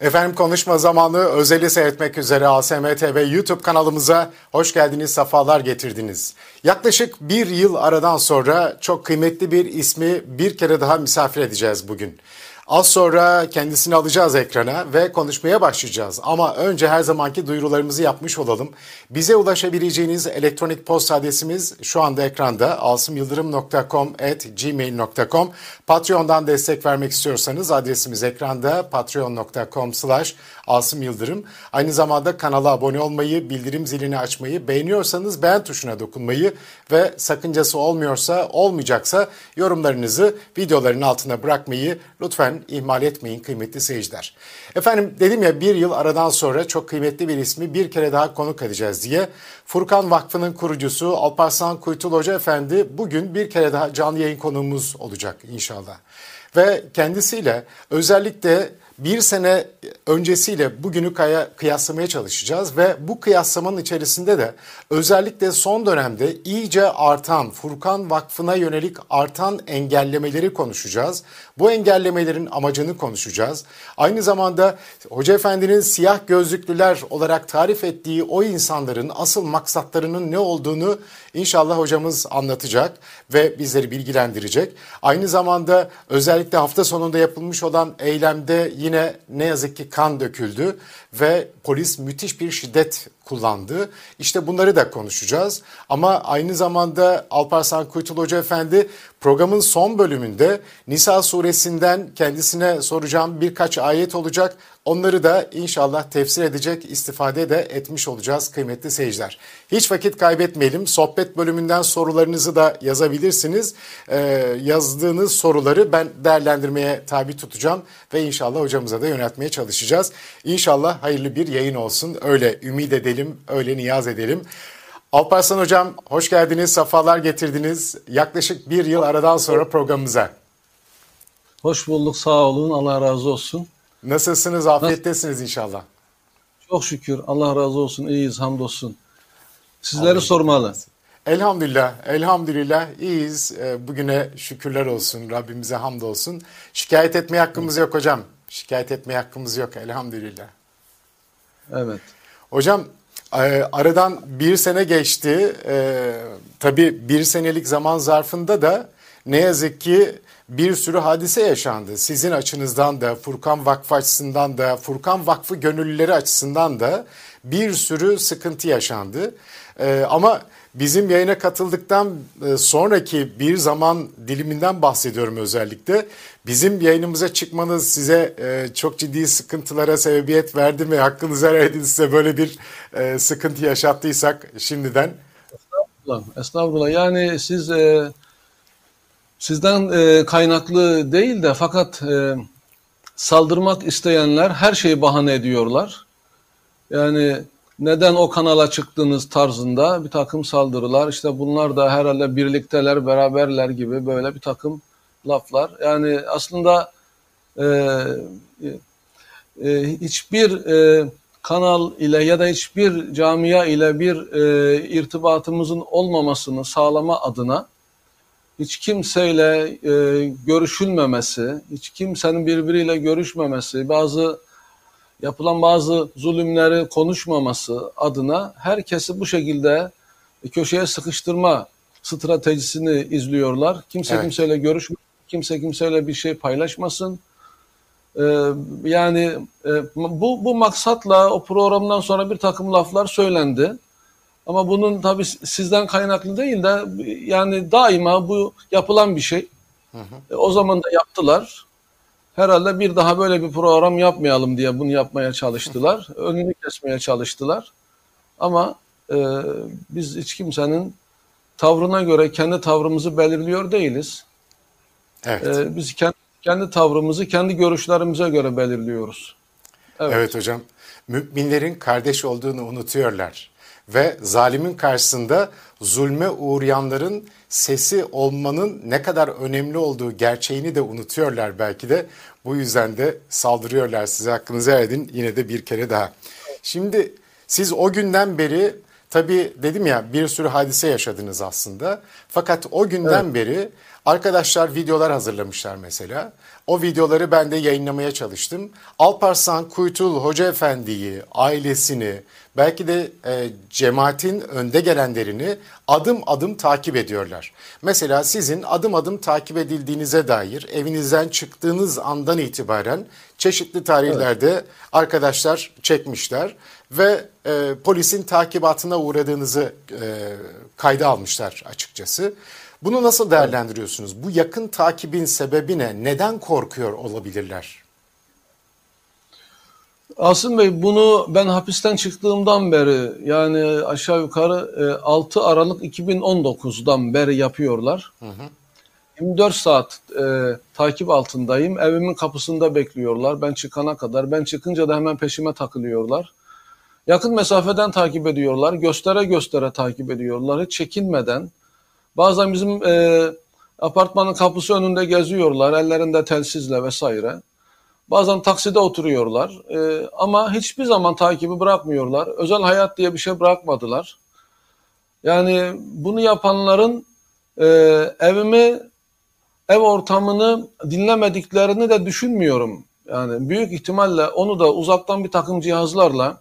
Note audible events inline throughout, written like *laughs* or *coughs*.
Efendim konuşma zamanı özeli seyretmek üzere ASM TV YouTube kanalımıza hoş geldiniz, sefalar getirdiniz. Yaklaşık bir yıl aradan sonra çok kıymetli bir ismi bir kere daha misafir edeceğiz bugün. Az sonra kendisini alacağız ekrana ve konuşmaya başlayacağız. Ama önce her zamanki duyurularımızı yapmış olalım. Bize ulaşabileceğiniz elektronik posta adresimiz şu anda ekranda alsımyıldırım.com@gmail.com. Patreon'dan destek vermek istiyorsanız adresimiz ekranda patreon.com slash Asım Yıldırım. Aynı zamanda kanala abone olmayı, bildirim zilini açmayı, beğeniyorsanız beğen tuşuna dokunmayı ve sakıncası olmuyorsa, olmayacaksa yorumlarınızı videoların altına bırakmayı lütfen ihmal etmeyin kıymetli seyirciler. Efendim dedim ya bir yıl aradan sonra çok kıymetli bir ismi bir kere daha konuk edeceğiz diye. Furkan Vakfı'nın kurucusu Alparslan Kuytul Hoca Efendi bugün bir kere daha canlı yayın konuğumuz olacak inşallah. Ve kendisiyle özellikle bir sene öncesiyle bugünü kıyaslamaya çalışacağız ve bu kıyaslamanın içerisinde de özellikle son dönemde iyice artan Furkan Vakfı'na yönelik artan engellemeleri konuşacağız. Bu engellemelerin amacını konuşacağız. Aynı zamanda Hoca Efendi'nin siyah gözlüklüler olarak tarif ettiği o insanların asıl maksatlarının ne olduğunu inşallah hocamız anlatacak ve bizleri bilgilendirecek. Aynı zamanda özellikle hafta sonunda yapılmış olan eylemde yine ne yazık ki kan döküldü ve polis müthiş bir şiddet kullandı. İşte bunları da konuşacağız. Ama aynı zamanda Alparslan Kuytul Hoca Efendi programın son bölümünde Nisa suresinden kendisine soracağım birkaç ayet olacak. Onları da inşallah tefsir edecek, istifade de etmiş olacağız kıymetli seyirciler. Hiç vakit kaybetmeyelim. Sohbet bölümünden sorularınızı da yazabilirsiniz. Ee, yazdığınız soruları ben değerlendirmeye tabi tutacağım ve inşallah hocamıza da yöneltmeye çalışacağız. İnşallah hayırlı bir yayın olsun. Öyle ümit edelim, öyle niyaz edelim. Alparslan Hocam hoş geldiniz, safalar getirdiniz. Yaklaşık bir yıl aradan sonra programımıza. Hoş bulduk, sağ olun, Allah razı olsun. Nasılsınız, afiyettesiniz inşallah. Çok şükür, Allah razı olsun, iyiyiz, hamdolsun. Sizleri sormalı. Elhamdülillah, elhamdülillah iyiyiz. Ee, bugüne şükürler olsun, Rabbimize hamdolsun. Şikayet etmeye hakkımız yok hocam. Şikayet etmeye hakkımız yok elhamdülillah. Evet. Hocam aradan bir sene geçti. Ee, tabii bir senelik zaman zarfında da ne yazık ki bir sürü hadise yaşandı. Sizin açınızdan da, Furkan Vakfı açısından da, Furkan Vakfı gönüllüleri açısından da bir sürü sıkıntı yaşandı. Ee, ama bizim yayına katıldıktan e, sonraki bir zaman diliminden bahsediyorum özellikle. Bizim yayınımıza çıkmanız size e, çok ciddi sıkıntılara sebebiyet verdi mi? Hakkınızı helal edin size böyle bir e, sıkıntı yaşattıysak şimdiden. Estağfurullah. Estağfurullah. Yani siz sizden kaynaklı değil de fakat saldırmak isteyenler her şeyi bahane ediyorlar. Yani neden o kanala çıktığınız tarzında bir takım saldırılar işte bunlar da herhalde birlikteler beraberler gibi böyle bir takım laflar. Yani aslında e, e, hiçbir e, kanal ile ya da hiçbir camia ile bir e, irtibatımızın olmamasını sağlama adına hiç kimseyle e, görüşülmemesi, hiç kimsenin birbiriyle görüşmemesi, bazı yapılan bazı zulümleri konuşmaması adına herkesi bu şekilde köşeye sıkıştırma stratejisini izliyorlar. Kimse evet. kimseyle görüşmesin, kimse kimseyle bir şey paylaşmasın. Ee, yani e, bu, bu maksatla o programdan sonra bir takım laflar söylendi. Ama bunun tabii sizden kaynaklı değil de yani daima bu yapılan bir şey. Hı hı. E, o zaman da yaptılar herhalde bir daha böyle bir program yapmayalım diye bunu yapmaya çalıştılar. *laughs* Önünü kesmeye çalıştılar. Ama e, biz hiç kimsenin tavrına göre kendi tavrımızı belirliyor değiliz. Evet. E, biz kendi, kendi tavrımızı kendi görüşlerimize göre belirliyoruz. Evet. evet hocam. Müminlerin kardeş olduğunu unutuyorlar ve zalimin karşısında zulme uğrayanların sesi olmanın ne kadar önemli olduğu gerçeğini de unutuyorlar belki de. Bu yüzden de saldırıyorlar size hakkınızı edin yine de bir kere daha. Şimdi siz o günden beri tabii dedim ya bir sürü hadise yaşadınız aslında. Fakat o günden evet. beri Arkadaşlar videolar hazırlamışlar mesela. O videoları ben de yayınlamaya çalıştım. Alparslan Kuytul Hoca Efendi'yi, ailesini, belki de e, cemaatin önde gelenlerini adım adım takip ediyorlar. Mesela sizin adım adım takip edildiğinize dair evinizden çıktığınız andan itibaren çeşitli tarihlerde evet. arkadaşlar çekmişler ve e, polisin takibatına uğradığınızı e, kayda almışlar açıkçası. Bunu nasıl değerlendiriyorsunuz? Bu yakın takibin sebebi ne? Neden korkuyor olabilirler? Asım Bey bunu ben hapisten çıktığımdan beri yani aşağı yukarı 6 e, Aralık 2019'dan beri yapıyorlar. Hı hı. 24 saat e, takip altındayım. Evimin kapısında bekliyorlar. Ben çıkana kadar. Ben çıkınca da hemen peşime takılıyorlar. Yakın mesafeden takip ediyorlar. Göstere göstere takip ediyorlar. Hiç çekinmeden. Bazen bizim e, apartmanın kapısı önünde geziyorlar. Ellerinde telsizle vesaire. Bazen takside oturuyorlar. E, ama hiçbir zaman takibi bırakmıyorlar. Özel hayat diye bir şey bırakmadılar. Yani bunu yapanların e, evimi, ev ortamını dinlemediklerini de düşünmüyorum. Yani büyük ihtimalle onu da uzaktan bir takım cihazlarla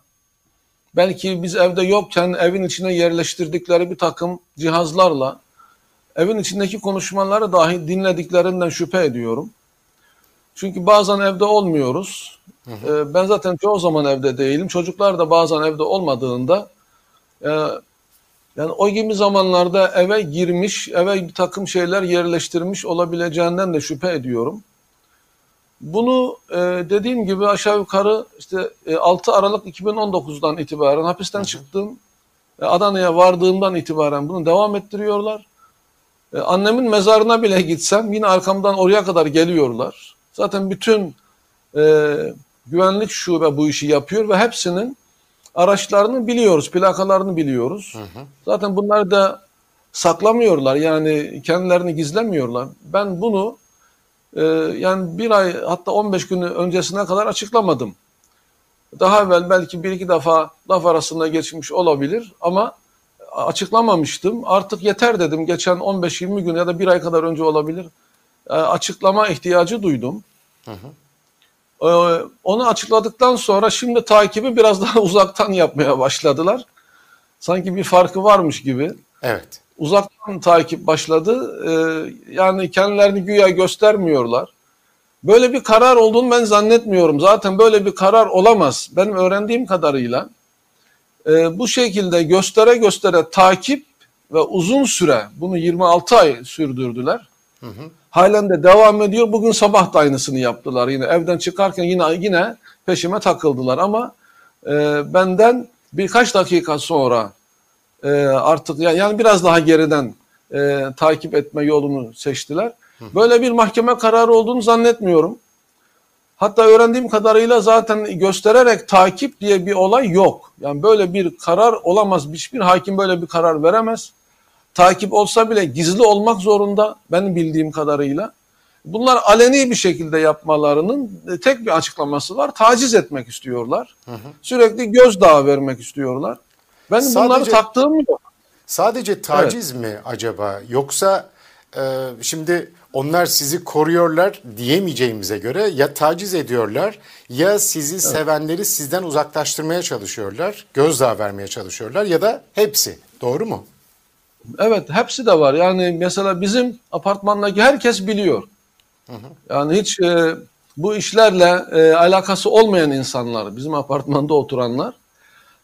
belki biz evde yokken evin içine yerleştirdikleri bir takım cihazlarla evin içindeki konuşmaları dahi dinlediklerinden şüphe ediyorum. Çünkü bazen evde olmuyoruz. Hı hı. Ee, ben zaten çoğu zaman evde değilim. Çocuklar da bazen evde olmadığında e, yani o gibi zamanlarda eve girmiş, eve bir takım şeyler yerleştirmiş olabileceğinden de şüphe ediyorum. Bunu e, dediğim gibi aşağı yukarı işte e, 6 Aralık 2019'dan itibaren hapisten çıktım. E, Adana'ya vardığımdan itibaren bunu devam ettiriyorlar. E, annemin mezarına bile gitsem yine arkamdan oraya kadar geliyorlar. Zaten bütün e, güvenlik şube bu işi yapıyor ve hepsinin araçlarını biliyoruz, plakalarını biliyoruz. Hı hı. Zaten bunları da saklamıyorlar yani kendilerini gizlemiyorlar. Ben bunu e, yani bir ay hatta 15 günü öncesine kadar açıklamadım. Daha evvel belki bir iki defa laf arasında geçmiş olabilir ama açıklamamıştım. Artık yeter dedim. Geçen 15-20 gün ya da bir ay kadar önce olabilir. E, açıklama ihtiyacı duydum. Hı hı. E, onu açıkladıktan sonra şimdi takibi biraz daha *laughs* uzaktan yapmaya başladılar. Sanki bir farkı varmış gibi. Evet. Uzaktan takip başladı. E, yani kendilerini güya göstermiyorlar. Böyle bir karar olduğunu ben zannetmiyorum. Zaten böyle bir karar olamaz. Benim öğrendiğim kadarıyla bu şekilde göstere göstere takip ve uzun süre bunu 26 ay sürdürdüler. Hı hı. Halen de devam ediyor. Bugün sabah da aynısını yaptılar. Yine evden çıkarken yine yine peşime takıldılar ama e, benden birkaç dakika sonra e, artık yani biraz daha geriden e, takip etme yolunu seçtiler. Böyle bir mahkeme kararı olduğunu zannetmiyorum. Hatta öğrendiğim kadarıyla zaten göstererek takip diye bir olay yok. Yani böyle bir karar olamaz. Hiçbir hakim böyle bir karar veremez. Takip olsa bile gizli olmak zorunda benim bildiğim kadarıyla. Bunlar aleni bir şekilde yapmalarının tek bir açıklaması var. Taciz etmek istiyorlar. Hı hı. Sürekli gözdağı vermek istiyorlar. Ben sadece, bunları taktığım yok. Sadece taciz evet. mi acaba? Yoksa e, şimdi onlar sizi koruyorlar diyemeyeceğimize göre ya taciz ediyorlar ya sizi evet. sevenleri sizden uzaklaştırmaya çalışıyorlar, gözdağı vermeye çalışıyorlar ya da hepsi. Doğru mu? Evet hepsi de var. Yani mesela bizim apartmandaki herkes biliyor. Hı hı. Yani hiç e, bu işlerle e, alakası olmayan insanlar, bizim apartmanda oturanlar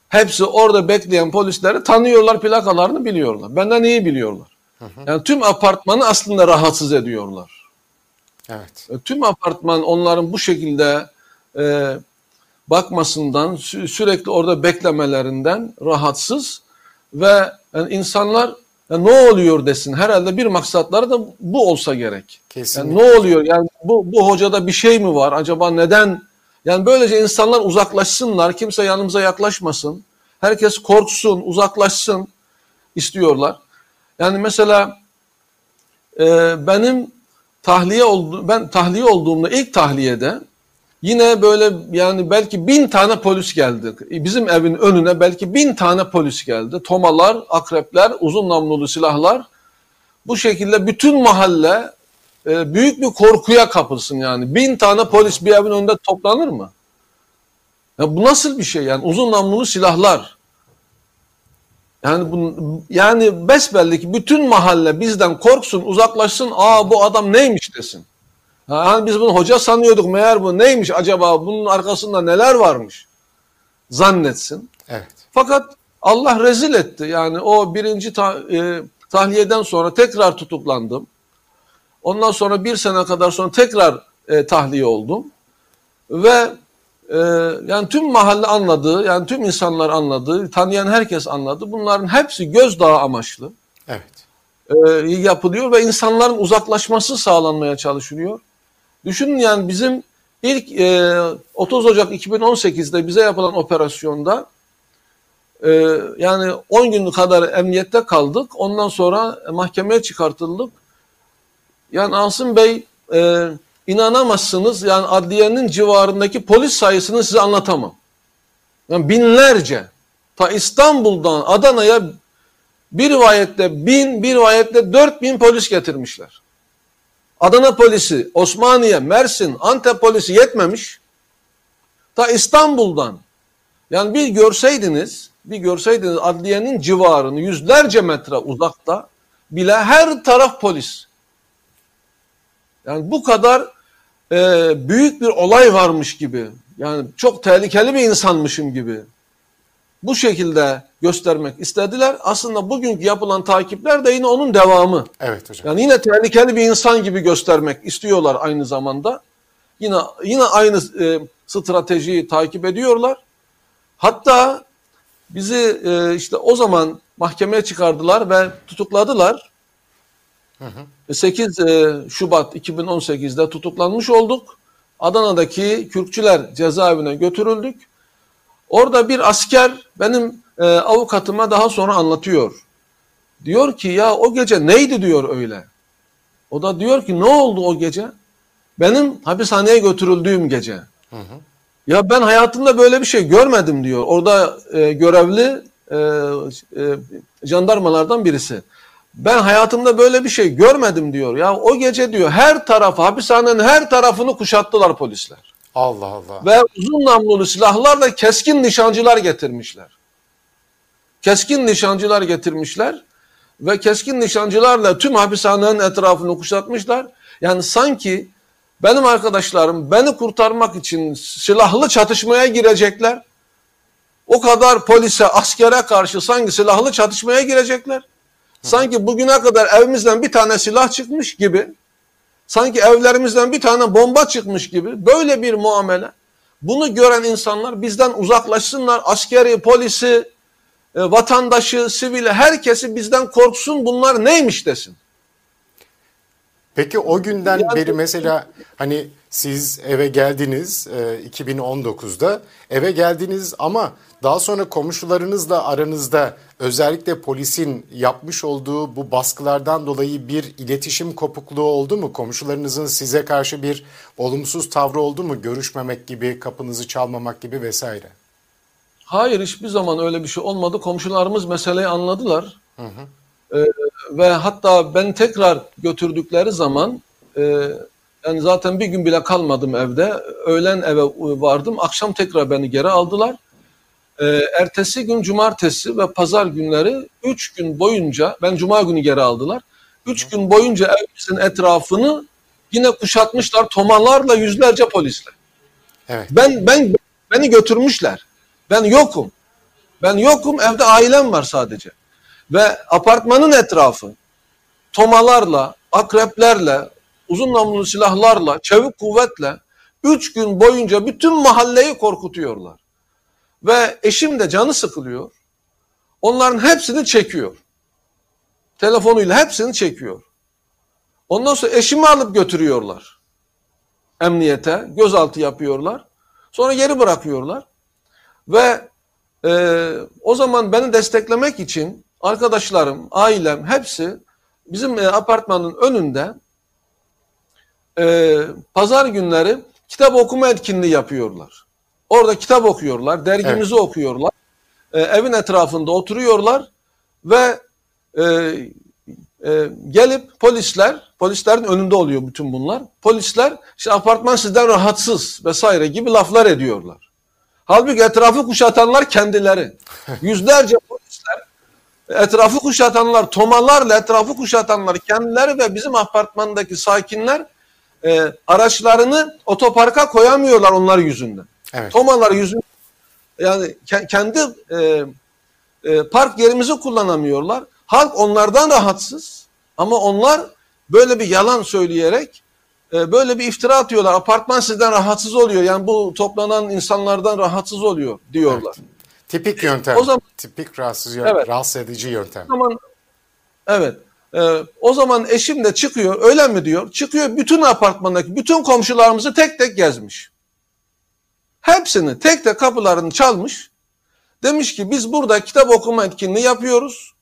hepsi orada bekleyen polisleri tanıyorlar, plakalarını biliyorlar. Benden iyi biliyorlar. Hı hı. Yani tüm apartmanı aslında rahatsız ediyorlar. Evet. E, tüm apartman onların bu şekilde e, bakmasından, sü sürekli orada beklemelerinden rahatsız ve yani insanlar ya ne oluyor desin. Herhalde bir maksatları da bu olsa gerek. Kesinlikle. Yani ne oluyor? Yani bu, bu hocada bir şey mi var? Acaba neden? Yani böylece insanlar uzaklaşsınlar. Kimse yanımıza yaklaşmasın. Herkes korksun, uzaklaşsın istiyorlar. Yani mesela e, benim tahliye oldu, ben tahliye olduğumda ilk tahliyede yine böyle yani belki bin tane polis geldi. Bizim evin önüne belki bin tane polis geldi. Tomalar, akrepler, uzun namlulu silahlar. bu şekilde bütün mahalle e, büyük bir korkuya kapılsın yani. Bin tane polis bir evin önünde toplanır mı? Ya bu nasıl bir şey yani uzun namlulu silahlar. Yani bu, yani besbelli ki bütün mahalle bizden korksun, uzaklaşsın. Aa bu adam neymiş desin. Yani biz bunu hoca sanıyorduk meğer bu neymiş acaba bunun arkasında neler varmış zannetsin. Evet. Fakat Allah rezil etti. Yani o birinci ta, e, tahliyeden sonra tekrar tutuklandım. Ondan sonra bir sene kadar sonra tekrar e, tahliye oldum. Ve e, yani tüm mahalle anladı, yani tüm insanlar anladı, tanıyan herkes anladı. Bunların hepsi gözdağı amaçlı Evet. e, yapılıyor ve insanların uzaklaşması sağlanmaya çalışılıyor. Düşünün yani bizim ilk e, 30 Ocak 2018'de bize yapılan operasyonda e, yani 10 gün kadar emniyette kaldık. Ondan sonra mahkemeye çıkartıldık. Yani Asım Bey e, inanamazsınız yani adliyenin civarındaki polis sayısını size anlatamam. Yani binlerce. Ta İstanbul'dan Adana'ya bir rivayette bin, bir rivayette dört bin polis getirmişler. Adana polisi, Osmaniye, Mersin, Antep polisi yetmemiş. Ta İstanbul'dan. Yani bir görseydiniz, bir görseydiniz adliyenin civarını yüzlerce metre uzakta bile her taraf polis. Yani bu kadar e, büyük bir olay varmış gibi. Yani çok tehlikeli bir insanmışım gibi. Bu şekilde göstermek istediler. Aslında bugünkü yapılan takipler de yine onun devamı. Evet hocam. Yani yine tehlikeli bir insan gibi göstermek istiyorlar aynı zamanda. Yine yine aynı e, stratejiyi takip ediyorlar. Hatta bizi e, işte o zaman mahkemeye çıkardılar ve tutukladılar. Hı hı. 8 e, Şubat 2018'de tutuklanmış olduk. Adana'daki Kürkçüler cezaevine götürüldük. Orada bir asker benim e, avukatıma daha sonra anlatıyor. Diyor ki ya o gece neydi diyor öyle. O da diyor ki ne oldu o gece? Benim hapishaneye götürüldüğüm gece. Hı hı. Ya ben hayatımda böyle bir şey görmedim diyor. Orada e, görevli e, e, jandarmalardan birisi. Ben hayatımda böyle bir şey görmedim diyor. Ya o gece diyor her tarafı hapishanenin her tarafını kuşattılar polisler. Allah Allah. Ve uzun namlulu silahlarla keskin nişancılar getirmişler. Keskin nişancılar getirmişler ve keskin nişancılarla tüm hapishanenin etrafını kuşatmışlar. Yani sanki benim arkadaşlarım beni kurtarmak için silahlı çatışmaya girecekler. O kadar polise, askere karşı sanki silahlı çatışmaya girecekler. Sanki bugüne kadar evimizden bir tane silah çıkmış gibi, sanki evlerimizden bir tane bomba çıkmış gibi böyle bir muamele. Bunu gören insanlar bizden uzaklaşsınlar. Askeri, polisi, e, vatandaşı, sivili, herkesi bizden korksun bunlar neymiş desin. Peki o günden yani, beri mesela hani siz eve geldiniz e, 2019'da eve geldiniz ama daha sonra komşularınızla aranızda özellikle polisin yapmış olduğu bu baskılardan dolayı bir iletişim kopukluğu oldu mu? Komşularınızın size karşı bir olumsuz tavrı oldu mu? Görüşmemek gibi, kapınızı çalmamak gibi vesaire. Hayır hiçbir zaman öyle bir şey olmadı. Komşularımız meseleyi anladılar. Hı hı. Ee, ve hatta ben tekrar götürdükleri zaman e, yani zaten bir gün bile kalmadım evde. Öğlen eve vardım. Akşam tekrar beni geri aldılar. E, ertesi gün cumartesi ve pazar günleri üç gün boyunca ben cuma günü geri aldılar. Üç gün boyunca evimizin etrafını yine kuşatmışlar tomalarla yüzlerce polisle. Evet. Ben ben beni götürmüşler. Ben yokum. Ben yokum evde ailem var sadece. Ve apartmanın etrafı tomalarla, akreplerle, uzun namlulu silahlarla, çevik kuvvetle üç gün boyunca bütün mahalleyi korkutuyorlar. Ve eşim de canı sıkılıyor. Onların hepsini çekiyor. Telefonuyla hepsini çekiyor. Ondan sonra eşimi alıp götürüyorlar. Emniyete, gözaltı yapıyorlar. Sonra geri bırakıyorlar. Ve e, o zaman beni desteklemek için arkadaşlarım, ailem hepsi bizim e, apartmanın önünde e, pazar günleri kitap okuma etkinliği yapıyorlar. Orada kitap okuyorlar, dergimizi evet. okuyorlar. E, evin etrafında oturuyorlar ve e, e, gelip polisler, polislerin önünde oluyor bütün bunlar. Polisler işte apartman sizden rahatsız vesaire gibi laflar ediyorlar. Halbuki etrafı kuşatanlar kendileri. *laughs* Yüzlerce polisler etrafı kuşatanlar, tomalarla etrafı kuşatanlar kendileri ve bizim apartmandaki sakinler e, araçlarını otoparka koyamıyorlar onlar yüzünden. Evet. Tomalar yüzünden yani kendi e, e, park yerimizi kullanamıyorlar. Halk onlardan rahatsız ama onlar böyle bir yalan söyleyerek e, böyle bir iftira atıyorlar. Apartman sizden rahatsız oluyor. Yani bu toplanan insanlardan rahatsız oluyor diyorlar. Evet. Tipik yöntem. O zaman, Tipik rahatsız, evet. rahatsız edici yöntem. O zaman, evet. E, o zaman eşim de çıkıyor öyle mi diyor. Çıkıyor bütün apartmandaki bütün komşularımızı tek tek gezmiş. Hepsini tek tek kapılarını çalmış. Demiş ki biz burada kitap okuma etkinliği yapıyoruz.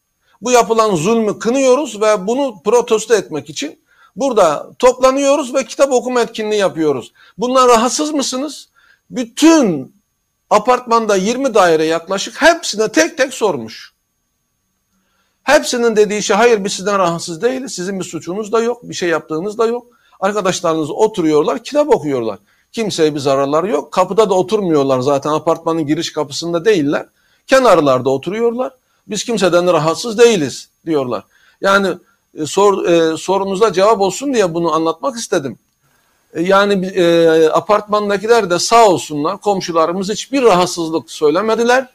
Bu yapılan zulmü kınıyoruz ve bunu protesto etmek için burada toplanıyoruz ve kitap okuma etkinliği yapıyoruz. Bundan rahatsız mısınız? Bütün apartmanda 20 daire yaklaşık hepsine tek tek sormuş. Hepsinin dediği şey hayır biz sizden rahatsız değiliz. Sizin bir suçunuz da yok. Bir şey yaptığınız da yok. Arkadaşlarınız oturuyorlar kitap okuyorlar. Kimseye bir zararları yok. Kapıda da oturmuyorlar zaten apartmanın giriş kapısında değiller. Kenarlarda oturuyorlar. Biz kimseden rahatsız değiliz diyorlar. Yani e, sor, e, sorunuza cevap olsun diye bunu anlatmak istedim. E, yani e, apartmandakiler de sağ olsunlar komşularımız hiçbir rahatsızlık söylemediler.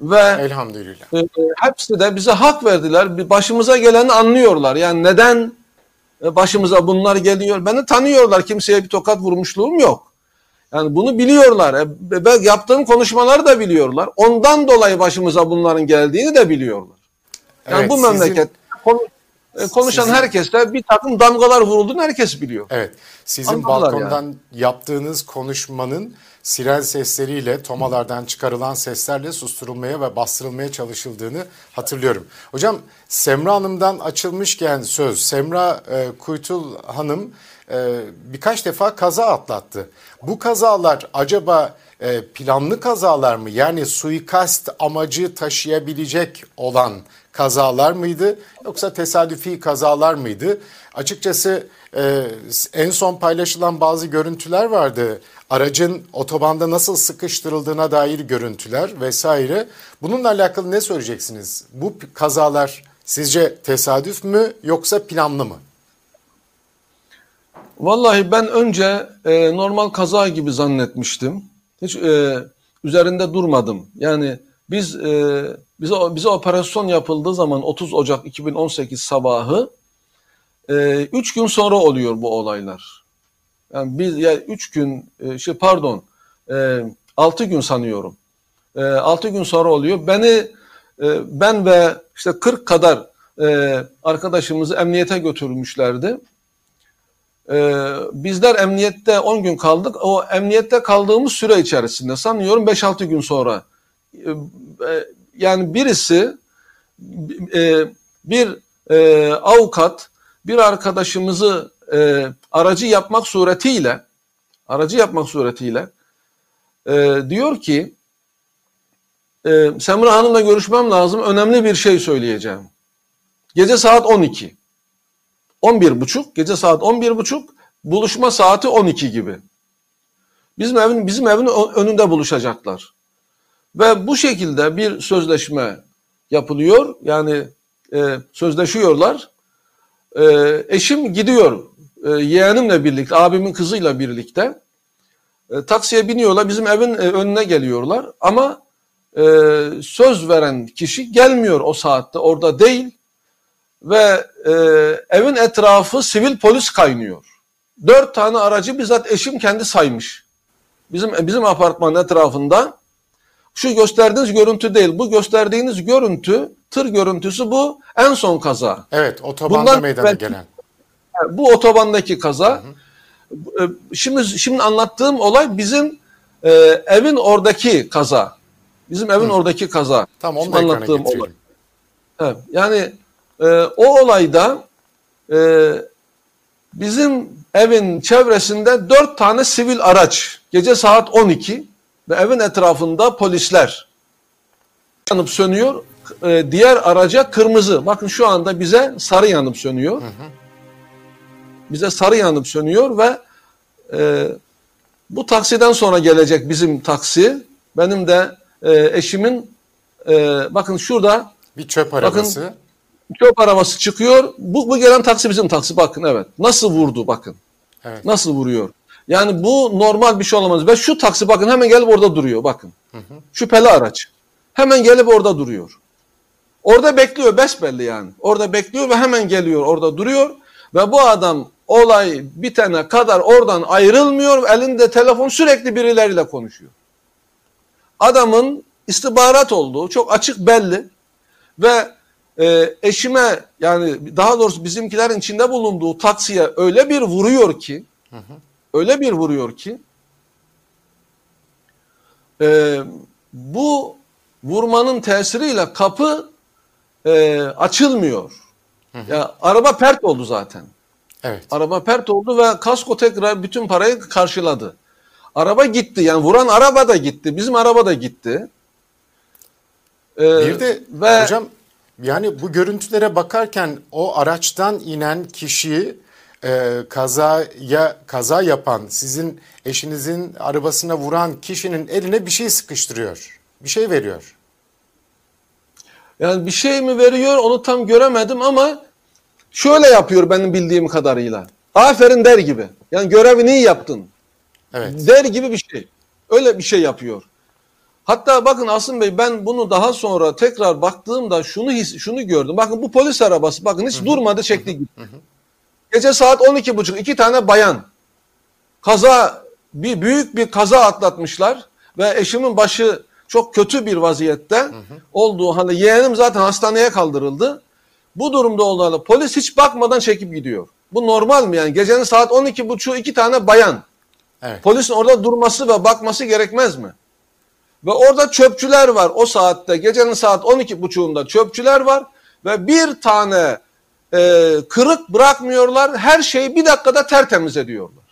Ve Elhamdülillah. E, hepsi de bize hak verdiler. Başımıza geleni anlıyorlar. Yani neden e, başımıza bunlar geliyor? Beni tanıyorlar. Kimseye bir tokat vurmuşluğum yok. Yani bunu biliyorlar. E, yaptığım konuşmaları da biliyorlar. Ondan dolayı başımıza bunların geldiğini de biliyorlar. Yani evet, bu memleket sizin, konuşan sizin, herkeste bir takım damgalar vurulduğunu herkes biliyor. Evet. Sizin Anladılar balkondan yani. yaptığınız konuşmanın siren sesleriyle, tomalardan çıkarılan seslerle susturulmaya ve bastırılmaya çalışıldığını hatırlıyorum. Hocam Semra Hanım'dan açılmışken söz, Semra e, Kuytul Hanım e, birkaç defa kaza atlattı. Bu kazalar acaba e, planlı kazalar mı? Yani suikast amacı taşıyabilecek olan kazalar mıydı? Yoksa tesadüfi kazalar mıydı? Açıkçası e, en son paylaşılan bazı görüntüler vardı. Aracın otobanda nasıl sıkıştırıldığına dair görüntüler vesaire. Bununla alakalı ne söyleyeceksiniz? Bu kazalar sizce tesadüf mü yoksa planlı mı? Vallahi ben önce e, normal kaza gibi zannetmiştim. Hiç e, üzerinde durmadım. Yani biz e, bize bize operasyon yapıldığı zaman 30 Ocak 2018 sabahı 3 e, gün sonra oluyor bu olaylar. Yani biz ya yani 3 gün e, şey pardon e, 6 gün sanıyorum. E, 6 gün sonra oluyor. Beni e, ben ve işte 40 kadar e, arkadaşımızı emniyete götürmüşlerdi. Ee, bizler emniyette 10 gün kaldık. O emniyette kaldığımız süre içerisinde sanıyorum 5-6 gün sonra yani birisi e, bir e, avukat bir arkadaşımızı e, aracı yapmak suretiyle aracı yapmak suretiyle e, diyor ki e, Semra Hanım'la görüşmem lazım. Önemli bir şey söyleyeceğim. Gece saat 12. 11 buçuk, gece saat 11 buçuk, buluşma saati 12 gibi. Bizim evin bizim evin önünde buluşacaklar. Ve bu şekilde bir sözleşme yapılıyor. Yani e, sözleşiyorlar. E, eşim gidiyor e, yeğenimle birlikte, abimin kızıyla birlikte. E, taksiye biniyorlar, bizim evin e, önüne geliyorlar. Ama e, söz veren kişi gelmiyor o saatte, orada değil ve e, evin etrafı sivil polis kaynıyor. Dört tane aracı bizzat eşim kendi saymış. Bizim bizim apartmanın etrafında. Şu gösterdiğiniz görüntü değil. Bu gösterdiğiniz görüntü, tır görüntüsü bu en son kaza. Evet, otobanda Bundan meydana belki, gelen. Bu otobandaki kaza. Hı hı. E, şimdi şimdi anlattığım olay bizim e, evin oradaki kaza. Bizim evin hı. oradaki kaza. Tamam, onu da anlattığım olay. Evet, yani e, o olayda e, bizim evin çevresinde dört tane sivil araç gece saat 12 ve evin etrafında polisler yanıp sönüyor. e, diğer araca kırmızı. Bakın şu anda bize sarı yanıp sönüyor. Bize sarı yanıp sönüyor ve e, bu taksiden sonra gelecek bizim taksi. Benim de e, eşimin e, bakın şurada Bir çöp arabası. çöp arabası çıkıyor. Bu, bu gelen taksi bizim taksi bakın evet. Nasıl vurdu bakın. Evet. Nasıl vuruyor. Yani bu normal bir şey olamaz. Ve şu taksi bakın hemen gelip orada duruyor bakın. Şüpheli araç. Hemen gelip orada duruyor. Orada bekliyor besbelli yani. Orada bekliyor ve hemen geliyor orada duruyor. Ve bu adam olay bitene kadar oradan ayrılmıyor. Elinde telefon sürekli birileriyle konuşuyor. Adamın istihbarat olduğu çok açık belli. Ve e, eşime yani daha doğrusu bizimkilerin içinde bulunduğu taksiye öyle bir vuruyor ki öyle bir vuruyor ki e, bu vurmanın tesiriyle kapı e, açılmıyor. Ya araba pert oldu zaten. Evet. Araba pert oldu ve kasko tekrar bütün parayı karşıladı. Araba gitti yani vuran araba da gitti. Bizim araba da gitti. Ee, Bir de ve hocam yani bu görüntülere bakarken o araçtan inen kişiyi e, kazaya kaza yapan sizin eşinizin arabasına vuran kişinin eline bir şey sıkıştırıyor. Bir şey veriyor. yani bir şey mi veriyor onu tam göremedim ama şöyle yapıyor benim bildiğim kadarıyla. Aferin der gibi. Yani görevini iyi yaptın. Evet. Der gibi bir şey. Öyle bir şey yapıyor. Hatta bakın Asım Bey ben bunu daha sonra tekrar baktığımda şunu his, şunu gördüm. Bakın bu polis arabası bakın hiç durmadı çekti gitti. Gece saat 12.30 iki tane bayan kaza bir büyük bir kaza atlatmışlar ve eşimin başı çok kötü bir vaziyette olduğu hani yeğenim zaten hastaneye kaldırıldı. Bu durumda olan polis hiç bakmadan çekip gidiyor. Bu normal mi yani? Gecenin saat 12.30 iki tane bayan. Evet. Polisin orada durması ve bakması gerekmez mi? Ve orada çöpçüler var o saatte. Gecenin saat 12.30'unda çöpçüler var. Ve bir tane e, kırık bırakmıyorlar. Her şeyi bir dakikada tertemiz ediyorlar.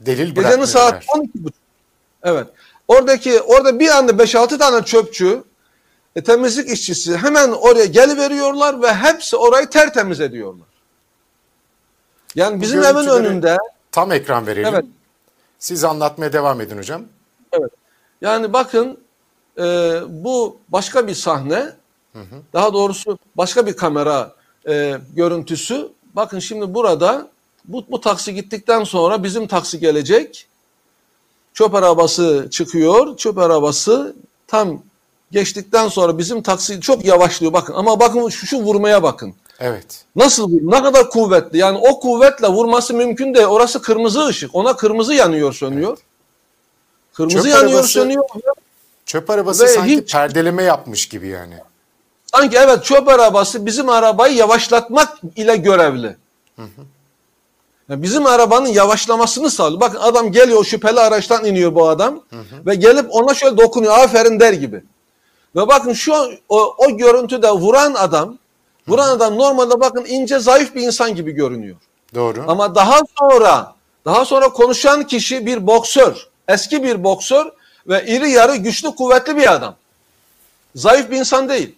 Delil Gecenin saat bırakmıyorlar. 12.30. Evet. Oradaki orada bir anda 5-6 tane çöpçü e, temizlik işçisi hemen oraya geliveriyorlar ve hepsi orayı tertemiz ediyorlar. Yani bizim evin önünde Tam ekran verelim. Evet. Siz anlatmaya devam edin hocam. Evet. Yani bakın e, bu başka bir sahne. Daha doğrusu başka bir kamera e, görüntüsü. Bakın şimdi burada bu, bu taksi gittikten sonra bizim taksi gelecek. Çöp arabası çıkıyor. Çöp arabası tam geçtikten sonra bizim taksi çok yavaşlıyor. Bakın ama bakın şu, şu vurmaya bakın. Evet. Nasıl ne kadar kuvvetli yani o kuvvetle vurması mümkün değil. Orası kırmızı ışık. Ona kırmızı yanıyor sönüyor. Kırmızı Çöp yanıyor arabası- sönüyor. Çöp arabası Ve sanki hiç- perdeleme yapmış gibi yani. Sanki evet çöp arabası bizim arabayı yavaşlatmak ile görevli. Yani bizim arabanın yavaşlamasını sağlıyor. Bakın adam geliyor şüpheli araçtan iniyor bu adam ve gelip ona şöyle dokunuyor aferin der gibi. Ve bakın şu o, o görüntüde vuran adam vuran adam normalde bakın ince zayıf bir insan gibi görünüyor. Doğru. Ama daha sonra daha sonra konuşan kişi bir boksör. Eski bir boksör ve iri yarı güçlü kuvvetli bir adam. Zayıf bir insan değil.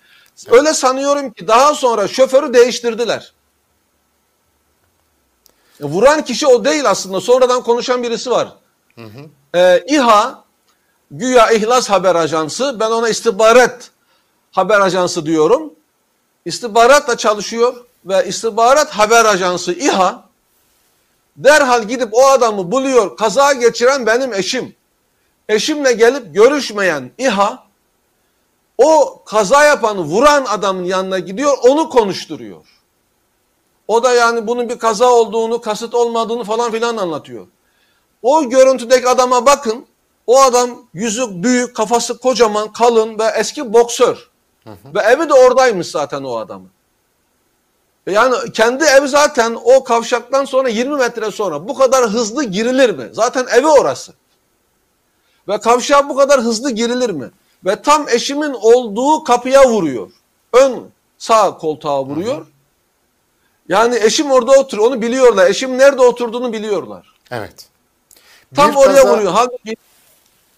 Öyle sanıyorum ki daha sonra şoförü değiştirdiler. E, Vuran kişi o değil aslında. Sonradan konuşan birisi var. Ee, İHA güya İhlas Haber Ajansı. Ben ona istihbarat haber ajansı diyorum. İstihbaratla çalışıyor ve istihbarat haber ajansı İHA derhal gidip o adamı buluyor. Kaza geçiren benim eşim. Eşimle gelip görüşmeyen İHA o kaza yapanı vuran adamın yanına gidiyor onu konuşturuyor. O da yani bunun bir kaza olduğunu, kasıt olmadığını falan filan anlatıyor. O görüntüdeki adama bakın. O adam yüzü büyük, kafası kocaman, kalın ve eski boksör. Ve evi de oradaymış zaten o adamın. Yani kendi evi zaten o kavşaktan sonra 20 metre sonra bu kadar hızlı girilir mi? Zaten evi orası. Ve kavşağa bu kadar hızlı girilir mi? Ve tam eşimin olduğu kapıya vuruyor. Ön sağ koltuğa vuruyor. Yani eşim orada oturuyor. Onu biliyorlar. Eşim nerede oturduğunu biliyorlar. Evet. Tam Bir oraya kaza- vuruyor. Halbuki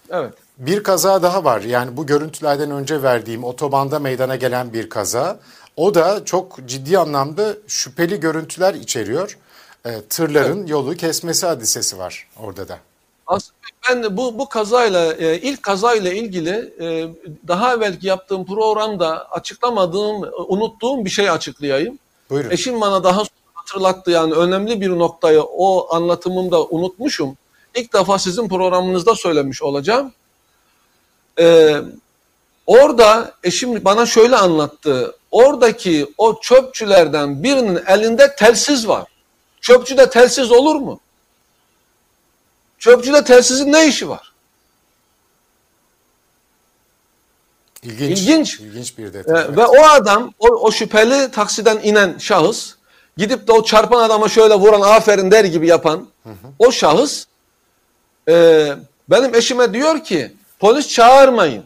evet. Bir kaza daha var. Yani bu görüntülerden önce verdiğim otobanda meydana gelen bir kaza. O da çok ciddi anlamda şüpheli görüntüler içeriyor. E, tırların evet. yolu kesmesi hadisesi var orada da. Aslında ben bu bu kazayla e, ilk kazayla ilgili e, daha evvelki yaptığım programda açıklamadığım, unuttuğum bir şey açıklayayım. Buyurun. Eşim bana daha hatırlattı yani önemli bir noktayı o anlatımımda unutmuşum. İlk defa sizin programınızda söylemiş olacağım. Ee, orada eşim bana şöyle anlattı. Oradaki o çöpçülerden birinin elinde telsiz var. Çöpçüde telsiz olur mu? Çöpçüde telsizin ne işi var? İlginç. İlginç, İlginç bir detay. Ee, Ve o adam, o, o şüpheli taksiden inen şahıs, gidip de o çarpan adama şöyle vuran aferin der gibi yapan hı hı. o şahıs e, benim eşime diyor ki polis çağırmayın.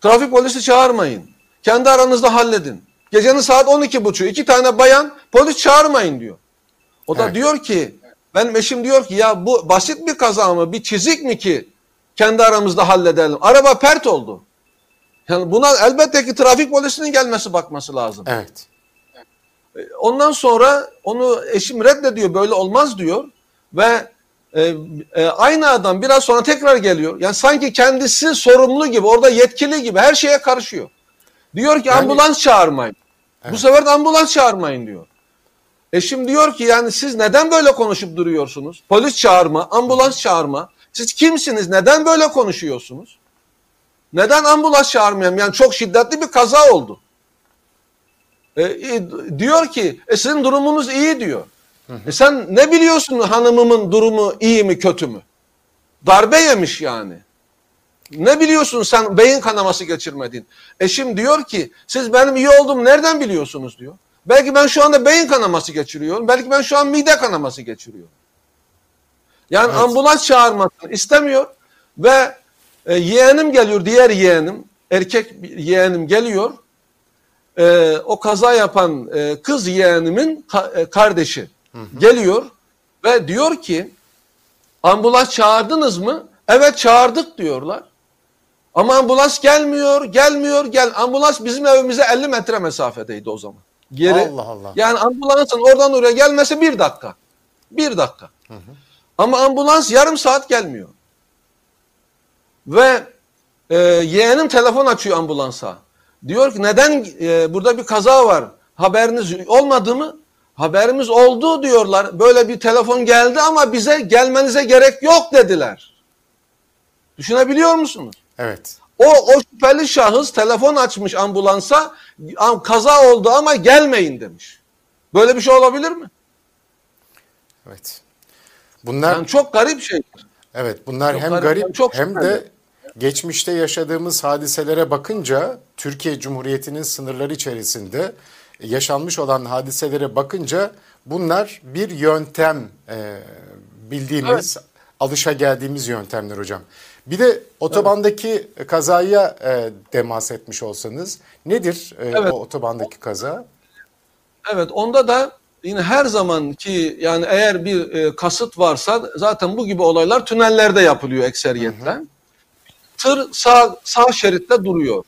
Trafik polisi çağırmayın. Kendi aranızda halledin. Gecenin saat 12.30 iki tane bayan polis çağırmayın diyor. O da evet. diyor ki benim eşim diyor ki ya bu basit bir kaza mı bir çizik mi ki kendi aramızda halledelim. Araba pert oldu. Yani buna elbette ki trafik polisinin gelmesi bakması lazım. Evet. Ondan sonra onu eşim reddediyor böyle olmaz diyor ve e, e, aynı adam biraz sonra tekrar geliyor. Yani sanki kendisi sorumlu gibi orada yetkili gibi her şeye karışıyor. Diyor ki yani, ambulans çağırmayın. Evet. Bu sefer de ambulans çağırmayın diyor. Eşim diyor ki yani siz neden böyle konuşup duruyorsunuz? Polis çağırma, ambulans çağırma. Siz kimsiniz? Neden böyle konuşuyorsunuz? Neden ambulans çağırmayayım? Yani çok şiddetli bir kaza oldu. E, e, diyor ki e, sizin durumunuz iyi diyor. Hı hı. E, sen ne biliyorsun hanımımın durumu iyi mi kötü mü? Darbe yemiş yani. Ne biliyorsun sen beyin kanaması geçirmedin? Eşim diyor ki siz benim iyi olduğumu nereden biliyorsunuz diyor. Belki ben şu anda beyin kanaması geçiriyorum. Belki ben şu an mide kanaması geçiriyorum. Yani evet. ambulans çağırmasını istemiyor ve e, yeğenim geliyor diğer yeğenim erkek yeğenim geliyor e, o kaza yapan e, kız yeğenimin ka, e, kardeşi hı hı. geliyor ve diyor ki ambulans çağırdınız mı? Evet çağırdık diyorlar. Ama ambulans gelmiyor, gelmiyor, gel. Ambulans bizim evimize 50 metre mesafedeydi o zaman. Geri. Allah Allah. Yani ambulansın oradan oraya gelmesi bir dakika. Bir dakika. Hı hı. Ama ambulans yarım saat gelmiyor. Ve e, yeğenim telefon açıyor ambulansa. Diyor ki neden e, burada bir kaza var haberiniz olmadı mı? Haberimiz oldu diyorlar. Böyle bir telefon geldi ama bize gelmenize gerek yok dediler. Düşünebiliyor musunuz? Evet. O, o şüpheli şahıs telefon açmış ambulansa kaza oldu ama gelmeyin demiş. Böyle bir şey olabilir mi? Evet. Bunlar yani çok garip şeyler. Evet bunlar çok hem garip, garip çok hem de geçmişte yaşadığımız hadiselere bakınca Türkiye Cumhuriyeti'nin sınırları içerisinde yaşanmış olan hadiselere bakınca bunlar bir yöntem e, bildiğimiz, evet. alışa geldiğimiz yöntemler hocam. Bir de otobandaki evet. kazaya e, demas etmiş olsanız nedir e, evet. o otobandaki kaza? Evet onda da yine her zaman ki yani eğer bir e, kasıt varsa zaten bu gibi olaylar tünellerde yapılıyor. Hı hı. Tır sağ, sağ şeritte duruyor.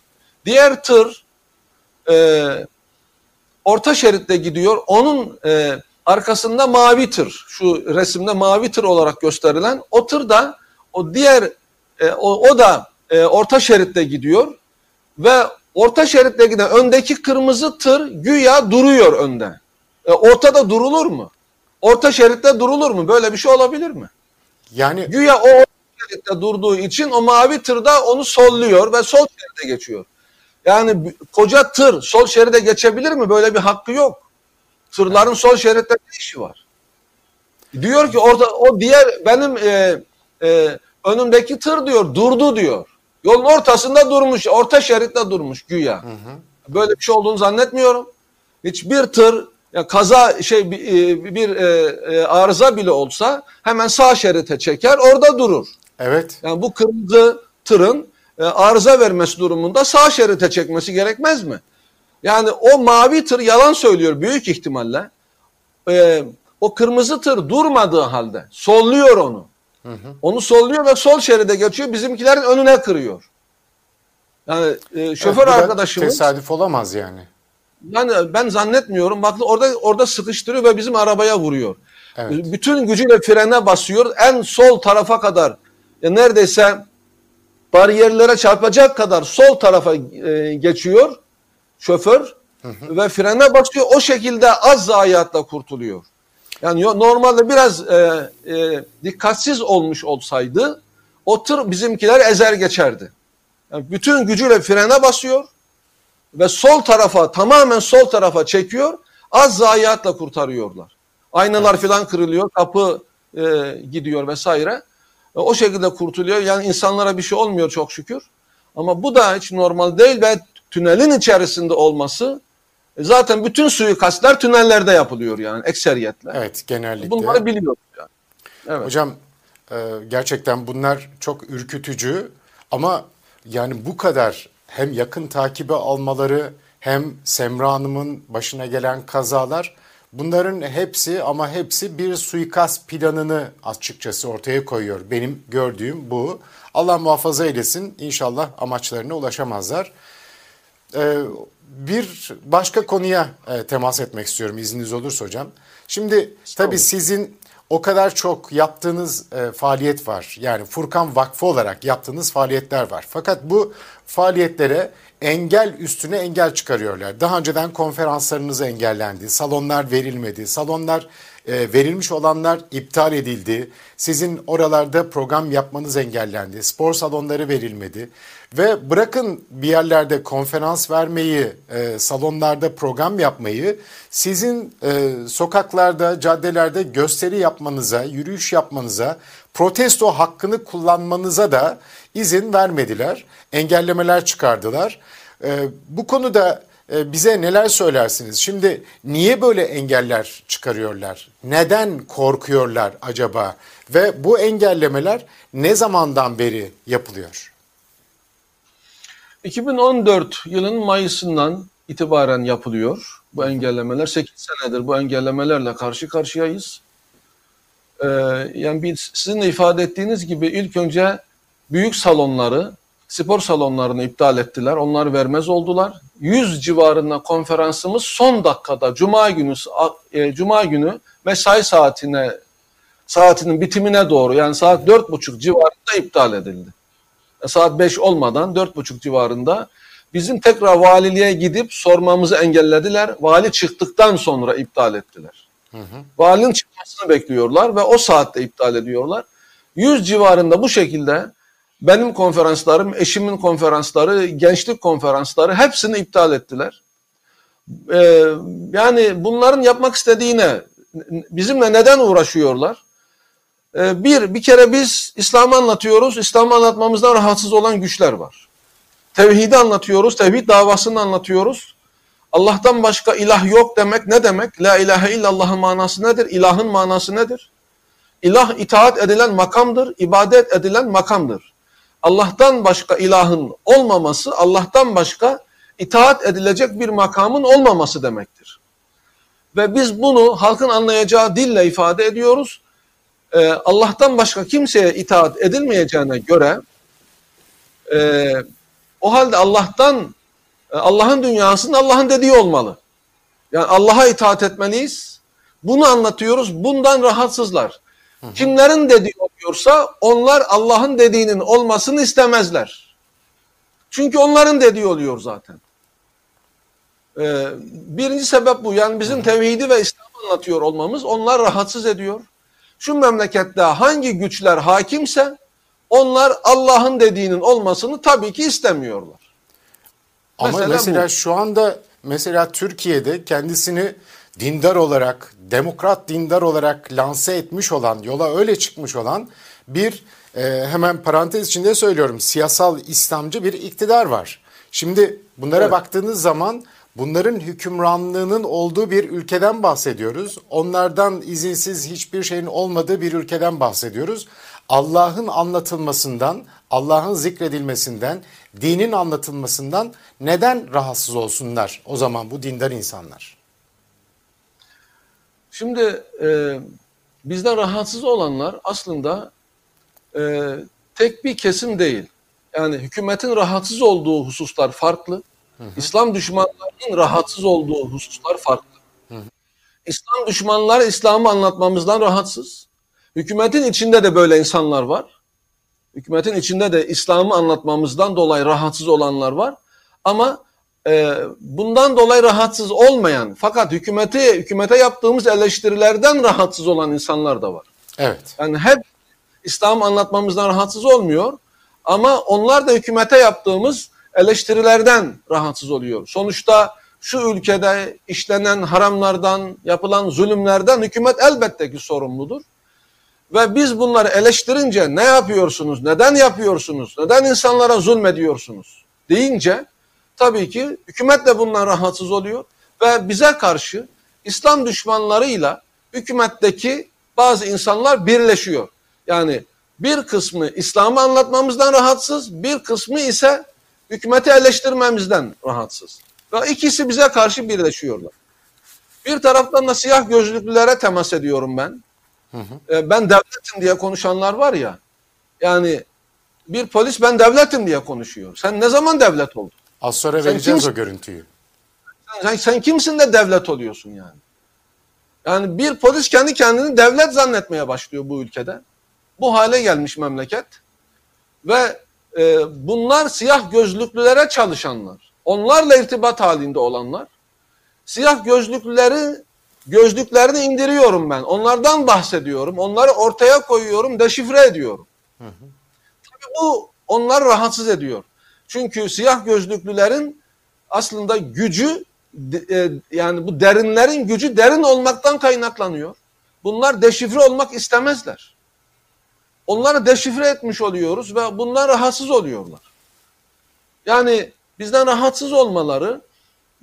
Diğer tır e, orta şeritte gidiyor. Onun e, arkasında mavi tır. Şu resimde mavi tır olarak gösterilen o tır da o diğer e, o, o da e, orta şeritte gidiyor ve orta şeritte giden öndeki kırmızı tır güya duruyor önde. E, ortada durulur mu? Orta şeritte durulur mu? Böyle bir şey olabilir mi? Yani güya o şeritte durduğu için o mavi tırda onu solluyor ve sol şeride geçiyor. Yani koca tır sol şeride geçebilir mi? Böyle bir hakkı yok. Tırların sol şeritte ne işi var? Diyor ki orada o diğer benim e, e, önümdeki tır diyor durdu diyor. Yolun ortasında durmuş, orta şeritte durmuş güya. Hı hı. Böyle bir şey olduğunu zannetmiyorum. Hiçbir tır ya kaza şey bir, e, bir e, e, arıza bile olsa hemen sağ şerite çeker, orada durur. Evet. Yani bu kırmızı tırın e, arıza vermesi durumunda sağ şerite çekmesi gerekmez mi? Yani o mavi tır yalan söylüyor büyük ihtimalle. E, o kırmızı tır durmadığı halde solluyor onu. Hı hı. Onu solluyor ve sol şeride geçiyor. Bizimkilerin önüne kırıyor. Yani e, şoför evet, arkadaşımız tesadüf olamaz yani. Yani ben zannetmiyorum. Bak orada orada sıkıştırıyor ve bizim arabaya vuruyor. Evet. Bütün gücüyle frene basıyor. En sol tarafa kadar ya neredeyse bariyerlere çarpacak kadar sol tarafa e, geçiyor şoför hı hı. ve frene basıyor. O şekilde az zayiatla kurtuluyor. Yani normalde biraz e, e, dikkatsiz olmuş olsaydı o tır bizimkiler ezer geçerdi. Yani bütün gücüyle frene basıyor ve sol tarafa tamamen sol tarafa çekiyor. Az zayiatla kurtarıyorlar. Aynalar falan kırılıyor, kapı e, gidiyor vesaire. E, o şekilde kurtuluyor. Yani insanlara bir şey olmuyor çok şükür. Ama bu da hiç normal değil ve tünelin içerisinde olması e, zaten bütün suikastler tünellerde yapılıyor yani ekseriyetle. Evet genellikle. Bunları biliyoruz yani. Evet. Hocam e, gerçekten bunlar çok ürkütücü ama yani bu kadar hem yakın takibe almaları hem Semra Hanım'ın başına gelen kazalar bunların hepsi ama hepsi bir suikast planını açıkçası ortaya koyuyor. Benim gördüğüm bu. Allah muhafaza eylesin inşallah amaçlarına ulaşamazlar. Ee, bir başka konuya e, temas etmek istiyorum izniniz olursa hocam. Şimdi tabii sizin o kadar çok yaptığınız e, faaliyet var. Yani Furkan Vakfı olarak yaptığınız faaliyetler var. Fakat bu faaliyetlere engel üstüne engel çıkarıyorlar. Daha önceden konferanslarınız engellendi, salonlar verilmedi, salonlar e, verilmiş olanlar iptal edildi. Sizin oralarda program yapmanız engellendi, spor salonları verilmedi. Ve bırakın bir yerlerde konferans vermeyi, e, salonlarda program yapmayı, sizin e, sokaklarda, caddelerde gösteri yapmanıza, yürüyüş yapmanıza, protesto hakkını kullanmanıza da izin vermediler. Engellemeler çıkardılar. E, bu konuda e, bize neler söylersiniz? Şimdi niye böyle engeller çıkarıyorlar? Neden korkuyorlar acaba? Ve bu engellemeler ne zamandan beri yapılıyor? 2014 yılın Mayıs'ından itibaren yapılıyor bu engellemeler. 8 senedir bu engellemelerle karşı karşıyayız. Ee, yani bir, sizin de ifade ettiğiniz gibi ilk önce büyük salonları, spor salonlarını iptal ettiler. Onları vermez oldular. 100 civarında konferansımız son dakikada Cuma günü e, Cuma günü mesai saatine saatinin bitimine doğru yani saat dört buçuk civarında iptal edildi saat 5 olmadan 4.30 civarında bizim tekrar valiliğe gidip sormamızı engellediler. Vali çıktıktan sonra iptal ettiler. Hı hı. Valinin çıkmasını bekliyorlar ve o saatte iptal ediyorlar. 100 civarında bu şekilde benim konferanslarım, eşimin konferansları, gençlik konferansları hepsini iptal ettiler. Ee, yani bunların yapmak istediğine bizimle neden uğraşıyorlar? Ee, bir, bir kere biz İslam'ı anlatıyoruz. İslam'ı anlatmamızdan rahatsız olan güçler var. Tevhidi anlatıyoruz, tevhid davasını anlatıyoruz. Allah'tan başka ilah yok demek ne demek? La ilahe illallah'ın manası nedir? İlahın manası nedir? İlah itaat edilen makamdır, ibadet edilen makamdır. Allah'tan başka ilahın olmaması, Allah'tan başka itaat edilecek bir makamın olmaması demektir. Ve biz bunu halkın anlayacağı dille ifade ediyoruz e, Allah'tan başka kimseye itaat edilmeyeceğine göre e, o halde Allah'tan e, Allah'ın dünyasının Allah'ın dediği olmalı. Yani Allah'a itaat etmeliyiz. Bunu anlatıyoruz. Bundan rahatsızlar. Hı hı. Kimlerin dediği oluyorsa onlar Allah'ın dediğinin olmasını istemezler. Çünkü onların dediği oluyor zaten. Ee, birinci sebep bu. Yani bizim tevhidi ve İslam'ı anlatıyor olmamız onlar rahatsız ediyor şu memlekette hangi güçler hakimse onlar Allah'ın dediğinin olmasını tabii ki istemiyorlar. Ama mesela, mesela şu anda mesela Türkiye'de kendisini dindar olarak, demokrat dindar olarak lanse etmiş olan, yola öyle çıkmış olan bir e, hemen parantez içinde söylüyorum siyasal İslamcı bir iktidar var. Şimdi bunlara evet. baktığınız zaman Bunların hükümranlığının olduğu bir ülkeden bahsediyoruz. Onlardan izinsiz hiçbir şeyin olmadığı bir ülkeden bahsediyoruz. Allah'ın anlatılmasından, Allah'ın zikredilmesinden, dinin anlatılmasından neden rahatsız olsunlar o zaman bu dindar insanlar? Şimdi e, bizden rahatsız olanlar aslında e, tek bir kesim değil. Yani hükümetin rahatsız olduğu hususlar farklı. Hı hı. İslam düşmanlarının rahatsız olduğu hususlar farklı. Hı hı. İslam düşmanları İslam'ı anlatmamızdan rahatsız. Hükümetin içinde de böyle insanlar var. Hükümetin içinde de İslam'ı anlatmamızdan dolayı rahatsız olanlar var. Ama e, bundan dolayı rahatsız olmayan fakat hükümeti hükümete yaptığımız eleştirilerden rahatsız olan insanlar da var. Evet. Yani hep İslam anlatmamızdan rahatsız olmuyor ama onlar da hükümete yaptığımız eleştirilerden rahatsız oluyor. Sonuçta şu ülkede işlenen haramlardan, yapılan zulümlerden hükümet elbette ki sorumludur. Ve biz bunları eleştirince ne yapıyorsunuz, neden yapıyorsunuz, neden insanlara zulmediyorsunuz deyince tabii ki hükümet de bundan rahatsız oluyor ve bize karşı İslam düşmanlarıyla hükümetteki bazı insanlar birleşiyor. Yani bir kısmı İslam'ı anlatmamızdan rahatsız, bir kısmı ise hükümeti eleştirmemizden rahatsız. Ve ikisi bize karşı birleşiyorlar. Bir taraftan da siyah gözlüklülere temas ediyorum ben. Hı hı. E, ben devletim diye konuşanlar var ya. Yani bir polis ben devletim diye konuşuyor. Sen ne zaman devlet oldun? Az sonra sen vereceğiz kimsin? o görüntüyü. Sen, sen kimsin de devlet oluyorsun yani? Yani bir polis kendi kendini devlet zannetmeye başlıyor bu ülkede. Bu hale gelmiş memleket. Ve e, bunlar siyah gözlüklülere çalışanlar. Onlarla irtibat halinde olanlar. Siyah gözlüklüleri gözlüklerini indiriyorum ben. Onlardan bahsediyorum. Onları ortaya koyuyorum, deşifre ediyorum. Hı hı. Tabii bu onları rahatsız ediyor. Çünkü siyah gözlüklülerin aslında gücü e, yani bu derinlerin gücü derin olmaktan kaynaklanıyor. Bunlar deşifre olmak istemezler. Onları deşifre etmiş oluyoruz ve bundan rahatsız oluyorlar. Yani bizden rahatsız olmaları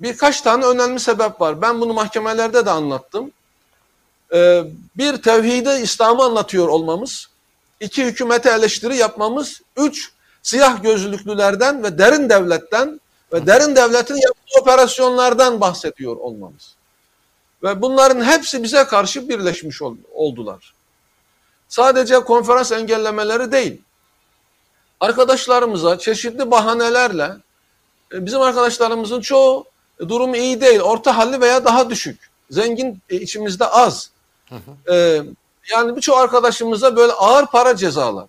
birkaç tane önemli sebep var. Ben bunu mahkemelerde de anlattım. Ee, bir tevhidi İslam'ı anlatıyor olmamız, iki hükümete eleştiri yapmamız, üç siyah gözlüklülerden ve derin devletten ve derin devletin yaptığı operasyonlardan bahsediyor olmamız. Ve bunların hepsi bize karşı birleşmiş oldular. Sadece konferans engellemeleri değil. Arkadaşlarımıza çeşitli bahanelerle e, bizim arkadaşlarımızın çoğu durum iyi değil, orta halli veya daha düşük. Zengin e, içimizde az. Hı hı. Ee, yani birçok arkadaşımıza böyle ağır para cezalar.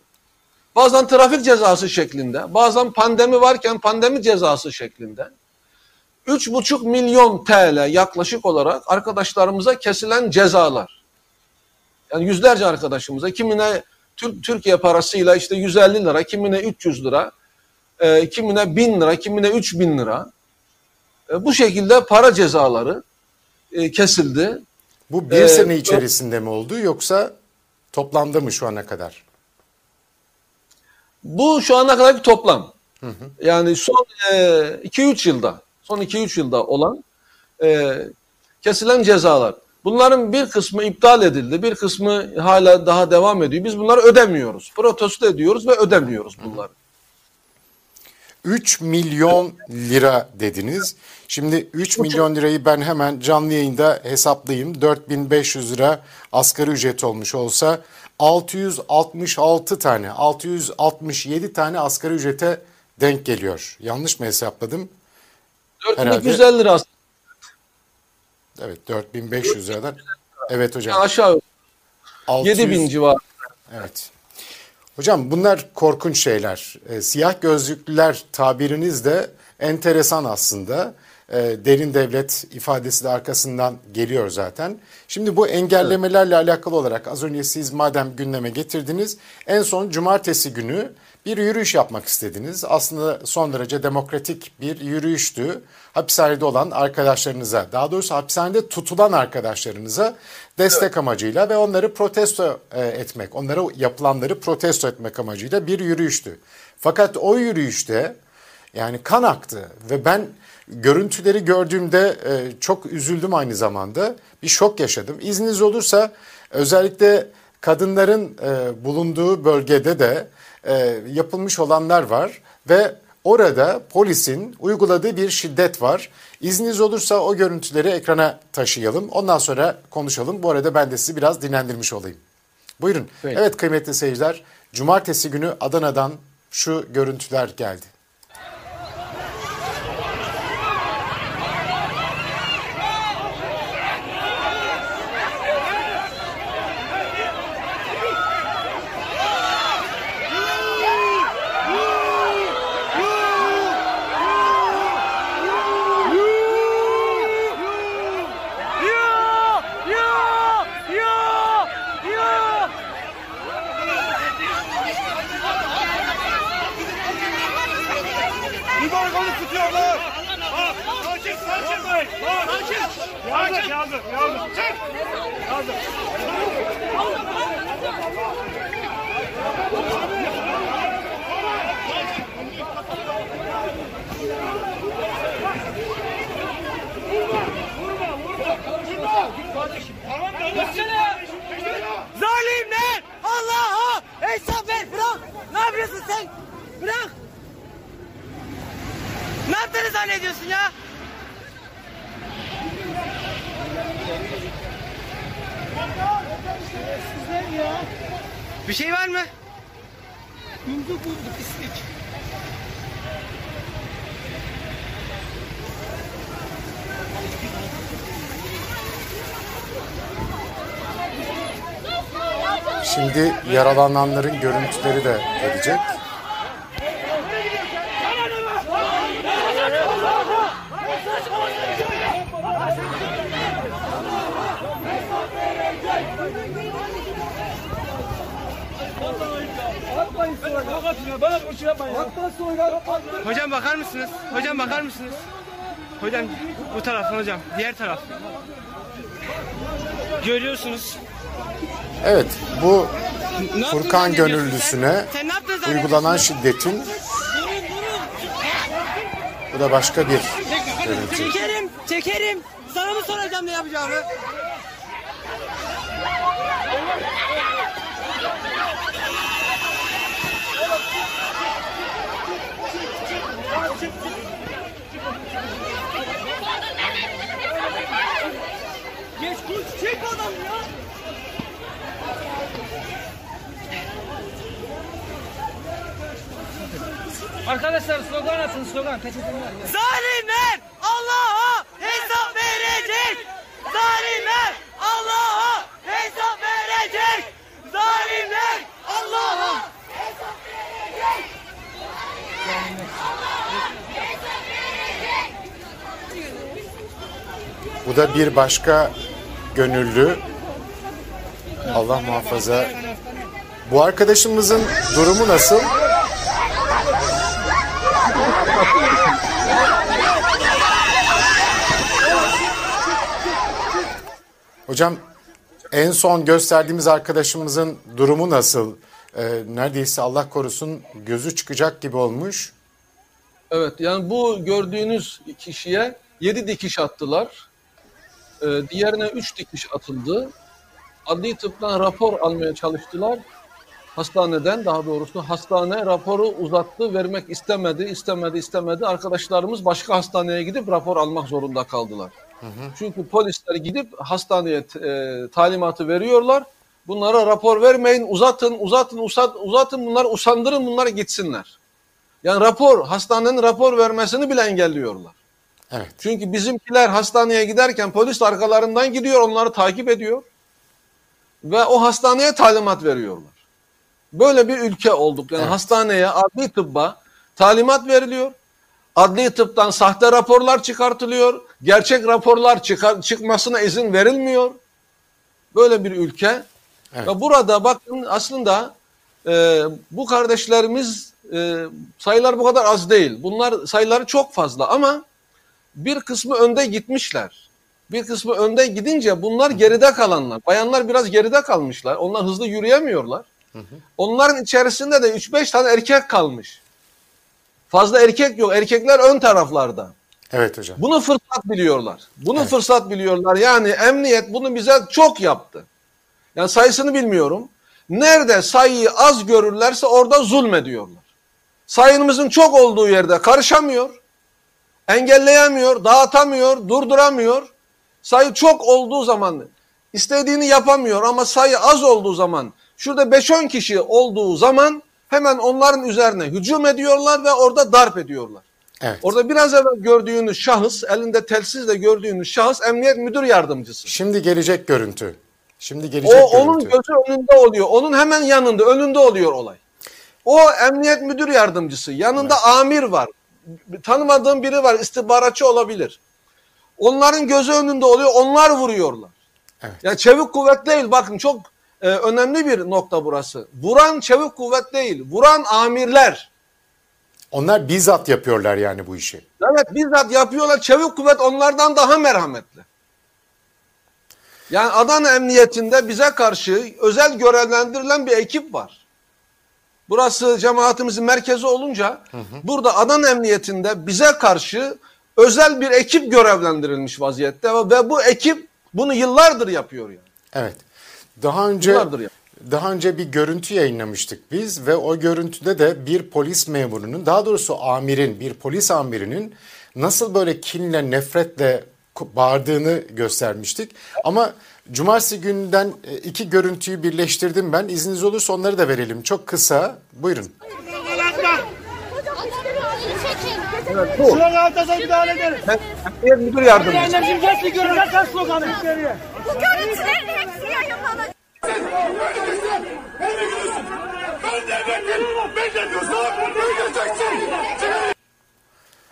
Bazen trafik cezası şeklinde, bazen pandemi varken pandemi cezası şeklinde. 3,5 milyon TL yaklaşık olarak arkadaşlarımıza kesilen cezalar. Yani yüzlerce arkadaşımıza, kimine Türkiye parasıyla işte 150 lira, kimine 300 lira, e, kimine 1000 lira, kimine 3000 lira. E, bu şekilde para cezaları e, kesildi. Bu bir sene içerisinde mi oldu yoksa toplamda mı şu ana kadar? Bu şu ana kadar bir toplam. Hı hı. Yani son 2-3 e, yılda, son 2-3 yılda olan e, kesilen cezalar. Bunların bir kısmı iptal edildi, bir kısmı hala daha devam ediyor. Biz bunları ödemiyoruz. Protesto ediyoruz ve ödemiyoruz bunları. 3 milyon lira dediniz. Şimdi 3 milyon lirayı ben hemen canlı yayında hesaplayayım. 4500 lira asgari ücret olmuş olsa 666 tane, 667 tane asgari ücrete denk geliyor. Yanlış mı hesapladım? 4250 lira. Evet 4500 liradan. Evet hocam. aşağı 600, 7000 civarı. Evet. Hocam bunlar korkunç şeyler. E, siyah gözlüklüler tabiriniz de enteresan aslında. E, derin devlet ifadesi de arkasından geliyor zaten. Şimdi bu engellemelerle evet. alakalı olarak az önce siz madem gündeme getirdiniz en son cumartesi günü bir yürüyüş yapmak istediniz. Aslında son derece demokratik bir yürüyüştü. Hapishanede olan arkadaşlarınıza, daha doğrusu hapishanede tutulan arkadaşlarınıza destek evet. amacıyla ve onları protesto e, etmek, onlara yapılanları protesto etmek amacıyla bir yürüyüştü. Fakat o yürüyüşte yani kan aktı ve ben görüntüleri gördüğümde e, çok üzüldüm aynı zamanda. Bir şok yaşadım. İzniniz olursa özellikle kadınların e, bulunduğu bölgede de e, yapılmış olanlar var ve orada polisin uyguladığı bir şiddet var. İzniniz olursa o görüntüleri ekrana taşıyalım. Ondan sonra konuşalım. Bu arada ben de sizi biraz dinlendirmiş olayım. Buyurun. Peki. Evet kıymetli seyirciler, cumartesi günü Adana'dan şu görüntüler geldi. Mübarek onu tutuyorlar. Sakin, sakin bey. Sakin. Yardım, yardım, yardım. Çek. Yardım. Zalimler! Allah'a hesap ver! Bırak! Ne yapıyorsun sen? Bırak! Ne yaptığını zannediyorsun ya? Bir şey var mı? Bulduk bulduk pislik. Şimdi yaralananların görüntüleri de gelecek. Hocam bakar mısınız? Hocam bakar mısınız? Hocam bu taraf hocam. Diğer taraf. Görüyorsunuz. Evet, bu Furkan gönüllüsüne uygulanan şiddetin bu da başka bir görüntü. Çekerim, çekerim. Sana mı soracağım ne yapacağımı? Geç geç çek adam ya. Arkadaşlar slogan atın slogan. Peçetenler. Zalimler Allah'a hesap verecek. Zalimler Allah'a hesap verecek. Zalimler Allah'a Bu da bir başka gönüllü. Allah muhafaza. Bu arkadaşımızın durumu nasıl? Hocam en son gösterdiğimiz arkadaşımızın durumu nasıl? Ee, neredeyse Allah korusun gözü çıkacak gibi olmuş. Evet yani bu gördüğünüz kişiye 7 dikiş attılar. Ee, diğerine 3 dikiş atıldı. Adli tıptan rapor almaya çalıştılar. Hastaneden daha doğrusu hastane raporu uzattı, vermek istemedi, istemedi, istemedi. Arkadaşlarımız başka hastaneye gidip rapor almak zorunda kaldılar. Çünkü polisler gidip hastaneye e, talimatı veriyorlar. Bunlara rapor vermeyin, uzatın, uzatın, uzat, uzatın bunları, usandırın bunları gitsinler. Yani rapor, hastanenin rapor vermesini bile engelliyorlar. Evet. Çünkü bizimkiler hastaneye giderken polis arkalarından gidiyor, onları takip ediyor. Ve o hastaneye talimat veriyorlar. Böyle bir ülke olduk. Yani Evet. hastaneye, adli tıbba talimat veriliyor. Adli tıptan sahte raporlar çıkartılıyor. Gerçek raporlar çıkar, çıkmasına izin verilmiyor. Böyle bir ülke. Evet. Ve burada bakın aslında e, bu kardeşlerimiz e, sayılar bu kadar az değil. Bunlar sayıları çok fazla ama bir kısmı önde gitmişler. Bir kısmı önde gidince bunlar geride kalanlar. Bayanlar biraz geride kalmışlar. Onlar hızlı yürüyemiyorlar. Onların içerisinde de 3-5 tane erkek kalmış. Fazla erkek yok. Erkekler ön taraflarda. Evet hocam. Bunu fırsat biliyorlar. Bunu Evet. fırsat biliyorlar. Yani emniyet bunu bize çok yaptı. Yani sayısını bilmiyorum. Nerede sayıyı az görürlerse orada zulmediyorlar. Sayımızın çok olduğu yerde karışamıyor. Engelleyemiyor, dağıtamıyor, durduramıyor. Sayı çok olduğu zaman istediğini yapamıyor ama sayı az olduğu zaman Şurada 5-10 kişi olduğu zaman hemen onların üzerine hücum ediyorlar ve orada darp ediyorlar. Evet. Orada biraz evvel gördüğünüz şahıs, elinde telsizle gördüğünüz şahıs emniyet müdür yardımcısı. Şimdi gelecek görüntü. Şimdi gelecek O onun görüntü. gözü önünde oluyor. Onun hemen yanında, önünde oluyor olay. O emniyet müdür yardımcısı. Yanında amir var. Tanımadığım biri var. istihbaratçı olabilir. Onların gözü önünde oluyor. Onlar vuruyorlar. Evet. Ya çevik kuvvet değil. Bakın çok e, önemli bir nokta burası. Vuran çevik kuvvet değil. Vuran amirler. Onlar bizzat yapıyorlar yani bu işi. Evet bizzat yapıyorlar. Çevik kuvvet onlardan daha merhametli. Yani Adana Emniyetinde bize karşı özel görevlendirilen bir ekip var. Burası cemaatimizin merkezi olunca burada Adana Emniyetinde bize karşı özel bir ekip görevlendirilmiş vaziyette ve, bu ekip bunu yıllardır yapıyor yani. Evet. Daha önce. Daha önce bir görüntü yayınlamıştık biz ve o görüntüde de bir polis memurunun daha doğrusu amirin bir polis amirinin nasıl böyle kinle nefretle bağırdığını göstermiştik. Ama cumartesi gününden e, iki görüntüyü birleştirdim ben. İzniniz olursa onları da verelim. Çok kısa. Buyurun. Evet, bu. Slogan atarsa müdahale ederiz. Ben Emniyet Müdür Yardımcısı. Hepsi yayınlanacak.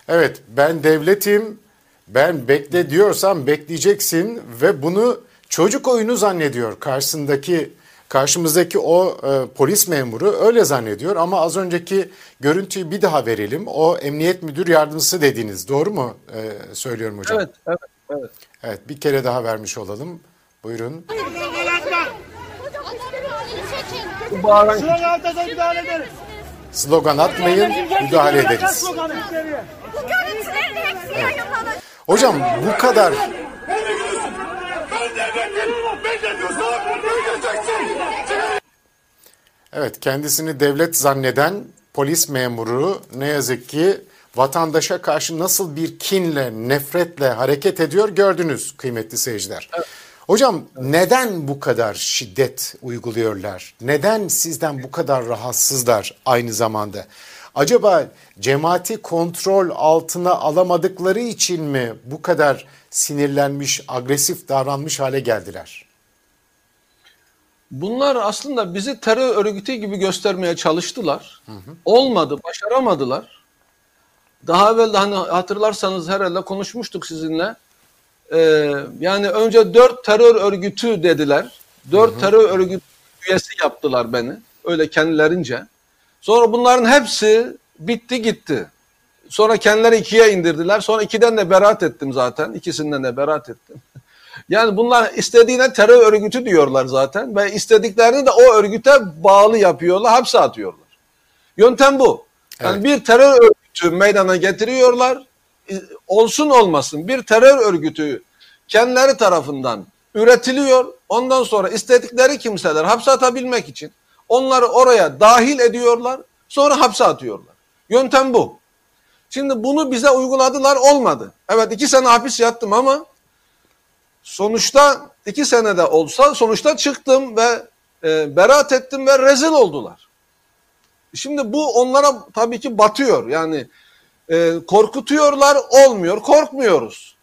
Evet ben devletim ben bekle diyorsam bekleyeceksin ve bunu çocuk oyunu zannediyor karşısındaki karşımızdaki o e, polis memuru öyle zannediyor ama az önceki görüntüyü bir daha verelim. O emniyet müdür yardımcısı dediğiniz doğru mu e, söylüyorum hocam? Evet, evet, evet. Evet bir kere daha vermiş olalım. Buyurun. Bu bağıran kişi. Slogan atarsa müdahale ederiz. Slogan atmayın müdahale ederiz. Bu görüntülerin hepsi yayınlanacak. Hocam bu kadar Evet kendisini devlet zanneden polis memuru ne yazık ki vatandaşa karşı nasıl bir kinle, nefretle hareket ediyor gördünüz kıymetli seyirciler. Hocam neden bu kadar şiddet uyguluyorlar? Neden sizden bu kadar rahatsızlar aynı zamanda? Acaba cemaati kontrol altına alamadıkları için mi bu kadar sinirlenmiş, agresif davranmış hale geldiler? Bunlar aslında bizi terör örgütü gibi göstermeye çalıştılar. Olmadı, başaramadılar. Daha evvel de hani hatırlarsanız herhalde konuşmuştuk sizinle. Ee, yani önce dört terör örgütü dediler. Dört terör örgütü üyesi yaptılar beni. Öyle kendilerince. Sonra bunların hepsi bitti gitti. Sonra kendileri ikiye indirdiler. Sonra ikiden de beraat ettim zaten. İkisinden de beraat ettim. *laughs* Yani bunlar istediğine terör örgütü diyorlar zaten ve istediklerini de o örgüte bağlı yapıyorlar, hapse atıyorlar. Yöntem bu. Yani bir terör örgütü meydana getiriyorlar. E, Olsun olmasın bir terör örgütü kendileri tarafından üretiliyor. Ondan sonra istedikleri kimseler hapse atabilmek için onları oraya dahil ediyorlar. Sonra hapse atıyorlar. Yöntem bu. Şimdi bunu bize uyguladılar olmadı. Evet iki sene hapis yattım ama sonuçta iki senede olsa sonuçta çıktım ve e, beraat ettim ve rezil oldular. Şimdi bu onlara tabii ki batıyor. Yani e, korkutuyorlar olmuyor. Korkmuyoruz.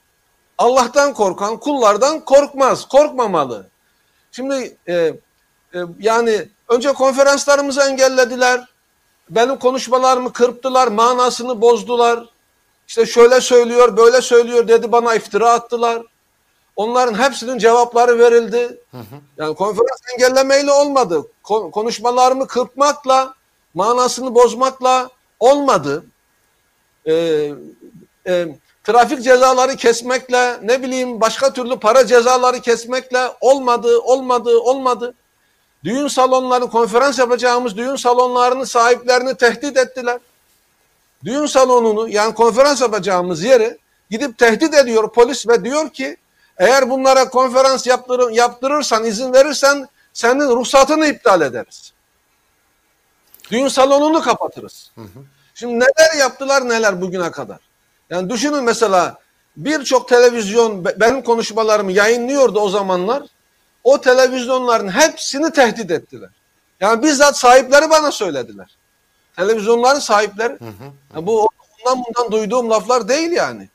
Allah'tan korkan kullardan korkmaz. Korkmamalı. Şimdi e, e, yani önce konferanslarımızı engellediler. Benim konuşmalarımı kırptılar. Manasını bozdular. İşte şöyle söylüyor, böyle söylüyor dedi bana iftira attılar. Onların hepsinin cevapları verildi. Yani konferans engellemeyle olmadı. Kon- konuşmalarımı kırpmakla, manasını bozmakla olmadı. Ee, e, trafik cezaları kesmekle, ne bileyim başka türlü para cezaları kesmekle olmadı, olmadı, olmadı. Düğün salonları, konferans yapacağımız düğün salonlarının sahiplerini tehdit ettiler. Düğün salonunu yani konferans yapacağımız yeri gidip tehdit ediyor polis ve diyor ki eğer bunlara konferans yaptırır, yaptırırsan, izin verirsen senin ruhsatını iptal ederiz. Düğün salonunu kapatırız. Şimdi neler yaptılar neler bugüne kadar. Yani düşünün mesela birçok televizyon be- benim konuşmalarımı yayınlıyordu o zamanlar. O televizyonların hepsini tehdit ettiler. Yani bizzat sahipleri bana söylediler. Televizyonların sahipleri. Ya bu ondan bundan duyduğum laflar değil yani.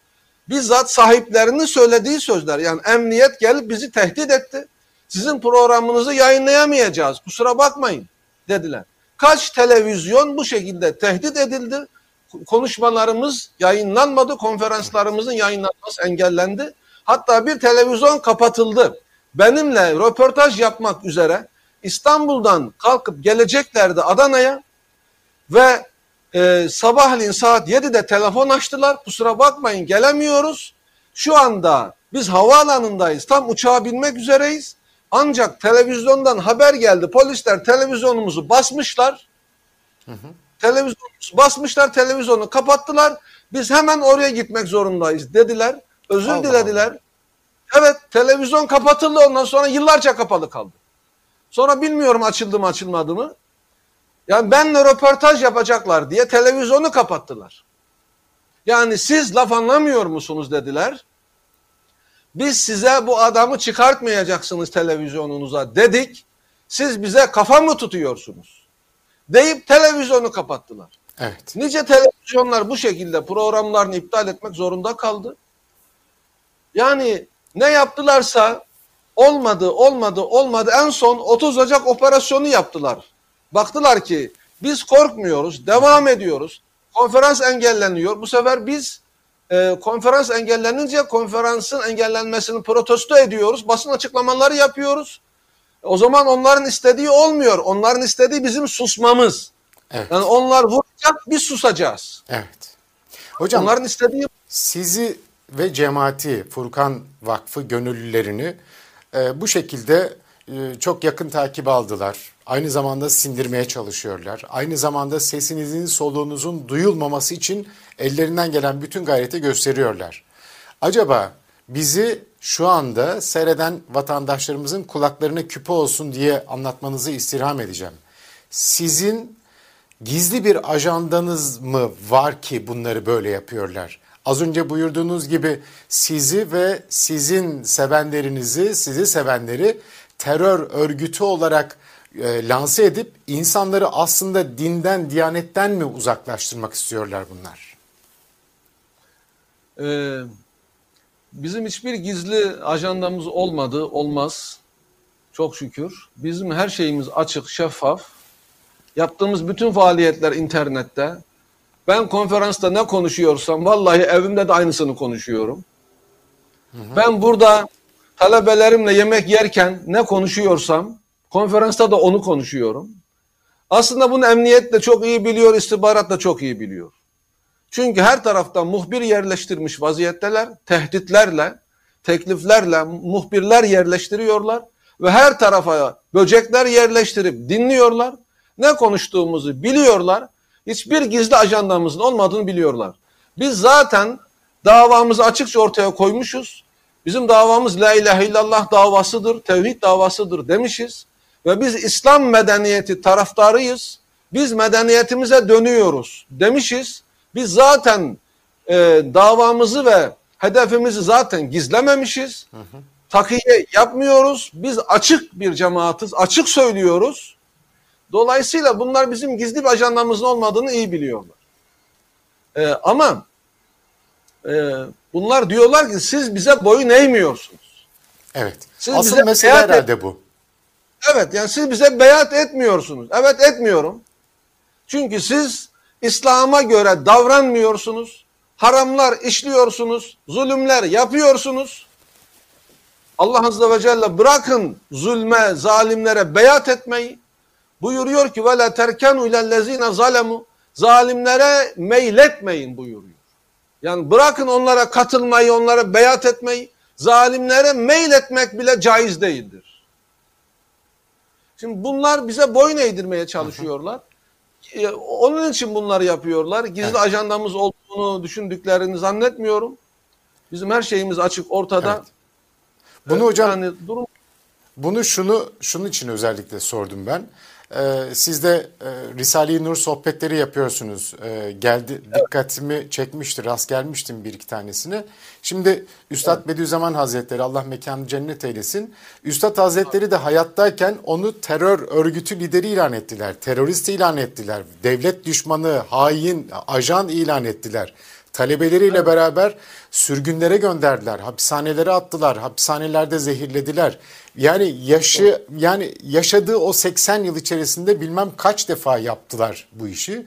Bizzat sahiplerinin söylediği sözler. Yani emniyet gelip bizi tehdit etti. Sizin programınızı yayınlayamayacağız. Kusura bakmayın dediler. Kaç televizyon bu şekilde tehdit edildi. Konuşmalarımız yayınlanmadı. Konferanslarımızın yayınlanması engellendi. Hatta bir televizyon kapatıldı. Benimle röportaj yapmak üzere İstanbul'dan kalkıp geleceklerdi Adana'ya ve e, sabahleyin saat 7'de telefon açtılar. Kusura bakmayın gelemiyoruz. Şu anda biz havaalanındayız. Tam uçağa binmek üzereyiz. Ancak televizyondan haber geldi. Polisler televizyonumuzu basmışlar. Televizyonumuzu basmışlar. Televizyonu kapattılar. Biz hemen oraya gitmek zorundayız dediler. Özür Allah dilediler. Evet televizyon kapatıldı ondan sonra yıllarca kapalı kaldı. Sonra bilmiyorum açıldı mı açılmadı mı. Yani benle röportaj yapacaklar diye televizyonu kapattılar. Yani siz laf anlamıyor musunuz dediler. Biz size bu adamı çıkartmayacaksınız televizyonunuza dedik. Siz bize kafa mı tutuyorsunuz? Deyip televizyonu kapattılar. Evet. Nice televizyonlar bu şekilde programlarını iptal etmek zorunda kaldı. Yani ne yaptılarsa olmadı, olmadı, olmadı. En son 30 Ocak operasyonu yaptılar. Baktılar ki biz korkmuyoruz, devam ediyoruz. Konferans engelleniyor. Bu sefer biz e, konferans engellenince konferansın engellenmesini protesto ediyoruz. Basın açıklamaları yapıyoruz. O zaman onların istediği olmuyor. Onların istediği bizim susmamız. Evet. Yani onlar vuracak, biz susacağız. Evet. Hocam Onların istediği sizi ve cemaati Furkan Vakfı gönüllülerini e, bu şekilde çok yakın takip aldılar. Aynı zamanda sindirmeye çalışıyorlar. Aynı zamanda sesinizin soluğunuzun duyulmaması için ellerinden gelen bütün gayreti gösteriyorlar. Acaba bizi şu anda seyreden vatandaşlarımızın kulaklarına küpe olsun diye anlatmanızı istirham edeceğim. Sizin gizli bir ajandanız mı var ki bunları böyle yapıyorlar? Az önce buyurduğunuz gibi sizi ve sizin sevenlerinizi, sizi sevenleri terör örgütü olarak e, lanse edip insanları aslında dinden, diyanetten mi uzaklaştırmak istiyorlar bunlar? Ee, bizim hiçbir gizli ajandamız olmadı, olmaz. Çok şükür. Bizim her şeyimiz açık, şeffaf. Yaptığımız bütün faaliyetler internette. Ben konferansta ne konuşuyorsam vallahi evimde de aynısını konuşuyorum. Ben burada talebelerimle yemek yerken ne konuşuyorsam konferansta da onu konuşuyorum. Aslında bunu emniyet de çok iyi biliyor, istihbarat da çok iyi biliyor. Çünkü her taraftan muhbir yerleştirmiş vaziyetteler. Tehditlerle, tekliflerle muhbirler yerleştiriyorlar. Ve her tarafa böcekler yerleştirip dinliyorlar. Ne konuştuğumuzu biliyorlar. Hiçbir gizli ajandamızın olmadığını biliyorlar. Biz zaten davamızı açıkça ortaya koymuşuz. Bizim davamız la ilahe illallah davasıdır, tevhid davasıdır demişiz. Ve biz İslam medeniyeti taraftarıyız. Biz medeniyetimize dönüyoruz demişiz. Biz zaten e, davamızı ve hedefimizi zaten gizlememişiz. Takiye yapmıyoruz. Biz açık bir cemaatiz. Açık söylüyoruz. Dolayısıyla bunlar bizim gizli bir ajandamızın olmadığını iyi biliyorlar. E, ama e, bunlar diyorlar ki siz bize boyun eğmiyorsunuz. Evet. Siz Asıl bize mesele seyahat et- herhalde bu. Evet yani siz bize beyat etmiyorsunuz. Evet etmiyorum. Çünkü siz İslam'a göre davranmıyorsunuz. Haramlar işliyorsunuz. Zulümler yapıyorsunuz. Allah Azze ve Celle bırakın zulme, zalimlere beyat etmeyi. Buyuruyor ki ve la terkenu ilellezine zalemu. Zalimlere meyletmeyin buyuruyor. Yani bırakın onlara katılmayı, onlara beyat etmeyi. Zalimlere meyletmek bile caiz değildir. Şimdi bunlar bize boyun eğdirmeye çalışıyorlar. Ee, Onun için bunları yapıyorlar. Gizli Evet. ajandamız olduğunu düşündüklerini zannetmiyorum. Bizim her şeyimiz açık ortada. Evet. Bunu hocam yani durum Bunu şunu şunun için özellikle sordum ben. E, siz de e, Risale-i Nur sohbetleri yapıyorsunuz. E, geldi dikkatimi çekmişti, rast gelmiştim bir iki tanesini. Şimdi Üstad evet. Bediüzzaman Hazretleri Allah mekanı cennet eylesin. Üstad Hazretleri de hayattayken onu terör örgütü lideri ilan ettiler. Terörist ilan ettiler. Devlet düşmanı, hain, ajan ilan ettiler. Talebeleriyle beraber sürgünlere gönderdiler, hapishanelere attılar, hapishanelerde zehirlediler. Yani yaşı yani yaşadığı o 80 yıl içerisinde bilmem kaç defa yaptılar bu işi.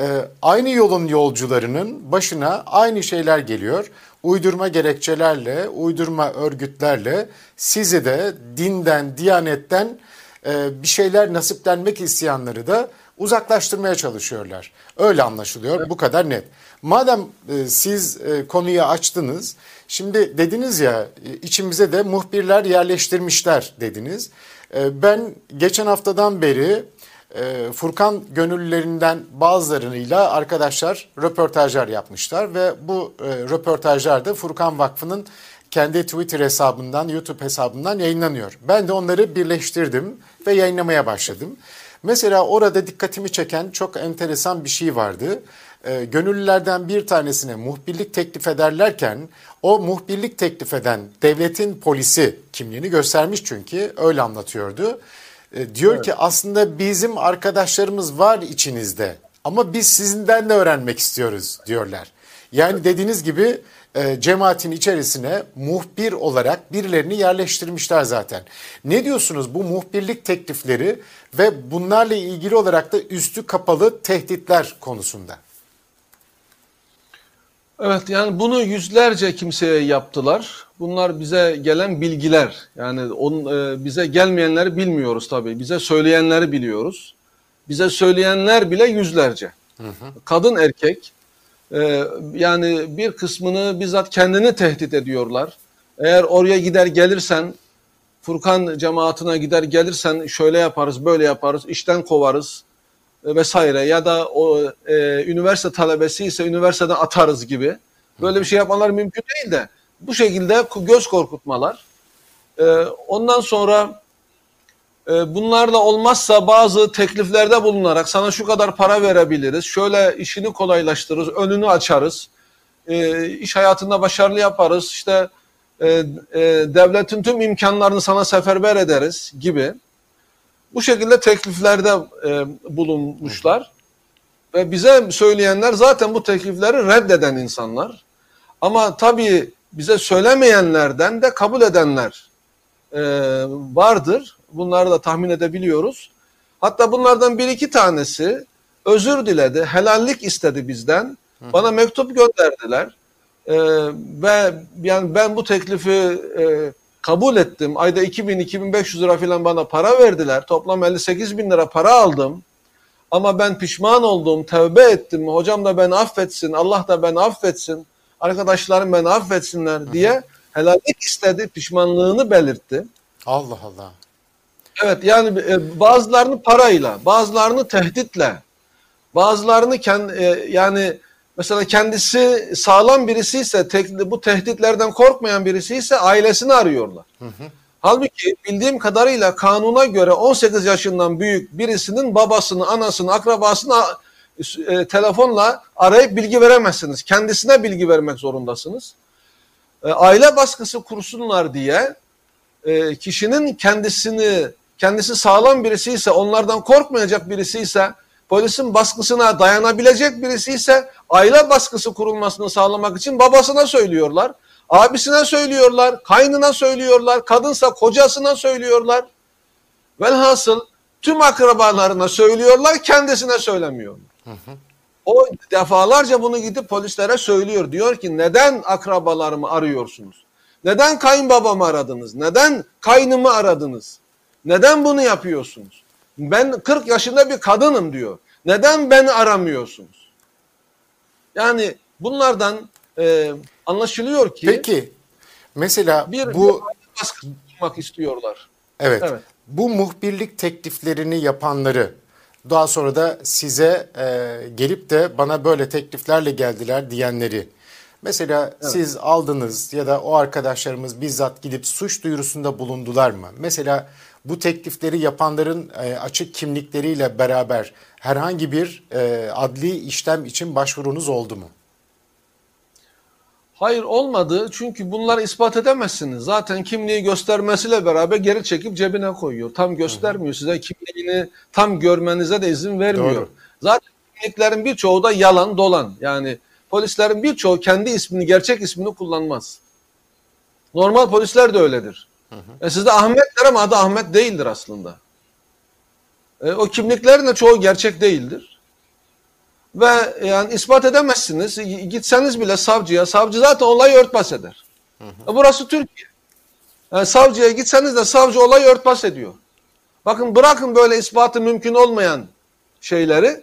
Ee, aynı yolun yolcularının başına aynı şeyler geliyor. Uydurma gerekçelerle, uydurma örgütlerle sizi de dinden, diyanetten e, bir şeyler nasiplenmek isteyenleri de uzaklaştırmaya çalışıyorlar. Öyle anlaşılıyor. Bu kadar net. Madem e, siz e, konuyu açtınız, şimdi dediniz ya e, içimize de muhbirler yerleştirmişler dediniz. E, ben geçen haftadan beri e, Furkan gönüllülerinden bazılarıyla arkadaşlar röportajlar yapmışlar ve bu e, röportajlar da Furkan Vakfı'nın kendi Twitter hesabından, YouTube hesabından yayınlanıyor. Ben de onları birleştirdim ve yayınlamaya başladım. Mesela orada dikkatimi çeken çok enteresan bir şey vardı. E, gönüllülerden bir tanesine muhbirlik teklif ederlerken o muhbirlik teklif eden devletin polisi kimliğini göstermiş çünkü öyle anlatıyordu. E, diyor evet. ki aslında bizim arkadaşlarımız var içinizde ama biz sizinden de öğrenmek istiyoruz diyorlar. Yani dediğiniz gibi e, cemaatin içerisine muhbir olarak birilerini yerleştirmişler zaten. Ne diyorsunuz bu muhbirlik teklifleri ve bunlarla ilgili olarak da üstü kapalı tehditler konusunda? Evet yani bunu yüzlerce kimseye yaptılar. Bunlar bize gelen bilgiler. Yani on, e, bize gelmeyenleri bilmiyoruz tabii. Bize söyleyenleri biliyoruz. Bize söyleyenler bile yüzlerce. Hı hı. Kadın erkek e, yani bir kısmını bizzat kendini tehdit ediyorlar. Eğer oraya gider gelirsen Furkan cemaatine gider gelirsen şöyle yaparız böyle yaparız işten kovarız e, vesaire ya da o e, üniversite talebesi ise üniversiteden atarız gibi. Böyle bir şey yapmaları mümkün değil de bu şekilde göz korkutmalar. E, ondan sonra e, bunlarla olmazsa bazı tekliflerde bulunarak sana şu kadar para verebiliriz, şöyle işini kolaylaştırırız, önünü açarız, e, iş hayatında başarılı yaparız, işte e, e, devletin tüm imkanlarını sana seferber ederiz gibi. Bu şekilde tekliflerde e, bulunmuşlar. Ve bize söyleyenler zaten bu teklifleri reddeden insanlar. Ama tabii bize söylemeyenlerden de kabul edenler e, vardır. Bunları da tahmin edebiliyoruz. Hatta bunlardan bir iki tanesi özür diledi, helallik istedi bizden. Bana mektup gönderdiler. E, ve yani ben bu teklifi e, kabul ettim. Ayda 2000-2500 lira falan bana para verdiler. Toplam 58 bin lira para aldım. Ama ben pişman oldum, tevbe ettim. Hocam da beni affetsin, Allah da beni affetsin. Arkadaşlarım beni affetsinler diye helallik istedi, pişmanlığını belirtti. Allah Allah. Evet yani e, bazılarını parayla, bazılarını tehditle, bazılarını kendi, e, yani Mesela kendisi sağlam birisi ise, bu tehditlerden korkmayan birisi ise ailesini arıyorlar. Hı hı. Halbuki bildiğim kadarıyla kanuna göre 18 yaşından büyük birisinin babasını, anasını, akrabasını e, telefonla arayıp bilgi veremezsiniz. Kendisine bilgi vermek zorundasınız. E, aile baskısı kursunlar diye e, kişinin kendisini, kendisi sağlam birisi ise, onlardan korkmayacak birisi ise polisin baskısına dayanabilecek birisi ise aile baskısı kurulmasını sağlamak için babasına söylüyorlar. Abisine söylüyorlar, kaynına söylüyorlar, kadınsa kocasına söylüyorlar. Velhasıl tüm akrabalarına söylüyorlar, kendisine söylemiyorlar. Hı hı. O defalarca bunu gidip polislere söylüyor. Diyor ki neden akrabalarımı arıyorsunuz? Neden kayınbabamı aradınız? Neden kaynımı aradınız? Neden bunu yapıyorsunuz? Ben 40 yaşında bir kadınım diyor. Neden beni aramıyorsunuz? Yani bunlardan e, anlaşılıyor ki Peki mesela bir, bu bir baskı tutmak istiyorlar. Evet, evet. Bu muhbirlik tekliflerini yapanları daha sonra da size e, gelip de bana böyle tekliflerle geldiler diyenleri Mesela siz aldınız ya da o arkadaşlarımız bizzat gidip suç duyurusunda bulundular mı? Mesela bu teklifleri yapanların e, açık kimlikleriyle beraber herhangi bir e, adli işlem için başvurunuz oldu mu? Hayır olmadı çünkü bunları ispat edemezsiniz. Zaten kimliği göstermesiyle beraber geri çekip cebine koyuyor. Tam göstermiyor size kimliğini tam görmenize de izin vermiyor. Doğru. Zaten kimliklerin birçoğu da yalan dolan. Yani polislerin birçoğu kendi ismini gerçek ismini kullanmaz. Normal polisler de öyledir. E sizde Ahmet der ama adı Ahmet değildir aslında. E, o kimliklerin de çoğu gerçek değildir. Ve yani ispat edemezsiniz. Gitseniz bile savcıya, savcı zaten olayı örtbas eder. E, burası Türkiye. Yani savcıya gitseniz de savcı olayı örtbas ediyor. Bakın bırakın böyle ispatı mümkün olmayan şeyleri. E,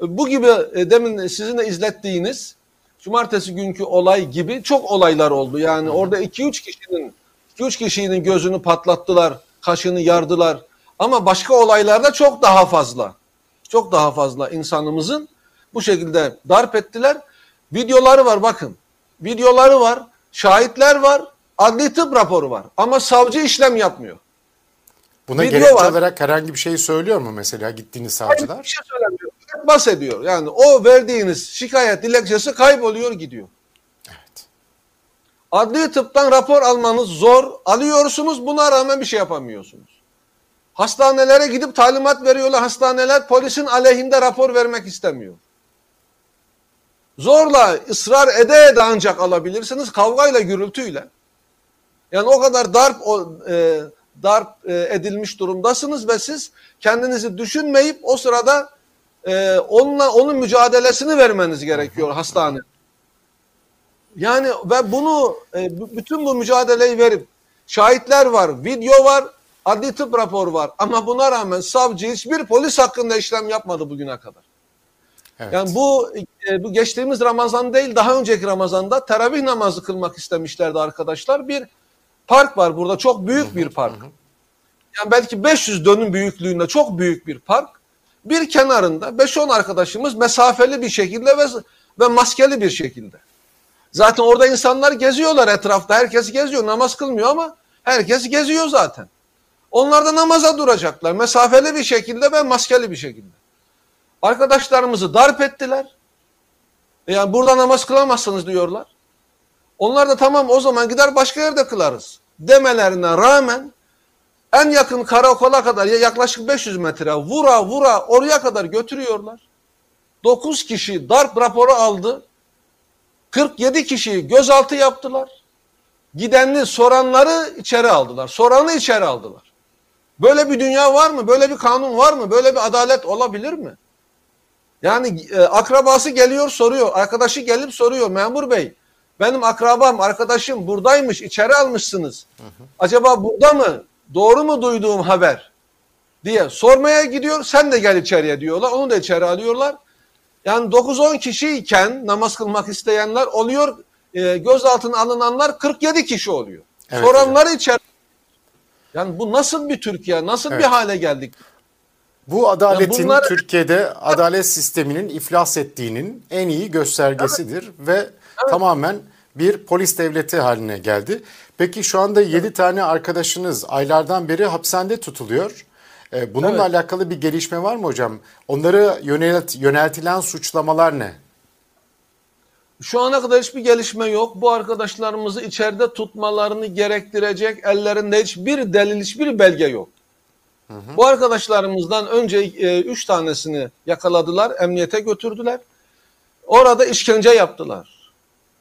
Bu gibi e, demin sizin de izlettiğiniz cumartesi günkü olay gibi çok olaylar oldu. Yani orada 2-3 kişinin 2-3 kişinin gözünü patlattılar, kaşını yardılar. Ama başka olaylarda çok daha fazla. Çok daha fazla insanımızın bu şekilde darp ettiler. Videoları var bakın. Videoları var, şahitler var, adli tıp raporu var. Ama savcı işlem yapmıyor. Buna Video gerekçe var. olarak herhangi bir şey söylüyor mu mesela gittiğiniz Hayır, savcılar? bir şey söylemiyor. Bahsediyor. Yani o verdiğiniz şikayet dilekçesi kayboluyor gidiyor. Adli tıptan rapor almanız zor. Alıyorsunuz buna rağmen bir şey yapamıyorsunuz. Hastanelere gidip talimat veriyorlar. Hastaneler polisin aleyhinde rapor vermek istemiyor. Zorla ısrar ede ede ancak alabilirsiniz kavgayla gürültüyle. Yani o kadar darp o, e, darp e, edilmiş durumdasınız ve siz kendinizi düşünmeyip o sırada e, onunla onun mücadelesini vermeniz gerekiyor hastane. Yani ve bunu e, bütün bu mücadeleyi verip şahitler var, video var, adli tıp raporu var ama buna rağmen savcı hiçbir polis hakkında işlem yapmadı bugüne kadar. Evet. Yani bu e, bu geçtiğimiz Ramazan değil daha önceki Ramazan'da teravih namazı kılmak istemişlerdi arkadaşlar. Bir park var burada çok büyük bir park. Yani belki 500 dönüm büyüklüğünde çok büyük bir park. Bir kenarında 5-10 arkadaşımız mesafeli bir şekilde ve, ve maskeli bir şekilde. Zaten orada insanlar geziyorlar etrafta. Herkes geziyor. Namaz kılmıyor ama herkes geziyor zaten. Onlar da namaza duracaklar. Mesafeli bir şekilde ve maskeli bir şekilde. Arkadaşlarımızı darp ettiler. E Yani burada namaz kılamazsınız diyorlar. Onlar da tamam o zaman gider başka yerde kılarız demelerine rağmen en yakın karakola kadar ya yaklaşık 500 metre vura vura oraya kadar götürüyorlar. 9 kişi darp raporu aldı. 47 kişiyi gözaltı yaptılar. Gidenli soranları içeri aldılar. Soranı içeri aldılar. Böyle bir dünya var mı? Böyle bir kanun var mı? Böyle bir adalet olabilir mi? Yani e, akrabası geliyor soruyor. Arkadaşı gelip soruyor. Memur bey benim akrabam, arkadaşım buradaymış. içeri almışsınız. Acaba burada mı? Doğru mu duyduğum haber? Diye sormaya gidiyor. Sen de gel içeriye diyorlar. Onu da içeri alıyorlar. Yani 9-10 kişiyken namaz kılmak isteyenler oluyor. E, gözaltına alınanlar 47 kişi oluyor. Evet Soranları içeri. Yani bu nasıl bir Türkiye? Nasıl bir Evet. hale geldik? Bu adaletin Ya bunlar- Türkiye'de adalet sisteminin iflas ettiğinin en iyi göstergesidir ve tamamen bir polis devleti haline geldi. Peki şu anda 7 tane arkadaşınız aylardan beri hapishanede tutuluyor. Ee, Bununla Evet. alakalı bir gelişme var mı hocam? Onlara yönelt, yöneltilen suçlamalar ne? Şu ana kadar hiçbir gelişme yok. Bu arkadaşlarımızı içeride tutmalarını gerektirecek ellerinde hiçbir delil, hiçbir belge yok. Bu arkadaşlarımızdan önce e, üç tanesini yakaladılar, emniyete götürdüler. Orada işkence yaptılar.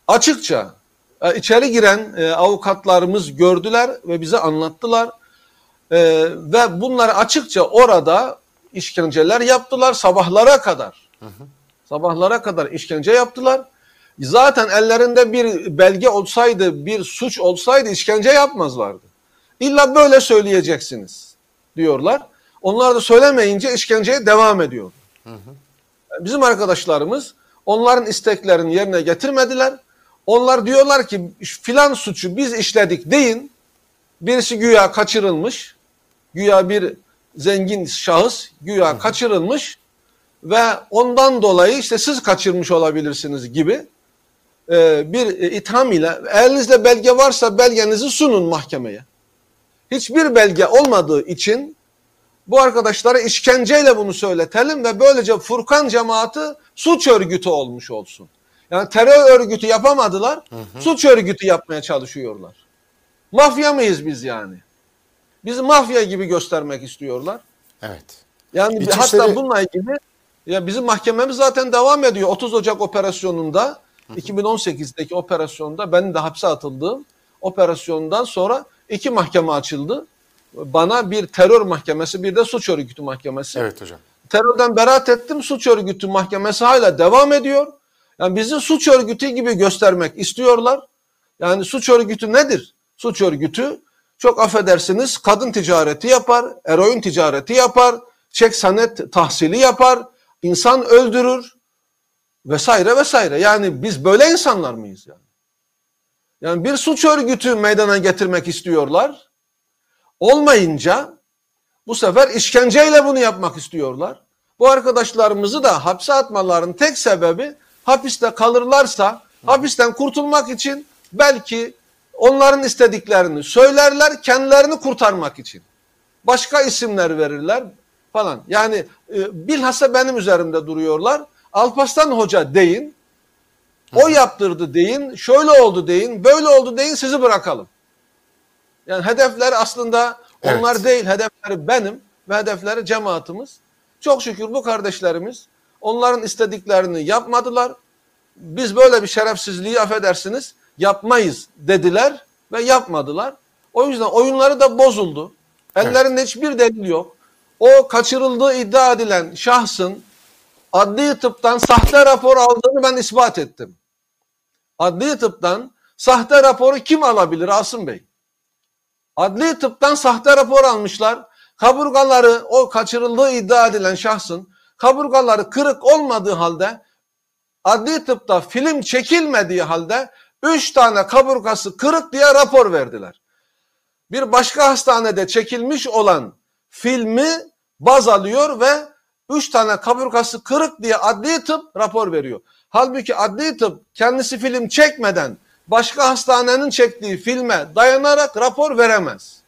Açıkça e, içeri giren e, avukatlarımız gördüler ve bize anlattılar. E, ve bunları açıkça orada işkenceler yaptılar sabahlara kadar. Sabahlara kadar işkence yaptılar. Zaten ellerinde bir belge olsaydı, bir suç olsaydı işkence yapmazlardı. İlla böyle söyleyeceksiniz diyorlar. Onlar da söylemeyince işkenceye devam ediyor. Bizim arkadaşlarımız onların isteklerini yerine getirmediler. Onlar diyorlar ki filan suçu biz işledik deyin. Birisi güya kaçırılmış. Güya bir zengin şahıs güya kaçırılmış ve ondan dolayı işte siz kaçırmış olabilirsiniz gibi e, bir e, itham ile elinizde belge varsa belgenizi sunun mahkemeye. Hiçbir belge olmadığı için bu arkadaşlara işkenceyle bunu söyletelim ve böylece Furkan cemaati suç örgütü olmuş olsun. Yani terör örgütü yapamadılar, suç örgütü yapmaya çalışıyorlar. Mafya mıyız biz yani? Bizi mafya gibi göstermek istiyorlar. Evet. Yani İçişleri- hatta bununla ilgili ya bizim mahkememiz zaten devam ediyor. 30 Ocak operasyonunda 2018'deki operasyonda benim de hapse atıldığım operasyondan sonra iki mahkeme açıldı. Bana bir terör mahkemesi bir de suç örgütü mahkemesi. Evet hocam. Terörden beraat ettim. Suç örgütü mahkemesi hala devam ediyor. Yani bizi suç örgütü gibi göstermek istiyorlar. Yani suç örgütü nedir? Suç örgütü çok affedersiniz kadın ticareti yapar, eroin ticareti yapar, çek sanet tahsili yapar, insan öldürür vesaire vesaire. Yani biz böyle insanlar mıyız yani? Yani bir suç örgütü meydana getirmek istiyorlar. Olmayınca bu sefer işkenceyle bunu yapmak istiyorlar. Bu arkadaşlarımızı da hapse atmaların tek sebebi hapiste kalırlarsa hapisten kurtulmak için belki onların istediklerini söylerler kendilerini kurtarmak için. Başka isimler verirler falan. Yani e, bilhassa benim üzerimde duruyorlar. Alparslan Hoca deyin, o yaptırdı deyin, şöyle oldu deyin, böyle oldu deyin sizi bırakalım. Yani hedefler aslında onlar Evet. değil, hedefleri benim ve hedefleri cemaatimiz. Çok şükür bu kardeşlerimiz onların istediklerini yapmadılar. Biz böyle bir şerefsizliği affedersiniz yapmayız dediler ve yapmadılar. O yüzden oyunları da bozuldu. Ellerinde hiçbir delil yok. O kaçırıldığı iddia edilen şahsın adli tıptan sahte rapor aldığını ben ispat ettim. Adli tıptan sahte raporu kim alabilir Asım Bey? Adli tıptan sahte rapor almışlar. Kaburgaları o kaçırıldığı iddia edilen şahsın kaburgaları kırık olmadığı halde adli tıpta film çekilmediği halde 3 tane kaburgası kırık diye rapor verdiler. Bir başka hastanede çekilmiş olan filmi baz alıyor ve 3 tane kaburgası kırık diye adli tıp rapor veriyor. Halbuki adli tıp kendisi film çekmeden başka hastanenin çektiği filme dayanarak rapor veremez.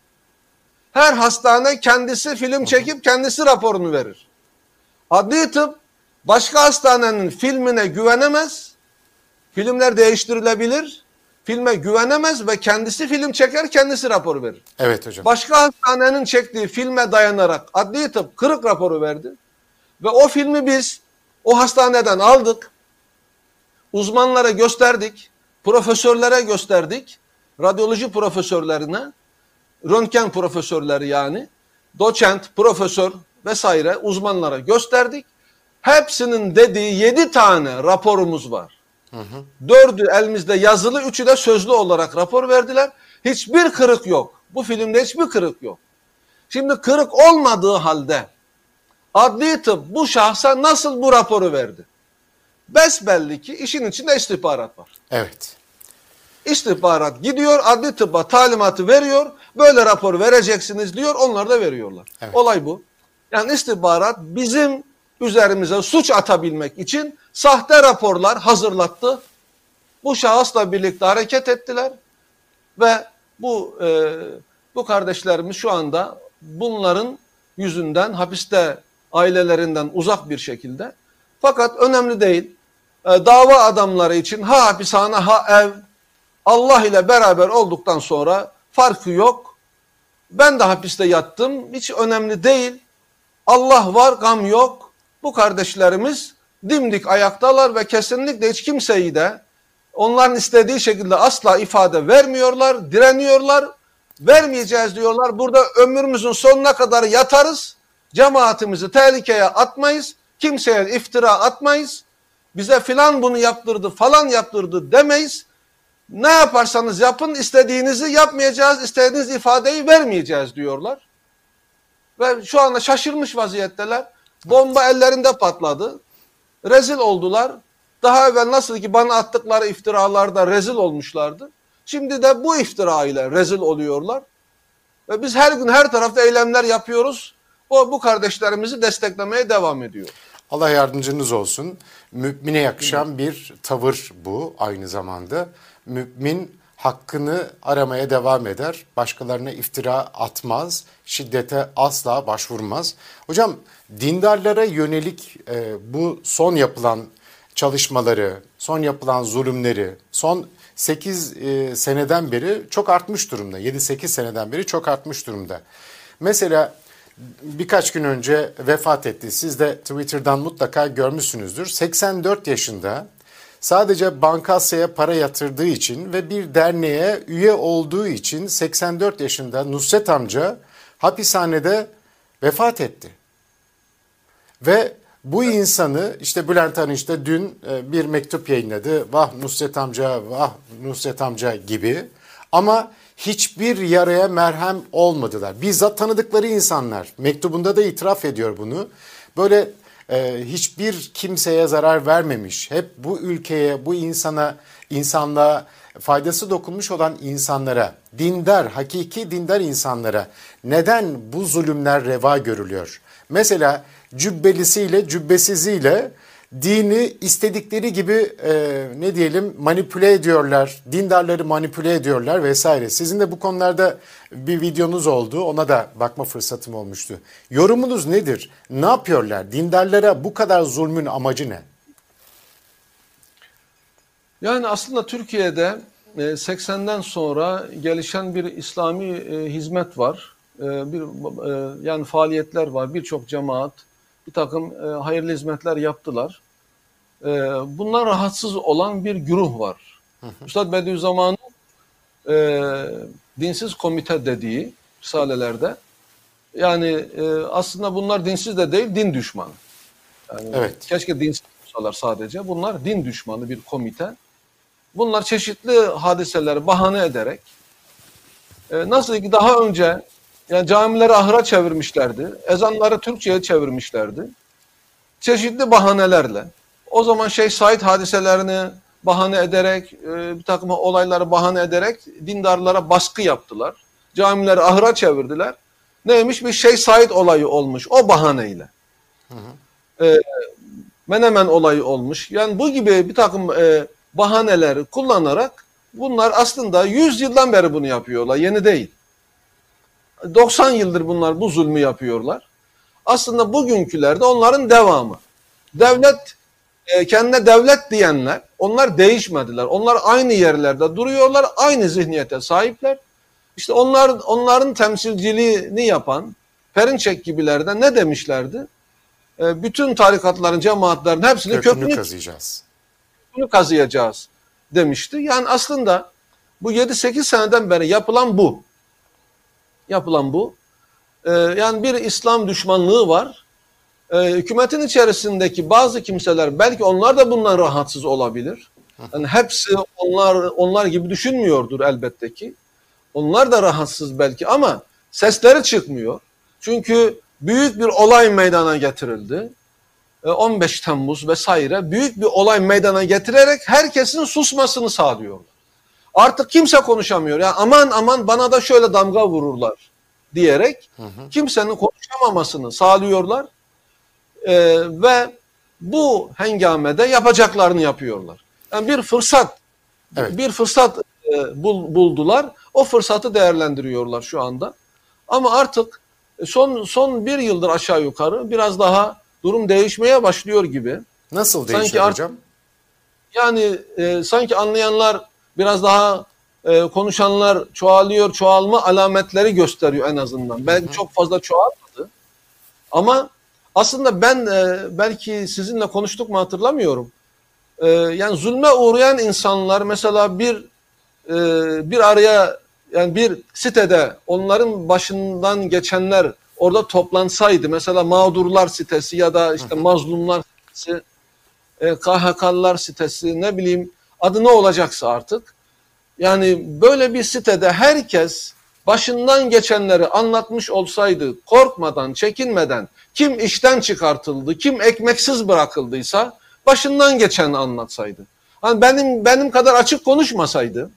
Her hastane kendisi film çekip kendisi raporunu verir. Adli tıp başka hastanenin filmine güvenemez. Filmler değiştirilebilir. Filme güvenemez ve kendisi film çeker kendisi rapor verir. Evet hocam. Başka hastanenin çektiği filme dayanarak adli tıp kırık raporu verdi. Ve o filmi biz o hastaneden aldık. Uzmanlara gösterdik. Profesörlere gösterdik. Radyoloji profesörlerine. Röntgen profesörleri yani. Doçent, profesör vesaire uzmanlara gösterdik. Hepsinin dediği yedi tane raporumuz var. Dördü elimizde yazılı, üçü de sözlü olarak rapor verdiler. Hiçbir kırık yok. Bu filmde hiçbir kırık yok. Şimdi kırık olmadığı halde adli tıp bu şahsa nasıl bu raporu verdi? Besbelli ki işin içinde istihbarat var. Evet. İstihbarat gidiyor adli tıbba talimatı veriyor. Böyle rapor vereceksiniz diyor. Onlar da veriyorlar. Evet. Olay bu. Yani istihbarat bizim üzerimize suç atabilmek için sahte raporlar hazırlattı. Bu şahısla birlikte hareket ettiler ve bu e, bu kardeşlerimiz şu anda bunların yüzünden hapiste ailelerinden uzak bir şekilde. Fakat önemli değil. E, dava adamları için ha hapishane ha ev Allah ile beraber olduktan sonra farkı yok. Ben de hapiste yattım. Hiç önemli değil. Allah var, gam yok. Bu kardeşlerimiz dimdik ayaktalar ve kesinlikle hiç kimseyi de onların istediği şekilde asla ifade vermiyorlar, direniyorlar. Vermeyeceğiz diyorlar. Burada ömrümüzün sonuna kadar yatarız. Cemaatimizi tehlikeye atmayız. Kimseye iftira atmayız. Bize filan bunu yaptırdı, falan yaptırdı demeyiz. Ne yaparsanız yapın istediğinizi yapmayacağız, istediğiniz ifadeyi vermeyeceğiz diyorlar. Ve şu anda şaşırmış vaziyetteler. Bomba ellerinde patladı. Rezil oldular. Daha evvel nasıl ki bana attıkları iftiralarda rezil olmuşlardı. Şimdi de bu iftira ile rezil oluyorlar. Ve biz her gün her tarafta eylemler yapıyoruz. O bu kardeşlerimizi desteklemeye devam ediyor. Allah yardımcınız olsun. Mümine yakışan bir tavır bu aynı zamanda. Mümin hakkını aramaya devam eder. Başkalarına iftira atmaz. Şiddete asla başvurmaz. Hocam dindarlara yönelik e, bu son yapılan çalışmaları, son yapılan zulümleri, son 8 e, seneden beri çok artmış durumda. 7-8 seneden beri çok artmış durumda. Mesela birkaç gün önce vefat etti. Siz de Twitter'dan mutlaka görmüşsünüzdür. 84 yaşında sadece Bankasya'ya para yatırdığı için ve bir derneğe üye olduğu için 84 yaşında Nusret amca hapishanede vefat etti. Ve bu insanı işte Bülent Arınç da dün e, bir mektup yayınladı. Vah Nusret amca, vah Nusret amca gibi. Ama hiçbir yaraya merhem olmadılar. Bizzat tanıdıkları insanlar. Mektubunda da itiraf ediyor bunu. Böyle e, hiçbir kimseye zarar vermemiş. Hep bu ülkeye, bu insana, insanlığa faydası dokunmuş olan insanlara, dindar, hakiki dindar insanlara neden bu zulümler reva görülüyor? Mesela cübbelisiyle, cübbesiziyle dini istedikleri gibi e, ne diyelim manipüle ediyorlar, dindarları manipüle ediyorlar vesaire. Sizin de bu konularda bir videonuz oldu, ona da bakma fırsatım olmuştu. Yorumunuz nedir? Ne yapıyorlar? Dindarlara bu kadar zulmün amacı ne? Yani aslında Türkiye'de 80'den sonra gelişen bir İslami e, hizmet var. E, bir e, yani faaliyetler var. Birçok cemaat bir takım hayırlı hizmetler yaptılar. Bundan rahatsız olan bir güruh var. Üstad Bediüzzaman'ın e, dinsiz komite dediği risalelerde yani aslında bunlar dinsiz de değil, din düşmanı. Yani evet. Keşke dinsiz olsalar sadece. Bunlar din düşmanı bir komite. Bunlar çeşitli hadiseleri bahane ederek e, nasıl ki daha önce yani camileri ahıra çevirmişlerdi, ezanları Türkçe'ye çevirmişlerdi. Çeşitli bahanelerle. O zaman Şeyh Said hadiselerini bahane ederek, e, bir takım olayları bahane ederek dindarlara baskı yaptılar. Camileri ahıra çevirdiler. Neymiş? Bir Şeyh Said olayı olmuş o bahaneyle. Hı hı. E, Menemen olayı olmuş. Yani bu gibi bir takım e, bahaneleri kullanarak bunlar aslında 100 yıldan beri bunu yapıyorlar. Yeni değil. 90 yıldır bunlar bu zulmü yapıyorlar. Aslında bugünkülerde onların devamı. Devlet e, kendine devlet diyenler onlar değişmediler. Onlar aynı yerlerde duruyorlar. Aynı zihniyete sahipler. İşte onlar onların temsilciliğini yapan Perinçek gibilerden ne demişlerdi? E, bütün tarikatların, cemaatlerin hepsini kökünü, kökünü kazıyacağız bunu kazıyacağız demişti. Yani aslında bu 7-8 seneden beri yapılan bu. Yapılan bu. Ee, yani bir İslam düşmanlığı var. Ee, hükümetin içerisindeki bazı kimseler belki onlar da bundan rahatsız olabilir. Yani hepsi onlar onlar gibi düşünmüyordur elbette ki. Onlar da rahatsız belki ama sesleri çıkmıyor. Çünkü büyük bir olay meydana getirildi. 15 e, Temmuz vesaire büyük bir olay meydana getirerek herkesin susmasını sağlıyorlar. Artık kimse konuşamıyor. Yani aman aman bana da şöyle damga vururlar diyerek hı hı. kimsenin konuşamamasını sağlıyorlar. Ee, ve bu hengamede yapacaklarını yapıyorlar. Yani bir fırsat evet. bir fırsat e, bul, buldular. O fırsatı değerlendiriyorlar şu anda. Ama artık son son bir yıldır aşağı yukarı biraz daha durum değişmeye başlıyor gibi. Nasıl değişiyor sanki hocam? Yani e, sanki anlayanlar biraz daha e, konuşanlar çoğalıyor, çoğalma alametleri gösteriyor en azından. Hı. çok fazla çoğalmadı. Ama aslında ben e, belki sizinle konuştuk mu hatırlamıyorum. E, yani zulme uğrayan insanlar mesela bir e, bir araya yani bir sitede onların başından geçenler orada toplansaydı mesela mağdurlar sitesi ya da işte mazlumlar sitesi, e, KHK'lılar sitesi ne bileyim adı ne olacaksa artık. Yani böyle bir sitede herkes başından geçenleri anlatmış olsaydı korkmadan, çekinmeden kim işten çıkartıldı, kim ekmeksiz bırakıldıysa başından geçeni anlatsaydı. Hani benim benim kadar açık konuşmasaydı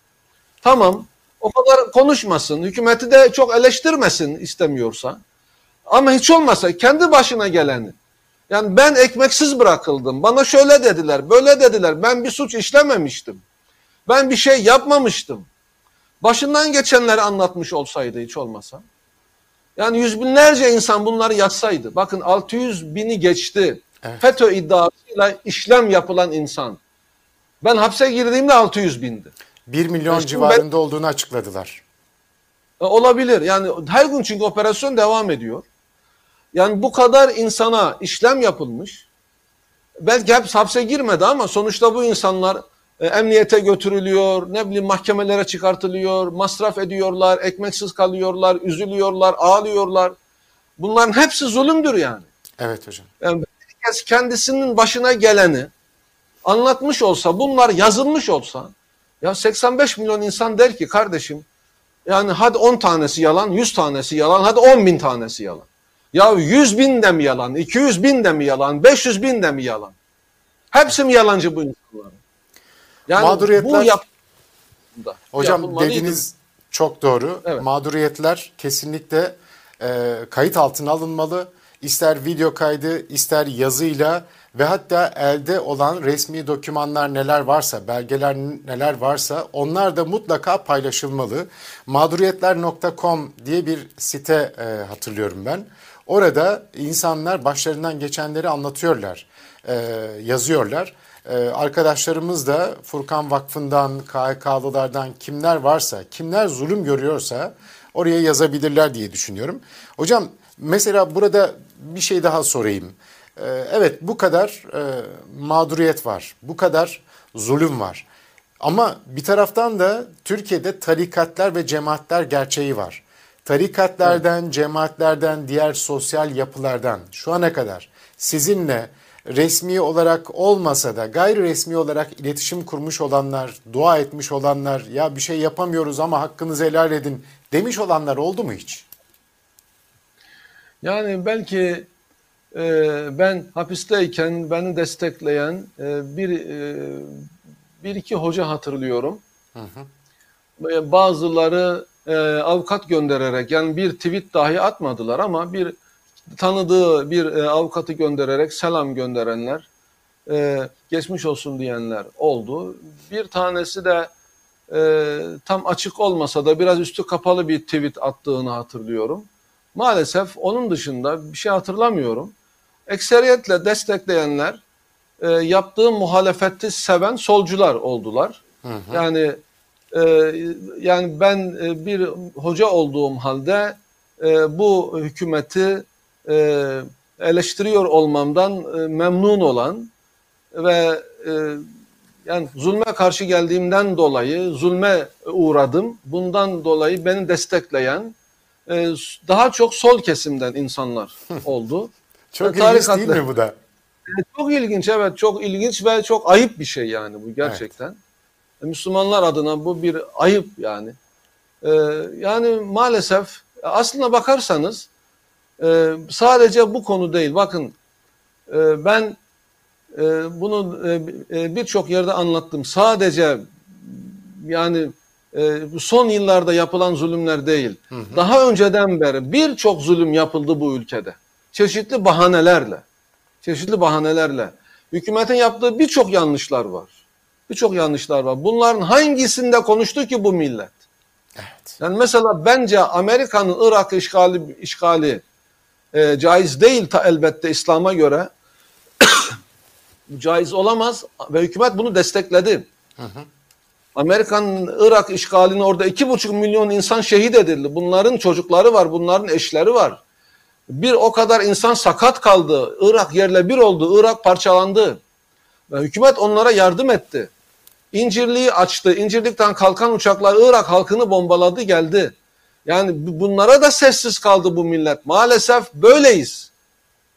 tamam o kadar konuşmasın, hükümeti de çok eleştirmesin istemiyorsa. Ama hiç olmasa kendi başına geleni Yani ben ekmeksiz bırakıldım. Bana şöyle dediler, böyle dediler. Ben bir suç işlememiştim. Ben bir şey yapmamıştım. Başından geçenleri anlatmış olsaydı hiç olmasa. Yani yüz binlerce insan bunları yazsaydı. Bakın 600 bini geçti. Evet. FETÖ iddiasıyla işlem yapılan insan. Ben hapse girdiğimde 600 bindi. 1 milyon Şimdi civarında olduğunu açıkladılar. E, Olabilir. Yani her gün çünkü operasyon devam ediyor. Yani bu kadar insana işlem yapılmış. Belki hepsi hapse girmedi ama sonuçta bu insanlar e, emniyete götürülüyor, ne bileyim mahkemelere çıkartılıyor, masraf ediyorlar, ekmeksiz kalıyorlar, üzülüyorlar, ağlıyorlar. Bunların hepsi zulümdür yani. Evet hocam. Yani herkes kendisinin başına geleni anlatmış olsa, bunlar yazılmış olsa, ya 85 milyon insan der ki kardeşim, yani hadi 10 tanesi yalan, 100 tanesi yalan, hadi 10 bin tanesi yalan. Ya 100 bin de mi yalan, 200 bin de mi yalan, 500 bin de mi yalan? Hepsi mi yalancı bu insanların? Yani Mağduriyetler- bu yap Hocam dediğiniz çok doğru. Evet. Mağduriyetler kesinlikle e, kayıt altına alınmalı. İster video kaydı, ister yazıyla ve hatta elde olan resmi dokümanlar neler varsa, belgeler neler varsa onlar da mutlaka paylaşılmalı. Mağduriyetler.com diye bir site e, hatırlıyorum ben. Orada insanlar başlarından geçenleri anlatıyorlar, e, yazıyorlar. Ee, arkadaşlarımız da Furkan Vakfı'ndan, KHK'lılardan kimler varsa, kimler zulüm görüyorsa oraya yazabilirler diye düşünüyorum. Hocam mesela burada bir şey daha sorayım. Ee, evet bu kadar e, mağduriyet var, bu kadar zulüm var. Ama bir taraftan da Türkiye'de tarikatlar ve cemaatler gerçeği var. Tarikatlardan, cemaatlerden, diğer sosyal yapılardan şu ana kadar sizinle resmi olarak olmasa da gayri resmi olarak iletişim kurmuş olanlar, dua etmiş olanlar, ya bir şey yapamıyoruz ama hakkınızı helal edin demiş olanlar oldu mu hiç? Yani belki e, ben hapisteyken beni destekleyen e, bir e, bir iki hoca hatırlıyorum. E, Bazıları e, avukat göndererek yani bir tweet dahi atmadılar ama bir tanıdığı bir e, avukatı göndererek selam gönderenler, e, geçmiş olsun diyenler oldu. Bir tanesi de e, tam açık olmasa da biraz üstü kapalı bir tweet attığını hatırlıyorum. Maalesef onun dışında bir şey hatırlamıyorum. Ekseriyetle destekleyenler e, yaptığı muhalefeti seven solcular oldular. Yani e, yani ben e, bir hoca olduğum halde e, bu hükümeti e, eleştiriyor olmamdan memnun olan ve yani zulme karşı geldiğimden dolayı zulme uğradım. Bundan dolayı beni destekleyen daha çok sol kesimden insanlar *laughs* oldu. Çok Ve ilginç değil mi bu da? Çok ilginç evet çok ilginç ve çok ayıp bir şey yani bu gerçekten. Müslümanlar adına bu bir ayıp yani. Ee, yani maalesef aslına bakarsanız e, sadece bu konu değil. Bakın e, ben e, bunu e, e, birçok yerde anlattım. Sadece yani e, bu son yıllarda yapılan zulümler değil. Daha önceden beri birçok zulüm yapıldı bu ülkede. Çeşitli bahanelerle. Çeşitli bahanelerle. Hükümetin yaptığı birçok yanlışlar var. Birçok yanlışlar var. Bunların hangisinde konuştu ki bu millet? Evet. Yani mesela bence Amerika'nın Irak işgali işgali e, caiz değil ta elbette İslam'a göre. *coughs* Caiz olamaz ve hükümet bunu destekledi. Amerika'nın Irak işgalini orada iki buçuk milyon insan şehit edildi. Bunların çocukları var, bunların eşleri var. Bir o kadar insan sakat kaldı. Irak yerle bir oldu. Irak parçalandı. Hükümet onlara yardım etti. İncirliği açtı. İncirlikten kalkan uçaklar Irak halkını bombaladı geldi. Yani bu- bunlara da sessiz kaldı bu millet. Maalesef böyleyiz.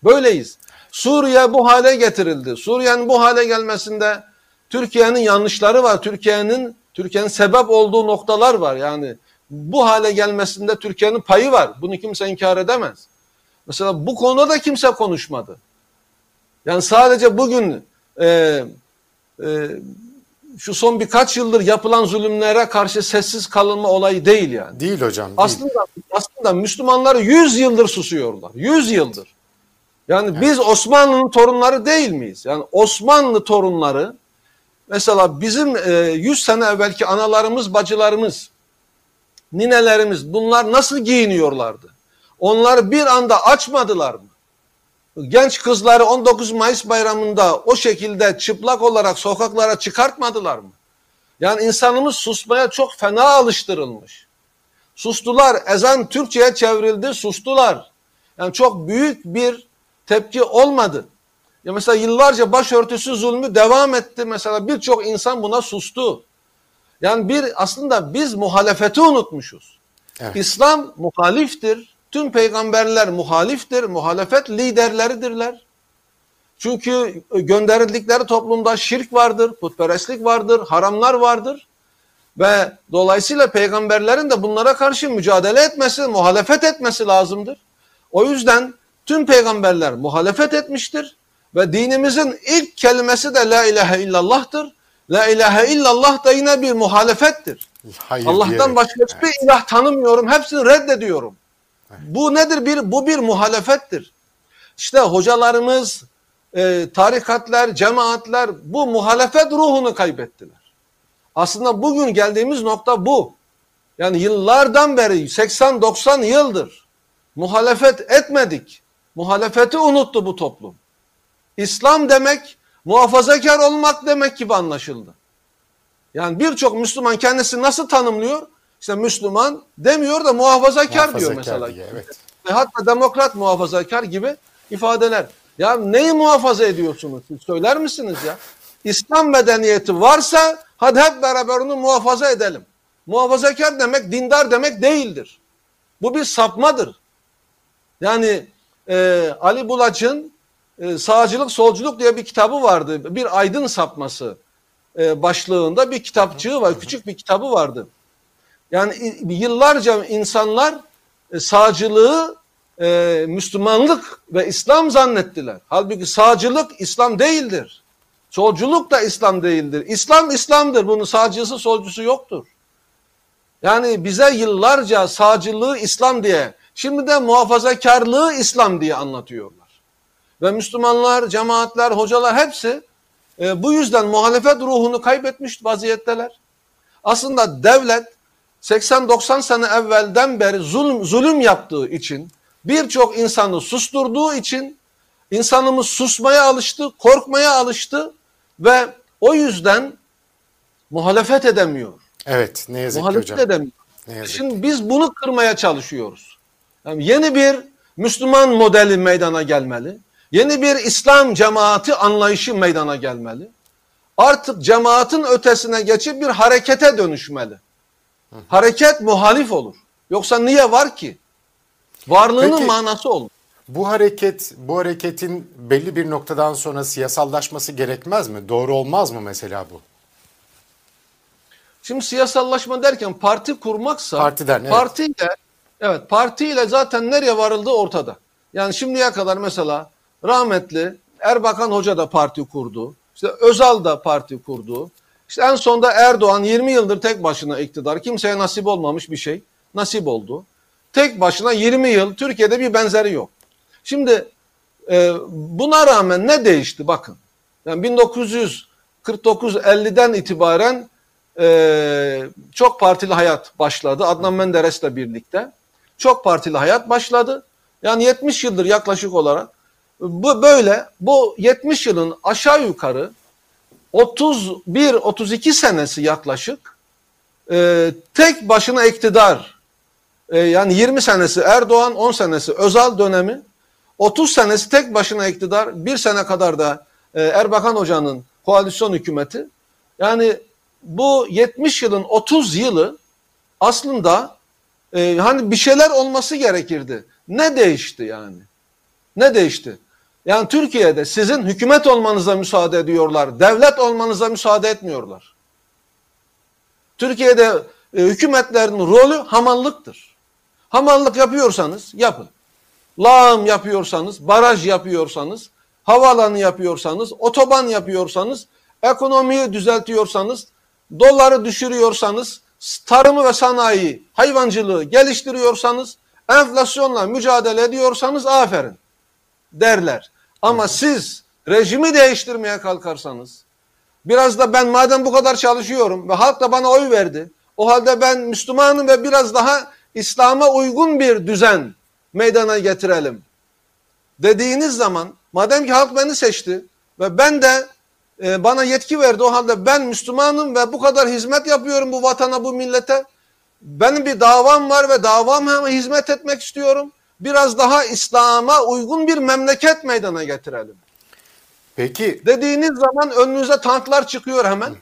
Böyleyiz. Suriye bu hale getirildi. Suriye'nin bu hale gelmesinde Türkiye'nin yanlışları var. Türkiye'nin Türkiye'nin sebep olduğu noktalar var. Yani bu hale gelmesinde Türkiye'nin payı var. Bunu kimse inkar edemez. Mesela bu konuda da kimse konuşmadı. Yani sadece bugün e, e, şu son birkaç yıldır yapılan zulümlere karşı sessiz kalınma olayı değil yani. Değil hocam. Değil. Aslında aslında Müslümanlar 100 yıldır susuyorlar. 100 yıldır. Yani biz Osmanlı'nın torunları değil miyiz? Yani Osmanlı torunları mesela bizim e, 100 sene evvelki analarımız, bacılarımız, ninelerimiz bunlar nasıl giyiniyorlardı? Onlar bir anda açmadılar mı? Genç kızları 19 Mayıs bayramında o şekilde çıplak olarak sokaklara çıkartmadılar mı? Yani insanımız susmaya çok fena alıştırılmış. Sustular. Ezan Türkçe'ye çevrildi, sustular. Yani çok büyük bir tepki olmadı. Ya mesela yıllarca başörtüsü zulmü devam etti. Mesela birçok insan buna sustu. Yani bir aslında biz muhalefeti unutmuşuz. Evet. İslam muhaliftir. Tüm peygamberler muhaliftir. Muhalefet liderleridirler. Çünkü gönderildikleri toplumda şirk vardır, putperestlik vardır, haramlar vardır. Ve dolayısıyla peygamberlerin de bunlara karşı mücadele etmesi, muhalefet etmesi lazımdır. O yüzden tüm peygamberler muhalefet etmiştir. Ve dinimizin ilk kelimesi de la ilahe illallah'tır. La ilahe illallah da yine bir muhalefettir. Hayır Allah'tan diyerek. başka hiçbir ilah tanımıyorum. Hepsini reddediyorum. Bu nedir? Bir, bu bir muhalefettir. İşte hocalarımız, e, tarikatlar, cemaatler bu muhalefet ruhunu kaybettiler. Aslında bugün geldiğimiz nokta bu. Yani yıllardan beri 80-90 yıldır muhalefet etmedik. Muhalefeti unuttu bu toplum. İslam demek muhafazakar olmak demek gibi anlaşıldı. Yani birçok Müslüman kendisini nasıl tanımlıyor? İşte Müslüman demiyor da muhafazakar, diyor Muhafazakar mesela. diye, evet. Ve hatta demokrat muhafazakar gibi ifadeler. Ya neyi muhafaza ediyorsunuz? Siz söyler misiniz ya? İslam medeniyeti varsa hadi hep beraber onu muhafaza edelim. Muhafazakar demek dindar demek değildir. Bu bir sapmadır. Yani e, Ali Bulaç'ın e, Sağcılık Solculuk diye bir kitabı vardı. Bir aydın sapması e, başlığında bir kitapçığı var. Küçük bir kitabı vardı. Yani yıllarca insanlar e, sağcılığı e, Müslümanlık ve İslam zannettiler. Halbuki sağcılık İslam değildir. Solculuk da İslam değildir. İslam İslam'dır. Bunun sağcısı solcusu yoktur. Yani bize yıllarca sağcılığı İslam diye, şimdi de muhafazakarlığı İslam diye anlatıyorlar. Ve Müslümanlar, cemaatler, hocalar hepsi e, bu yüzden muhalefet ruhunu kaybetmiş vaziyetteler. Aslında devlet 80-90 sene evvelden beri zulüm, zulüm yaptığı için, birçok insanı susturduğu için insanımız susmaya alıştı, korkmaya alıştı ve o yüzden muhalefet edemiyor. Evet ne yazık ki Muhalefet hocam. edemiyor. Ne yazık ki. Şimdi biz bunu kırmaya çalışıyoruz. Yani yeni bir Müslüman modeli meydana gelmeli. Yeni bir İslam cemaati anlayışı meydana gelmeli. Artık cemaatin ötesine geçip bir harekete dönüşmeli. Hareket muhalif olur. Yoksa niye var ki? Varlığının Peki- manası olur. Bu hareket, bu hareketin belli bir noktadan sonra siyasallaşması gerekmez mi? Doğru olmaz mı mesela bu? Şimdi siyasallaşma derken parti kurmaksa Partiden, evet. partiyle evet partiyle zaten nereye varıldığı ortada. Yani şimdiye kadar mesela rahmetli Erbakan Hoca da parti kurdu. İşte Özal da parti kurdu. İşte en sonda Erdoğan 20 yıldır tek başına iktidar. Kimseye nasip olmamış bir şey. Nasip oldu. Tek başına 20 yıl Türkiye'de bir benzeri yok. Şimdi e, buna rağmen ne değişti bakın. Yani 1949-50'den itibaren e, çok partili hayat başladı. Adnan Menderes'le birlikte. Çok partili hayat başladı. Yani 70 yıldır yaklaşık olarak bu böyle bu 70 yılın aşağı yukarı 31-32 senesi yaklaşık e, tek başına iktidar e, yani 20 senesi Erdoğan 10 senesi Özal dönemi 30 senesi tek başına iktidar bir sene kadar da e, Erbakan Hoca'nın koalisyon hükümeti yani bu 70 yılın 30 yılı aslında e, hani bir şeyler olması gerekirdi. Ne değişti yani? Ne değişti? Yani Türkiye'de sizin hükümet olmanıza müsaade ediyorlar. Devlet olmanıza müsaade etmiyorlar. Türkiye'de e, hükümetlerin rolü hamallıktır. Hamallık yapıyorsanız yapın. Lağım yapıyorsanız, baraj yapıyorsanız, havaalanı yapıyorsanız, otoban yapıyorsanız, ekonomiyi düzeltiyorsanız, doları düşürüyorsanız, tarımı ve sanayi, hayvancılığı geliştiriyorsanız, enflasyonla mücadele ediyorsanız aferin. derler. Ama siz rejimi değiştirmeye kalkarsanız, biraz da ben madem bu kadar çalışıyorum ve halk da bana oy verdi, o halde ben Müslümanım ve biraz daha İslam'a uygun bir düzen meydana getirelim dediğiniz zaman madem ki halk beni seçti ve ben de e, bana yetki verdi o halde ben Müslümanım ve bu kadar hizmet yapıyorum bu vatana bu millete. Benim bir davam var ve davama hizmet etmek istiyorum. Biraz daha İslam'a uygun bir memleket meydana getirelim. Peki Dediğiniz zaman önünüze tanklar çıkıyor hemen.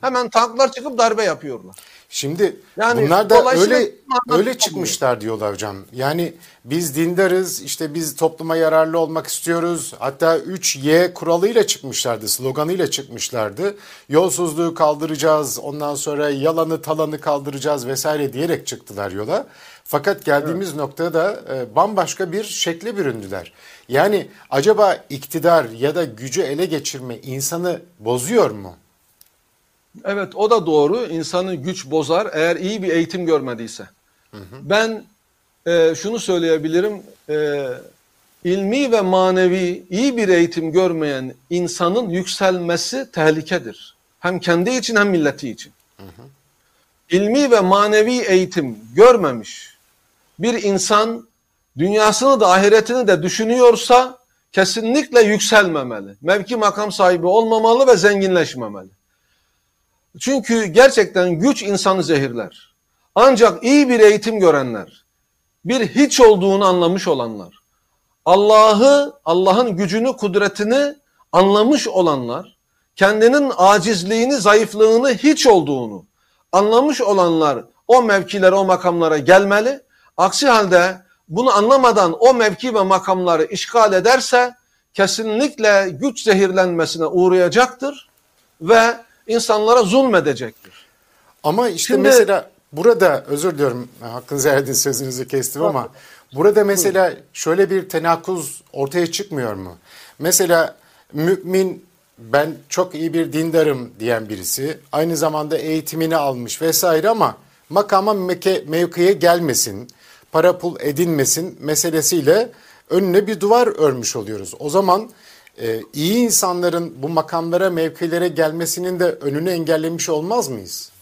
Hemen tanklar çıkıp darbe yapıyorlar. Şimdi Yani bunlar da öyle öyle çıkmışlar diyorlar hocam. Yani biz dindarız, işte biz topluma yararlı olmak istiyoruz. Hatta 3Y kuralıyla çıkmışlardı, sloganıyla çıkmışlardı. Yolsuzluğu kaldıracağız, ondan sonra yalanı talanı kaldıracağız vesaire diyerek çıktılar yola. Fakat geldiğimiz noktada da e, bambaşka bir şekle büründüler. Yani acaba iktidar ya da gücü ele geçirme insanı bozuyor mu? Evet o da doğru. İnsanı güç bozar eğer iyi bir eğitim görmediyse. Ben e, şunu söyleyebilirim. E, ilmi ve manevi iyi bir eğitim görmeyen insanın yükselmesi tehlikedir. Hem kendi için hem milleti için. İlmi ve manevi eğitim görmemiş bir insan dünyasını da ahiretini de düşünüyorsa kesinlikle yükselmemeli. Mevki makam sahibi olmamalı ve zenginleşmemeli. Çünkü gerçekten güç insanı zehirler. Ancak iyi bir eğitim görenler, bir hiç olduğunu anlamış olanlar, Allah'ı, Allah'ın gücünü, kudretini anlamış olanlar, kendinin acizliğini, zayıflığını hiç olduğunu anlamış olanlar o mevkilere, o makamlara gelmeli. Aksi halde bunu anlamadan o mevki ve makamları işgal ederse kesinlikle güç zehirlenmesine uğrayacaktır ve insanlara zulmedecektir. Ama işte Şimdi- mesela burada özür diliyorum hakkınızı erdin sözünüzü kestim ama burada mesela şöyle bir tenakuz ortaya çıkmıyor mu? Mesela mümin ben çok iyi bir dindarım diyen birisi aynı zamanda eğitimini almış vesaire ama makama mevkiye gelmesin, para pul edinmesin meselesiyle önüne bir duvar örmüş oluyoruz. O zaman e, iyi insanların bu makamlara mevkilere gelmesinin de önünü engellemiş olmaz mıyız?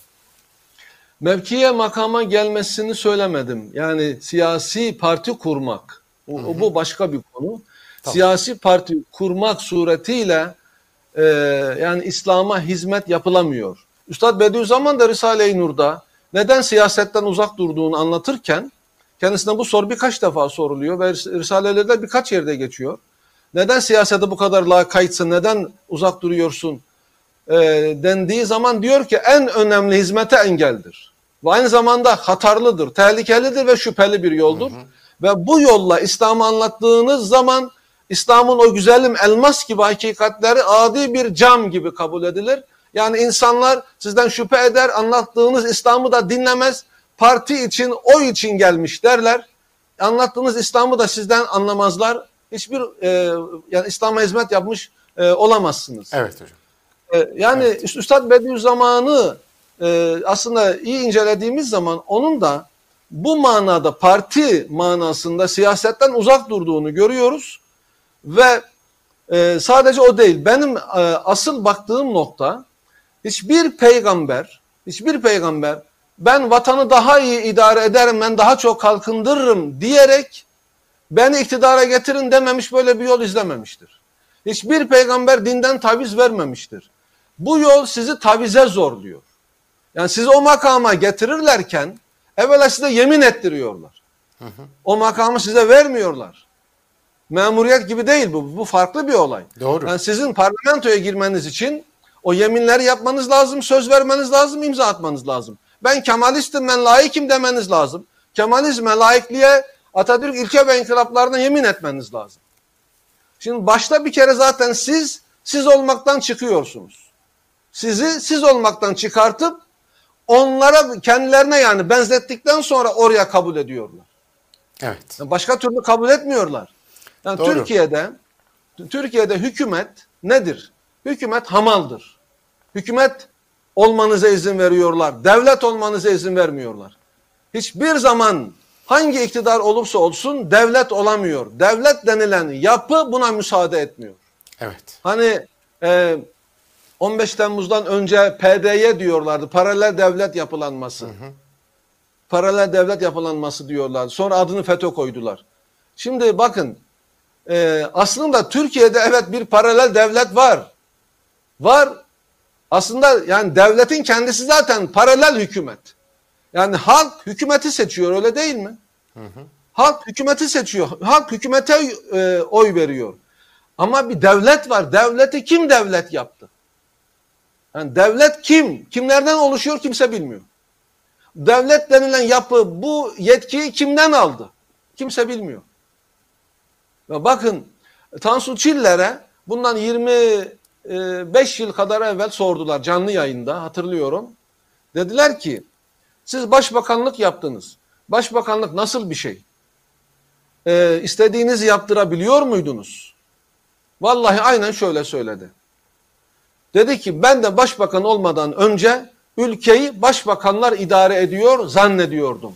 Mevkiye makama gelmesini söylemedim. Yani siyasi parti kurmak. O, o bu başka bir konu. Siyasi parti kurmak suretiyle e, yani İslam'a hizmet yapılamıyor. Üstad Bediüzzaman da Risale-i Nur'da neden siyasetten uzak durduğunu anlatırken kendisine bu soru birkaç defa soruluyor ve Risalelerinde birkaç yerde geçiyor. Neden siyasete bu kadar lakaytsın, neden uzak duruyorsun e, dendiği zaman diyor ki en önemli hizmete engeldir. Ve aynı zamanda hatarlıdır, tehlikelidir ve şüpheli bir yoldur. Ve bu yolla İslam'ı anlattığınız zaman İslam'ın o güzelim elmas gibi hakikatleri adi bir cam gibi kabul edilir. Yani insanlar sizden şüphe eder, anlattığınız İslam'ı da dinlemez, parti için, oy için gelmiş derler. Anlattığınız İslam'ı da sizden anlamazlar. Hiçbir e, yani İslam'a hizmet yapmış e, olamazsınız. Evet hocam. Ee, Yani Üstad Bediüzzaman'ı e, aslında iyi incelediğimiz zaman onun da bu manada parti manasında siyasetten uzak durduğunu görüyoruz ve e, sadece o değil benim e, asıl baktığım nokta hiçbir peygamber hiçbir peygamber ben vatanı daha iyi idare ederim ben daha çok kalkındırırım diyerek beni iktidara getirin dememiş böyle bir yol izlememiştir. Hiçbir peygamber dinden taviz vermemiştir. Bu yol sizi tavize zorluyor. Yani sizi o makama getirirlerken evvela size yemin ettiriyorlar. O makamı size vermiyorlar. Memuriyet gibi değil bu. Bu farklı bir olay. Doğru. Yani sizin parlamentoya girmeniz için o yeminleri yapmanız lazım, söz vermeniz lazım, imza atmanız lazım. Ben Kemalistim, ben layıkım demeniz lazım. Kemalizme, laikliğe Atatürk ilke ve inkılaplarına yemin etmeniz lazım. Şimdi başta bir kere zaten siz, siz olmaktan çıkıyorsunuz. Sizi siz olmaktan çıkartıp onlara kendilerine yani benzettikten sonra oraya kabul ediyorlar. Evet. Yani Başka türlü kabul etmiyorlar. Yani Doğru. Türkiye'de Türkiye'de hükümet nedir? Hükümet hamaldır. Hükümet olmanıza izin veriyorlar. Devlet olmanıza izin vermiyorlar. Hiçbir zaman hangi iktidar olursa olsun devlet olamıyor. Devlet denilen yapı buna müsaade etmiyor. Evet. Hani e, 15 Temmuz'dan önce PDY diyorlardı. Paralel devlet yapılanması. Paralel devlet yapılanması diyorlardı. Sonra adını FETÖ koydular. Şimdi bakın e, aslında Türkiye'de evet bir paralel devlet var. Var. Aslında yani devletin kendisi zaten paralel hükümet. Yani halk hükümeti seçiyor öyle değil mi? Halk hükümeti seçiyor. Halk hükümete e, oy veriyor. Ama bir devlet var. Devleti kim devlet yaptı? Yani devlet kim? Kimlerden oluşuyor kimse bilmiyor. Devlet denilen yapı bu yetkiyi kimden aldı? Kimse bilmiyor. Ve bakın Tansu Çiller'e bundan 25 yıl kadar evvel sordular canlı yayında hatırlıyorum. Dediler ki siz başbakanlık yaptınız. Başbakanlık nasıl bir şey? Ee, istediğinizi yaptırabiliyor muydunuz? Vallahi aynen şöyle söyledi. Dedi ki ben de başbakan olmadan önce ülkeyi başbakanlar idare ediyor zannediyordum.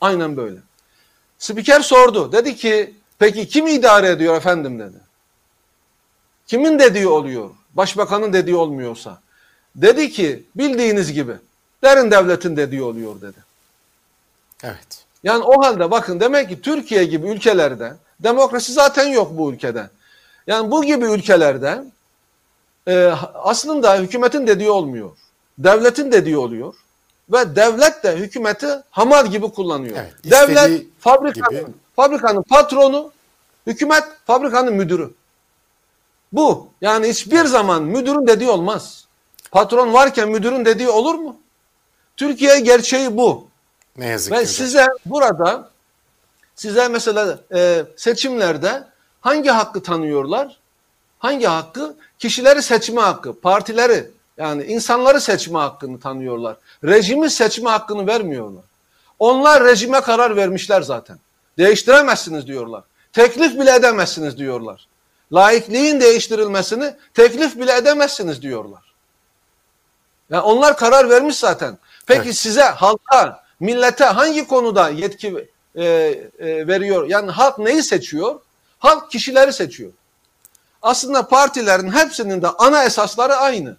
Aynen böyle. Spiker sordu. Dedi ki peki kim idare ediyor efendim dedi. Kimin dediği oluyor? Başbakanın dediği olmuyorsa. Dedi ki bildiğiniz gibi derin devletin dediği oluyor dedi. Evet. Yani o halde bakın demek ki Türkiye gibi ülkelerde demokrasi zaten yok bu ülkede. Yani bu gibi ülkelerde e, aslında hükümetin dediği olmuyor. Devletin dediği oluyor. Ve devlet de hükümeti hamar gibi kullanıyor. Evet, devlet fabrikanın, gibi. fabrikanın patronu, hükümet fabrikanın müdürü. Bu. Yani hiçbir zaman müdürün dediği olmaz. Patron varken müdürün dediği olur mu? Türkiye gerçeği bu. Ne yazık Ve ki. hocam. size burada size mesela e, seçimlerde hangi hakkı tanıyorlar? Hangi hakkı? Kişileri seçme hakkı, partileri yani insanları seçme hakkını tanıyorlar. Rejimi seçme hakkını vermiyorlar. Onlar rejime karar vermişler zaten. Değiştiremezsiniz diyorlar. Teklif bile edemezsiniz diyorlar. Laikliğin değiştirilmesini teklif bile edemezsiniz diyorlar. Yani onlar karar vermiş zaten. Peki Evet. size, halka, millete hangi konuda yetki e, e, veriyor? Yani halk neyi seçiyor? Halk kişileri seçiyor. Aslında partilerin hepsinin de ana esasları aynı.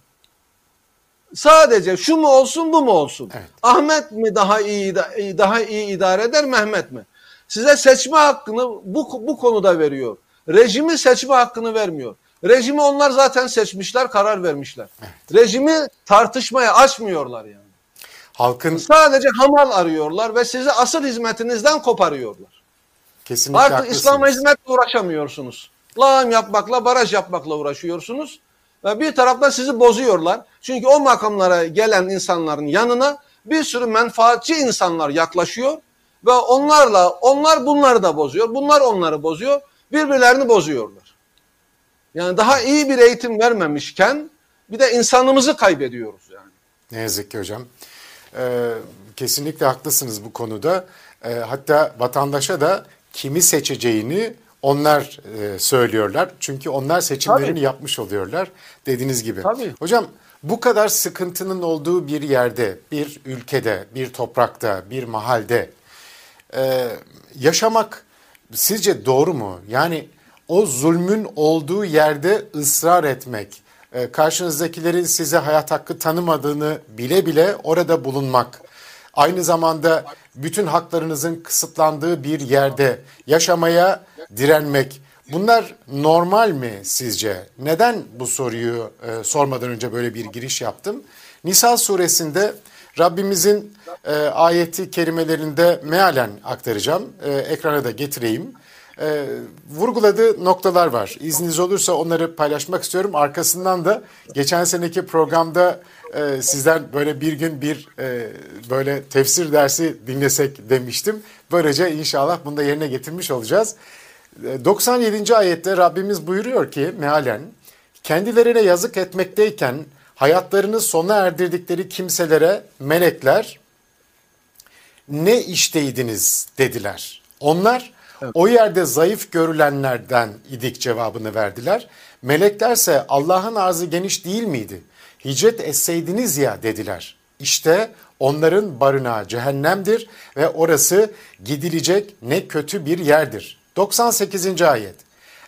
Sadece şu mu olsun bu mu olsun? Evet. Ahmet mi daha iyi daha iyi idare eder Mehmet mi? Size seçme hakkını bu bu konuda veriyor. Rejimi seçme hakkını vermiyor. Rejimi onlar zaten seçmişler, karar vermişler. Rejimi tartışmaya açmıyorlar yani. Halkın Sadece hamal arıyorlar ve sizi asıl hizmetinizden koparıyorlar. kesinlikle Artık haklısınız. İslam'a hizmetle uğraşamıyorsunuz. Lağım yapmakla, baraj yapmakla uğraşıyorsunuz. Ve bir taraftan sizi bozuyorlar. Çünkü o makamlara gelen insanların yanına bir sürü menfaatçi insanlar yaklaşıyor. Ve onlarla, onlar bunları da bozuyor. Bunlar onları bozuyor. Birbirlerini bozuyorlar. Yani daha iyi bir eğitim vermemişken bir de insanımızı kaybediyoruz yani. Ne yazık ki hocam. Ee, kesinlikle haklısınız bu konuda. Ee, hatta vatandaşa da kimi seçeceğini onlar e, söylüyorlar. Çünkü onlar seçimlerini Tabii. yapmış oluyorlar dediğiniz gibi. Tabii. Hocam bu kadar sıkıntının olduğu bir yerde, bir ülkede, bir toprakta, bir mahalde e, yaşamak sizce doğru mu? Yani o zulmün olduğu yerde ısrar etmek, e, karşınızdakilerin size hayat hakkı tanımadığını bile bile orada bulunmak, aynı zamanda bütün haklarınızın kısıtlandığı bir yerde yaşamaya direnmek, bunlar normal mi sizce? Neden bu soruyu e, sormadan önce böyle bir giriş yaptım? Nisa suresinde Rabbimizin e, ayeti kerimelerinde mealen aktaracağım. E, ekrana da getireyim. E, vurguladığı noktalar var. İzniniz olursa onları paylaşmak istiyorum. Arkasından da geçen seneki programda e, sizden böyle bir gün bir e, böyle tefsir dersi dinlesek demiştim. Böylece inşallah bunu da yerine getirmiş olacağız. E, 97. ayette Rabbimiz buyuruyor ki mealen kendilerine yazık etmekteyken hayatlarını sona erdirdikleri kimselere melekler ne işteydiniz dediler. Onlar o yerde zayıf görülenlerden idik cevabını verdiler. Meleklerse Allah'ın arzı geniş değil miydi? Hicret etseydiniz ya dediler. İşte onların barınağı cehennemdir ve orası gidilecek ne kötü bir yerdir. 98. ayet.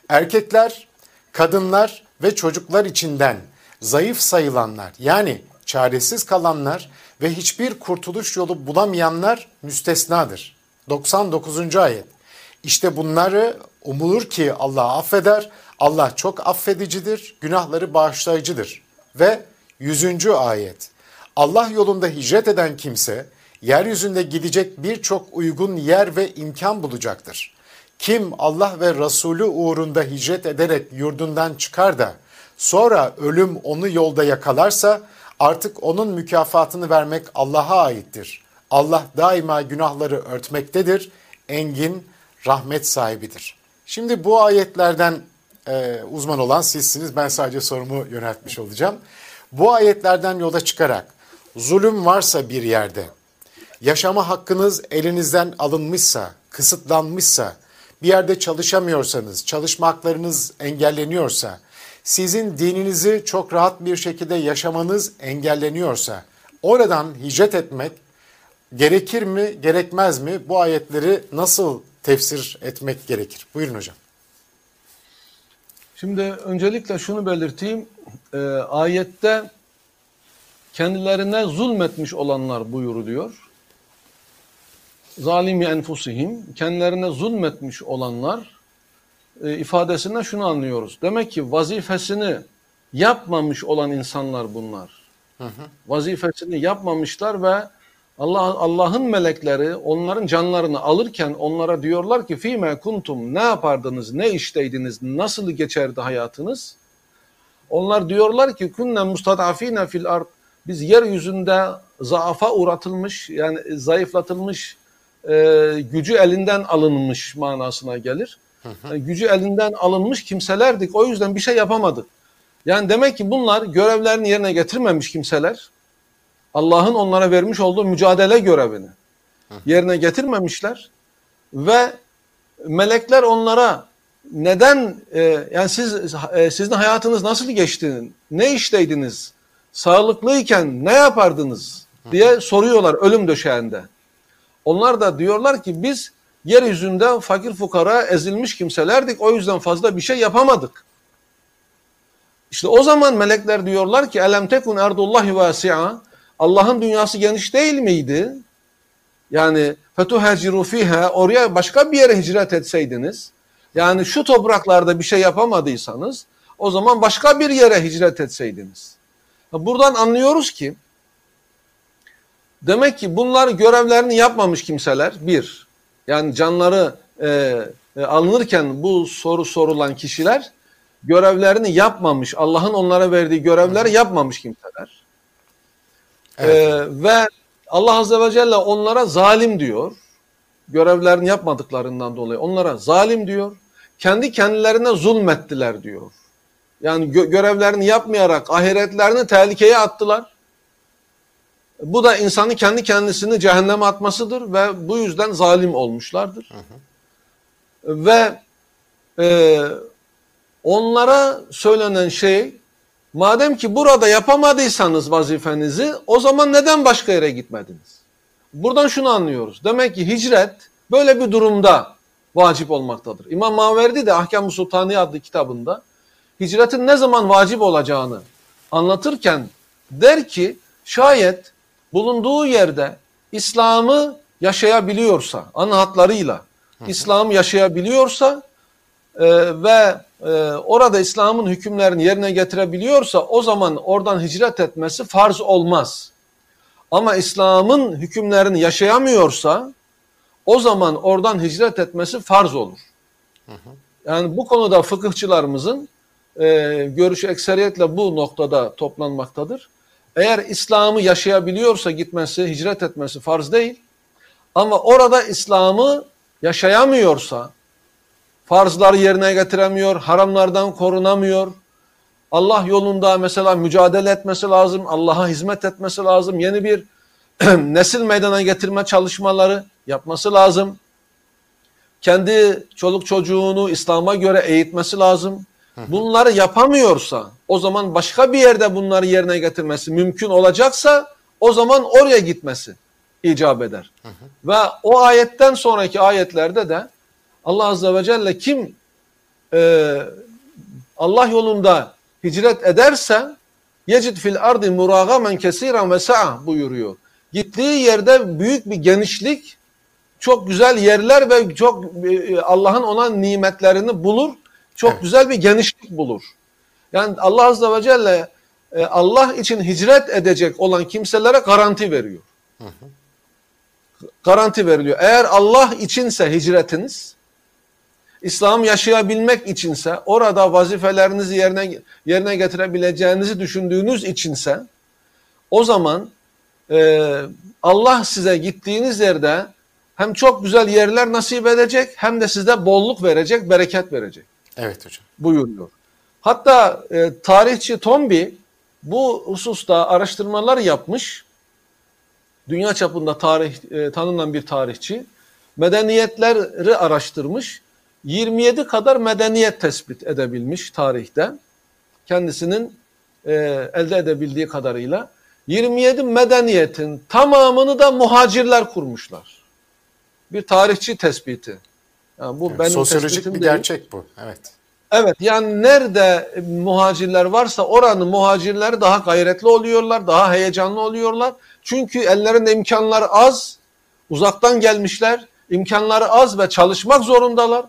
Erkekler, kadınlar ve çocuklar içinden zayıf sayılanlar yani çaresiz kalanlar ve hiçbir kurtuluş yolu bulamayanlar müstesnadır. 99. ayet. İşte bunları umulur ki Allah affeder. Allah çok affedicidir, günahları bağışlayıcıdır. Ve 100. ayet. Allah yolunda hicret eden kimse yeryüzünde gidecek birçok uygun yer ve imkan bulacaktır. Kim Allah ve Resulü uğrunda hicret ederek yurdundan çıkar da sonra ölüm onu yolda yakalarsa artık onun mükafatını vermek Allah'a aittir. Allah daima günahları örtmektedir, engin rahmet sahibidir. Şimdi bu ayetlerden e, uzman olan sizsiniz. Ben sadece sorumu yöneltmiş olacağım. Bu ayetlerden yola çıkarak zulüm varsa bir yerde, yaşama hakkınız elinizden alınmışsa, kısıtlanmışsa, bir yerde çalışamıyorsanız, çalışma haklarınız engelleniyorsa, sizin dininizi çok rahat bir şekilde yaşamanız engelleniyorsa, oradan hicret etmek gerekir mi, gerekmez mi? Bu ayetleri nasıl tefsir etmek gerekir? Buyurun hocam. Şimdi öncelikle şunu belirteyim. E, ayette kendilerine zulmetmiş olanlar buyuruluyor. Zalimi enfusihim, kendilerine zulmetmiş olanlar e, ifadesinden şunu anlıyoruz. Demek ki vazifesini yapmamış olan insanlar bunlar. Hı hı. Vazifesini yapmamışlar ve Allah Allah'ın melekleri onların canlarını alırken onlara diyorlar ki fime kuntum ne yapardınız, ne işteydiniz, nasıl geçerdi hayatınız? Onlar diyorlar ki kunne mustadafine fil ard biz yeryüzünde zaafa uğratılmış yani zayıflatılmış e, gücü elinden alınmış manasına gelir. Yani gücü elinden alınmış kimselerdik. O yüzden bir şey yapamadık. Yani demek ki bunlar görevlerini yerine getirmemiş kimseler. Allah'ın onlara vermiş olduğu mücadele görevini yerine getirmemişler ve melekler onlara neden e, yani siz e, sizin hayatınız nasıl geçti? Ne işteydiniz? Sağlıklıyken ne yapardınız? diye soruyorlar ölüm döşeğinde. Onlar da diyorlar ki biz yeryüzünde fakir fukara ezilmiş kimselerdik. O yüzden fazla bir şey yapamadık. İşte o zaman melekler diyorlar ki elem tekun erdullahi vasi'a Allah'ın dünyası geniş değil miydi? Yani fetuhaciru fiha oraya başka bir yere hicret etseydiniz yani şu topraklarda bir şey yapamadıysanız o zaman başka bir yere hicret etseydiniz. Buradan anlıyoruz ki demek ki bunlar görevlerini yapmamış kimseler bir. Yani canları e, e, alınırken bu soru sorulan kişiler görevlerini yapmamış. Allah'ın onlara verdiği görevleri yapmamış kimseler. Evet. Ee, ve Allah Azze ve Celle onlara zalim diyor. Görevlerini yapmadıklarından dolayı onlara zalim diyor. Kendi kendilerine zulmettiler diyor. Yani gö görevlerini yapmayarak ahiretlerini tehlikeye attılar. Bu da insanı kendi kendisini cehenneme atmasıdır ve bu yüzden zalim olmuşlardır. Hı hı. Ve e, onlara söylenen şey Madem ki burada yapamadıysanız vazifenizi o zaman neden başka yere gitmediniz? Buradan şunu anlıyoruz. Demek ki hicret böyle bir durumda vacip olmaktadır. İmam Maverdi de Ahkam-ı Sultani adlı kitabında hicretin ne zaman vacip olacağını anlatırken der ki şayet bulunduğu yerde İslam'ı yaşayabiliyorsa, ana hatlarıyla İslam'ı yaşayabiliyorsa e, ve e, orada İslam'ın hükümlerini yerine getirebiliyorsa o zaman oradan hicret etmesi farz olmaz. Ama İslam'ın hükümlerini yaşayamıyorsa o zaman oradan hicret etmesi farz olur. Yani bu konuda fıkıhçılarımızın e, görüşü ekseriyetle bu noktada toplanmaktadır. Eğer İslam'ı yaşayabiliyorsa gitmesi, hicret etmesi farz değil. Ama orada İslam'ı yaşayamıyorsa, farzları yerine getiremiyor, haramlardan korunamıyor. Allah yolunda mesela mücadele etmesi lazım, Allah'a hizmet etmesi lazım, yeni bir *clears throat* nesil meydana getirme çalışmaları yapması lazım. Kendi çoluk çocuğunu İslam'a göre eğitmesi lazım. Bunları yapamıyorsa o zaman başka bir yerde bunları yerine getirmesi mümkün olacaksa o zaman oraya gitmesi icap eder. Ve o ayetten sonraki ayetlerde de Allah Azze ve Celle kim e, Allah yolunda hicret ederse yecid fil ardi muragamen kesiren ve sa'a buyuruyor. Gittiği yerde büyük bir genişlik, çok güzel yerler ve çok e, Allah'ın ona nimetlerini bulur. Çok Evet. güzel bir genişlik bulur. Yani Allah Azze ve Celle e, Allah için hicret edecek olan kimselere garanti veriyor. Garanti veriliyor. Eğer Allah içinse hicretiniz, İslam yaşayabilmek içinse, orada vazifelerinizi yerine yerine getirebileceğinizi düşündüğünüz içinse, o zaman e, Allah size gittiğiniz yerde hem çok güzel yerler nasip edecek, hem de size bolluk verecek, bereket verecek Evet hocam. buyuruyor. Hatta e, tarihçi Tombi bu hususta araştırmalar yapmış. Dünya çapında tarih e, tanınan bir tarihçi. Medeniyetleri araştırmış. 27 kadar medeniyet tespit edebilmiş tarihte. Kendisinin e, elde edebildiği kadarıyla. 27 medeniyetin tamamını da muhacirler kurmuşlar. Bir tarihçi tespiti. Yani bu Evet, benim Sosyolojik bir değil. gerçek bu. Evet. Evet yani nerede muhacirler varsa oranın muhacirleri daha gayretli oluyorlar, daha heyecanlı oluyorlar. Çünkü ellerinde imkanlar az, uzaktan gelmişler, imkanları az ve çalışmak zorundalar.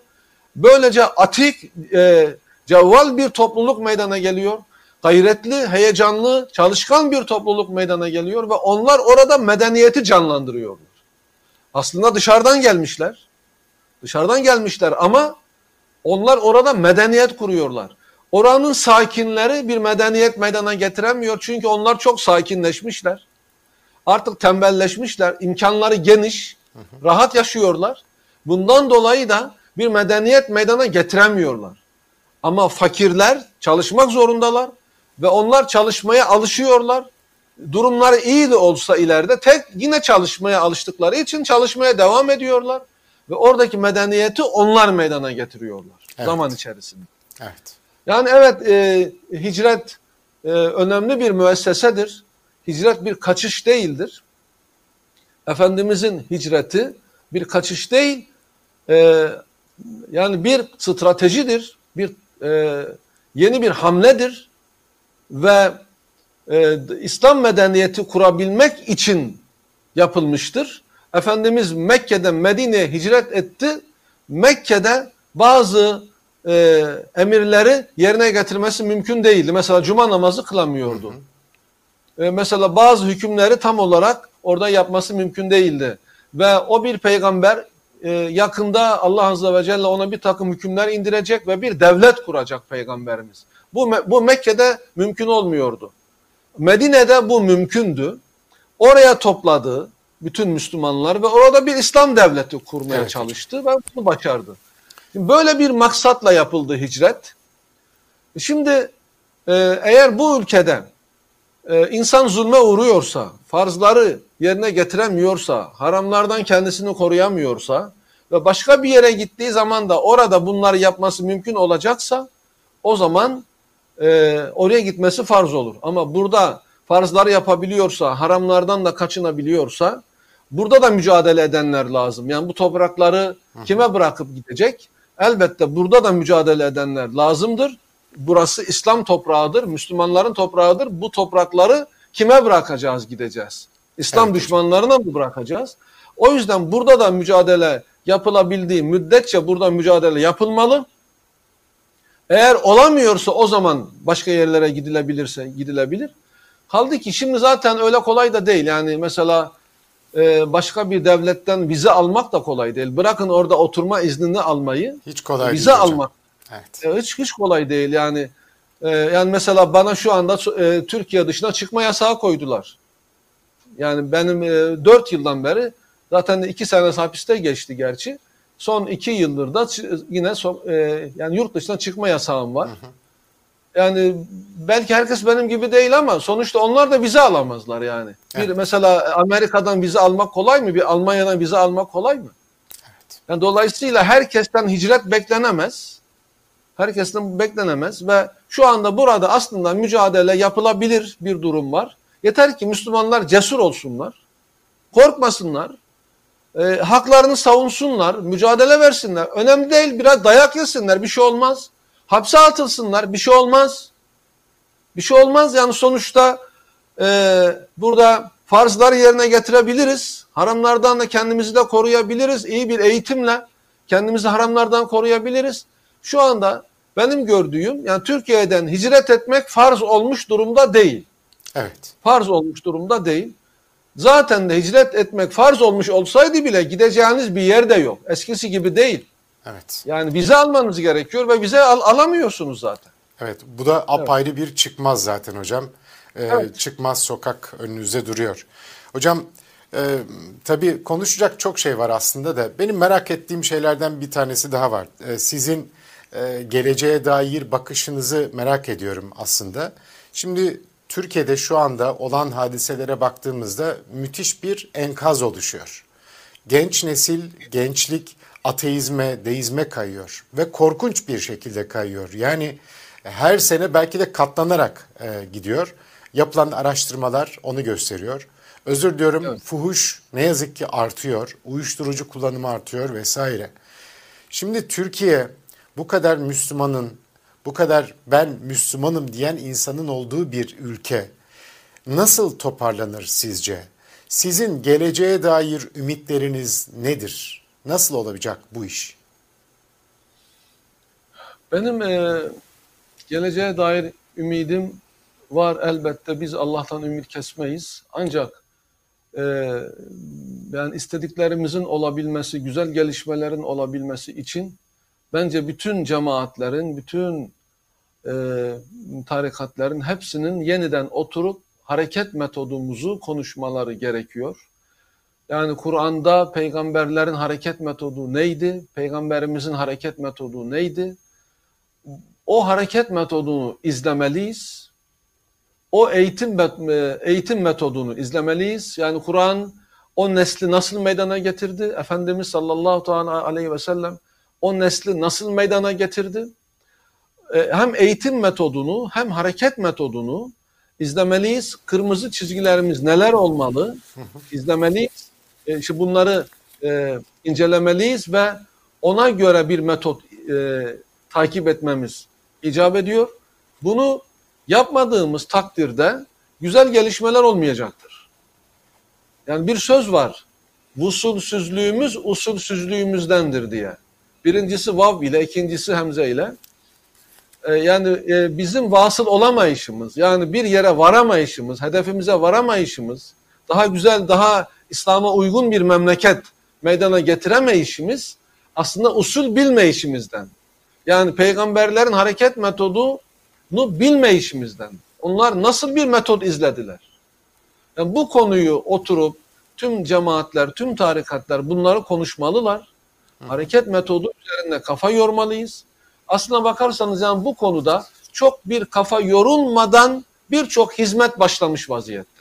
Böylece atik, e, cevval bir topluluk meydana geliyor. Gayretli, heyecanlı, çalışkan bir topluluk meydana geliyor ve onlar orada medeniyeti canlandırıyorlar. Aslında dışarıdan gelmişler. Dışarıdan gelmişler ama onlar orada medeniyet kuruyorlar. Oranın sakinleri bir medeniyet meydana getiremiyor çünkü onlar çok sakinleşmişler. Artık tembelleşmişler, imkanları geniş, rahat yaşıyorlar. Bundan dolayı da bir medeniyet meydana getiremiyorlar. Ama fakirler çalışmak zorundalar ve onlar çalışmaya alışıyorlar. Durumları iyi de olsa ileride tek yine çalışmaya alıştıkları için çalışmaya devam ediyorlar. Ve oradaki medeniyeti onlar meydana getiriyorlar Evet. zaman içerisinde. Evet. Yani evet e, hicret e, önemli bir müessesedir. Hicret bir kaçış değildir. Efendimizin hicreti bir kaçış değil, e, yani bir stratejidir, bir e, yeni bir hamledir ve e, İslam medeniyeti kurabilmek için yapılmıştır. Efendimiz Mekke'den Medine'ye hicret etti. Mekke'de bazı e, emirleri yerine getirmesi mümkün değildi. Mesela cuma namazı kılamıyordu. E, mesela bazı hükümleri tam olarak orada yapması mümkün değildi. Ve o bir peygamber e, yakında Allah Azze ve Celle ona bir takım hükümler indirecek ve bir devlet kuracak peygamberimiz. Bu, bu Mekke'de mümkün olmuyordu. Medine'de bu mümkündü. Oraya topladı bütün Müslümanlar ve orada bir İslam devleti kurmaya Evet. çalıştı ve bunu başardı. Şimdi böyle bir maksatla yapıldı hicret. Şimdi e, eğer bu ülkede e, insan zulme uğruyorsa, farzları yerine getiremiyorsa, haramlardan kendisini koruyamıyorsa ve başka bir yere gittiği zaman da orada bunları yapması mümkün olacaksa o zaman e, oraya gitmesi farz olur. Ama burada farzları yapabiliyorsa, haramlardan da kaçınabiliyorsa burada da mücadele edenler lazım. Yani bu toprakları kime bırakıp gidecek? Elbette burada da mücadele edenler lazımdır. Burası İslam toprağıdır, Müslümanların toprağıdır. Bu toprakları kime bırakacağız gideceğiz? İslam Evet düşmanlarına mı bırakacağız? O yüzden burada da mücadele yapılabildiği müddetçe burada mücadele yapılmalı. Eğer olamıyorsa o zaman başka yerlere gidilebilirse gidilebilir. Kaldı ki şimdi zaten öyle kolay da değil. Yani mesela e, başka bir devletten vize almak da kolay değil. Bırakın orada oturma iznini almayı. Hiç kolay vize değil hocam. almak Evet. e, hiç hiç kolay değil. Yani e, yani mesela bana şu anda e, Türkiye dışına çıkma yasağı koydular. Yani benim e, 4 yıldan beri zaten 2 sene hapiste geçti gerçi. Son 2 yıldır da yine so- e, yani yurt dışına çıkma yasağım var. Yani belki herkes benim gibi değil ama sonuçta onlar da vize alamazlar yani. Bir Evet. mesela Amerika'dan vize almak kolay mı? Bir Almanya'dan vize almak kolay mı? Yani dolayısıyla herkesten hicret beklenemez. Herkesten beklenemez ve şu anda burada aslında mücadele yapılabilir bir durum var. Yeter ki Müslümanlar cesur olsunlar, korkmasınlar, e, haklarını savunsunlar, mücadele versinler. Önemli değil biraz dayak yesinler bir şey olmaz. Hapse atılsınlar bir şey olmaz. Bir şey olmaz yani sonuçta e, burada farzları yerine getirebiliriz. Haramlardan da kendimizi de koruyabiliriz. İyi bir eğitimle kendimizi haramlardan koruyabiliriz. Şu anda benim gördüğüm yani Türkiye'den hicret etmek farz olmuş durumda değil. Evet. Farz olmuş durumda değil. Zaten de hicret etmek farz olmuş olsaydı bile gideceğiniz bir yer de yok. Eskisi gibi değil. Evet. Yani vize almanız gerekiyor ve vize al alamıyorsunuz zaten. Evet. Bu da apayrı bir çıkmaz zaten hocam. Ee, Evet. Çıkmaz sokak önünüzde duruyor. Hocam e, tabii konuşacak çok şey var aslında da benim merak ettiğim şeylerden bir tanesi daha var. Ee, sizin e, geleceğe dair bakışınızı merak ediyorum aslında. Şimdi Türkiye'de şu anda olan hadiselere baktığımızda müthiş bir enkaz oluşuyor. Genç nesil, gençlik ateizme, deizme kayıyor ve korkunç bir şekilde kayıyor. Yani her sene belki de katlanarak e, gidiyor. Yapılan araştırmalar onu gösteriyor. Özür diliyorum Evet. fuhuş ne yazık ki artıyor. Uyuşturucu kullanımı artıyor vesaire. Şimdi Türkiye bu kadar Müslümanın, bu kadar ben Müslümanım diyen insanın olduğu bir ülke nasıl toparlanır sizce? Sizin geleceğe dair ümitleriniz nedir? Nasıl olacak bu iş? Benim e, geleceğe dair ümidim var elbette. Biz Allah'tan ümit kesmeyiz. Ancak e, yani istediklerimizin olabilmesi, güzel gelişmelerin olabilmesi için bence bütün cemaatlerin, bütün e, tarikatların hepsinin yeniden oturup hareket metodumuzu konuşmaları gerekiyor. Yani Kur'an'da peygamberlerin hareket metodu neydi? Peygamberimizin hareket metodu neydi? O hareket metodunu izlemeliyiz. O eğitim met- eğitim metodunu izlemeliyiz. Yani Kur'an o nesli nasıl meydana getirdi? Efendimiz sallallahu aleyhi ve sellem o nesli nasıl meydana getirdi? E, Hem eğitim metodunu hem hareket metodunu izlemeliyiz. Kırmızı çizgilerimiz neler olmalı? İzlemeliyiz. E, işte bunları e, incelemeliyiz ve ona göre bir metot e, takip etmemiz icap ediyor. Bunu yapmadığımız takdirde güzel gelişmeler olmayacaktır. Yani bir söz var. Vusulsüzlüğümüz usulsüzlüğümüzdendir diye. Birincisi vav ile, ikincisi hemze ile. Ee, yani e, bizim vasıl olamayışımız, yani bir yere varamayışımız, hedefimize varamayışımız, daha güzel, daha İslam'a uygun bir memleket meydana getiremeyişimiz aslında usul bilmeyişimizden. Yani peygamberlerin hareket metodunu bilmeyişimizden. Onlar nasıl bir metot izlediler? Yani bu konuyu oturup tüm cemaatler, tüm tarikatlar bunları konuşmalılar. Hareket metodu üzerinde kafa yormalıyız. Aslına bakarsanız yani bu konuda çok bir kafa yorulmadan birçok hizmet başlamış vaziyette.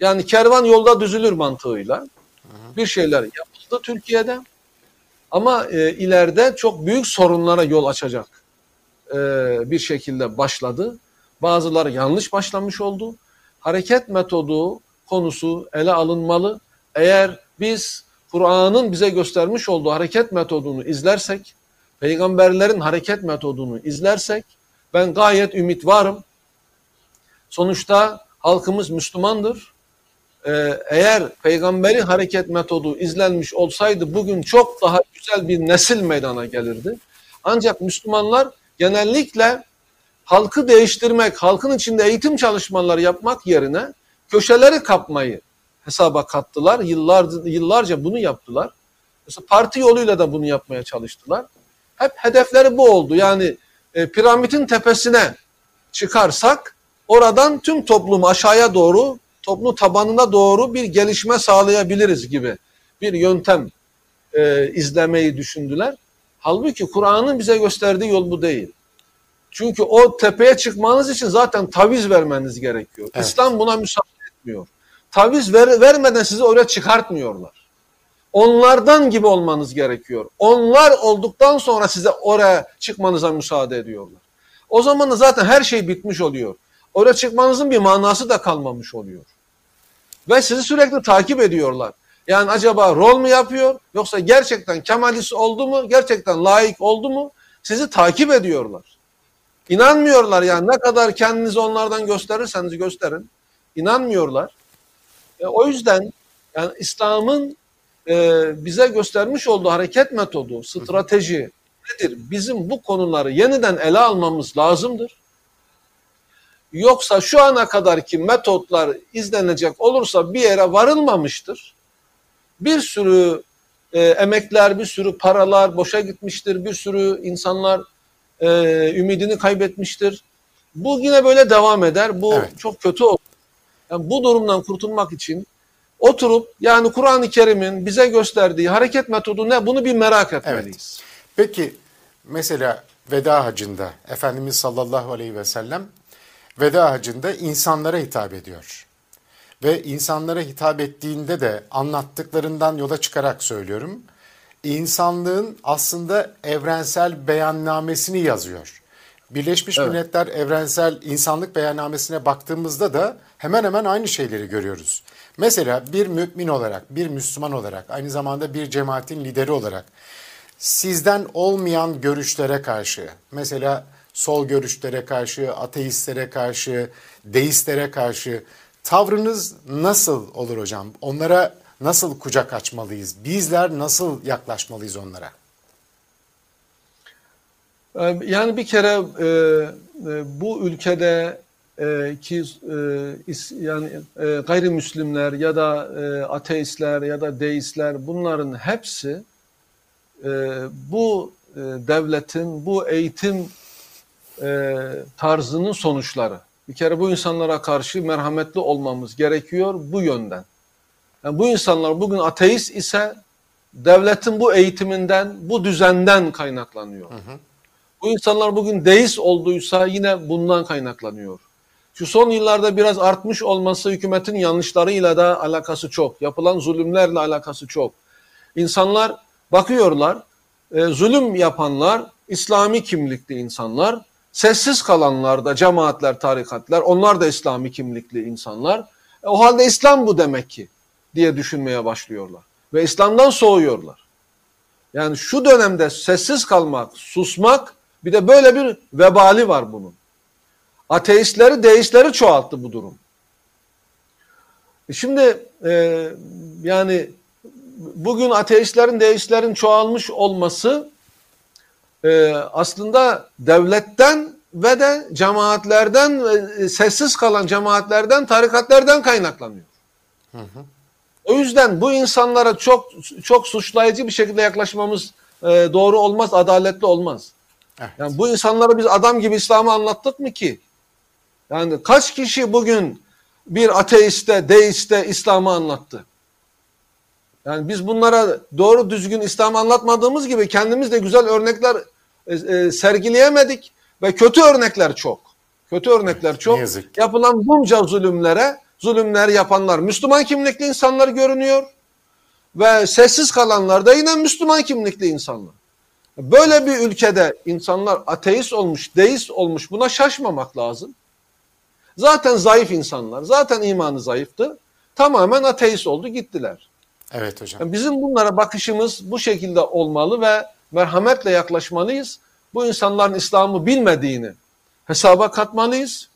Yani kervan yolda düzülür mantığıyla bir şeyler yapıldı Türkiye'de. Ama e, ileride çok büyük sorunlara yol açacak e, bir şekilde başladı. Bazıları yanlış başlamış oldu. Hareket metodu konusu ele alınmalı. Eğer biz Kur'an'ın bize göstermiş olduğu hareket metodunu izlersek, peygamberlerin hareket metodunu izlersek ben gayet ümit varım. Sonuçta halkımız Müslümandır. Ee, eğer peygamberi hareket metodu izlenmiş olsaydı bugün çok daha güzel bir nesil meydana gelirdi. Ancak Müslümanlar genellikle halkı değiştirmek, halkın içinde eğitim çalışmaları yapmak yerine köşeleri kapmayı hesaba kattılar. Yıllarca, yıllarca bunu yaptılar. Mesela parti yoluyla da bunu yapmaya çalıştılar. Hep hedefleri bu oldu. Yani e, piramidin tepesine çıkarsak oradan tüm toplumu aşağıya doğru, toplum tabanına doğru bir gelişme sağlayabiliriz gibi bir yöntem e, izlemeyi düşündüler. Halbuki Kur'an'ın bize gösterdiği yol bu değil. Çünkü o tepeye çıkmanız için zaten taviz vermeniz gerekiyor. Evet. İslam buna müsaade etmiyor. Taviz ver, vermeden sizi oraya çıkartmıyorlar. Onlardan gibi olmanız gerekiyor. Onlar olduktan sonra size oraya çıkmanıza müsaade ediyorlar. O zaman da zaten her şey bitmiş oluyor. Oraya çıkmanızın bir manası da kalmamış oluyor. Ve sizi sürekli takip ediyorlar. Yani acaba rol mu yapıyor yoksa gerçekten kemalist oldu mu, gerçekten layık oldu mu sizi takip ediyorlar. İnanmıyorlar yani ne kadar kendinizi onlardan gösterirseniz gösterin. İnanmıyorlar. E, o yüzden yani İslam'ın e, bize göstermiş olduğu hareket metodu, strateji nedir? Bizim bu konuları yeniden ele almamız lazımdır. Yoksa şu ana kadarki metotlar izlenecek olursa bir yere varılmamıştır. Bir sürü e, emekler, bir sürü paralar boşa gitmiştir. Bir sürü insanlar e, ümidini kaybetmiştir. Bu yine böyle devam eder. Bu Evet. çok kötü olur. Yani bu durumdan kurtulmak için oturup yani Kur'an-ı Kerim'in bize gösterdiği hareket metodu ne? Bunu bir merak etmeliyiz. Peki mesela veda hacında Efendimiz sallallahu aleyhi ve sellem veda hacında insanlara hitap ediyor. Ve insanlara hitap ettiğinde de anlattıklarından yola çıkarak söylüyorum. İnsanlığın aslında evrensel beyannamesini yazıyor. Birleşmiş Evet. Milletler Evrensel İnsanlık Beyannamesi'ne baktığımızda da hemen hemen aynı şeyleri görüyoruz. Mesela bir mümin olarak, bir Müslüman olarak, aynı zamanda bir cemaatin lideri olarak sizden olmayan görüşlere karşı, mesela sol görüşlere karşı, ateistlere karşı, deistlere karşı tavrınız nasıl olur hocam? Onlara nasıl kucak açmalıyız? Bizler nasıl yaklaşmalıyız onlara? Ee, Yani bir kere e, e, bu ülkede e, ki e, is- yani e, gayrimüslimler ya da e, ateistler ya da deistler bunların hepsi e, bu e, devletin bu eğitim e, tarzının sonuçları. Bir kere bu insanlara karşı merhametli olmamız gerekiyor bu yönden. Yani bu insanlar bugün ateist ise devletin bu eğitiminden, bu düzenden kaynaklanıyor. Bu insanlar bugün deist olduysa yine bundan kaynaklanıyor. Şu son yıllarda biraz artmış olması hükümetin yanlışlarıyla da alakası çok. Yapılan zulümlerle alakası çok. İnsanlar bakıyorlar, e, zulüm yapanlar İslami kimlikli insanlar, sessiz kalanlar da cemaatler, tarikatlar, onlar da İslami kimlikli insanlar. E, o halde İslam bu demek ki diye düşünmeye başlıyorlar. Ve İslam'dan soğuyorlar. Yani şu dönemde sessiz kalmak, susmak bir de böyle bir vebali var bunun. Ateistleri, deistleri çoğalttı bu durum. E Şimdi e, yani bugün ateistlerin, deistlerin çoğalmış olması e, aslında devletten ve de cemaatlerden, ve sessiz kalan cemaatlerden, tarikatlerden kaynaklanıyor. O yüzden bu insanlara çok çok suçlayıcı bir şekilde yaklaşmamız e, doğru olmaz, adaletli olmaz. Evet. Yani bu insanlara biz adam gibi İslam'ı anlattık mı ki? Yani kaç kişi bugün bir ateiste, deiste İslam'ı anlattı? Yani biz bunlara doğru düzgün İslam'ı anlatmadığımız gibi kendimiz de güzel örnekler e, e, sergileyemedik ve kötü örnekler çok. Kötü örnekler çok. ne yazık ki. Yapılan bunca zulümlere, zulümler yapanlar Müslüman kimlikli insanlar görünüyor ve sessiz kalanlar da yine Müslüman kimlikli insanlar. Böyle bir ülkede insanlar ateist olmuş, deist olmuş buna şaşmamak lazım. Zaten zayıf insanlar, zaten imanı zayıftı. Tamamen ateist oldu gittiler. Evet hocam. Bizim bunlara bakışımız bu şekilde olmalı ve merhametle yaklaşmalıyız. Bu insanların İslam'ı bilmediğini hesaba katmalıyız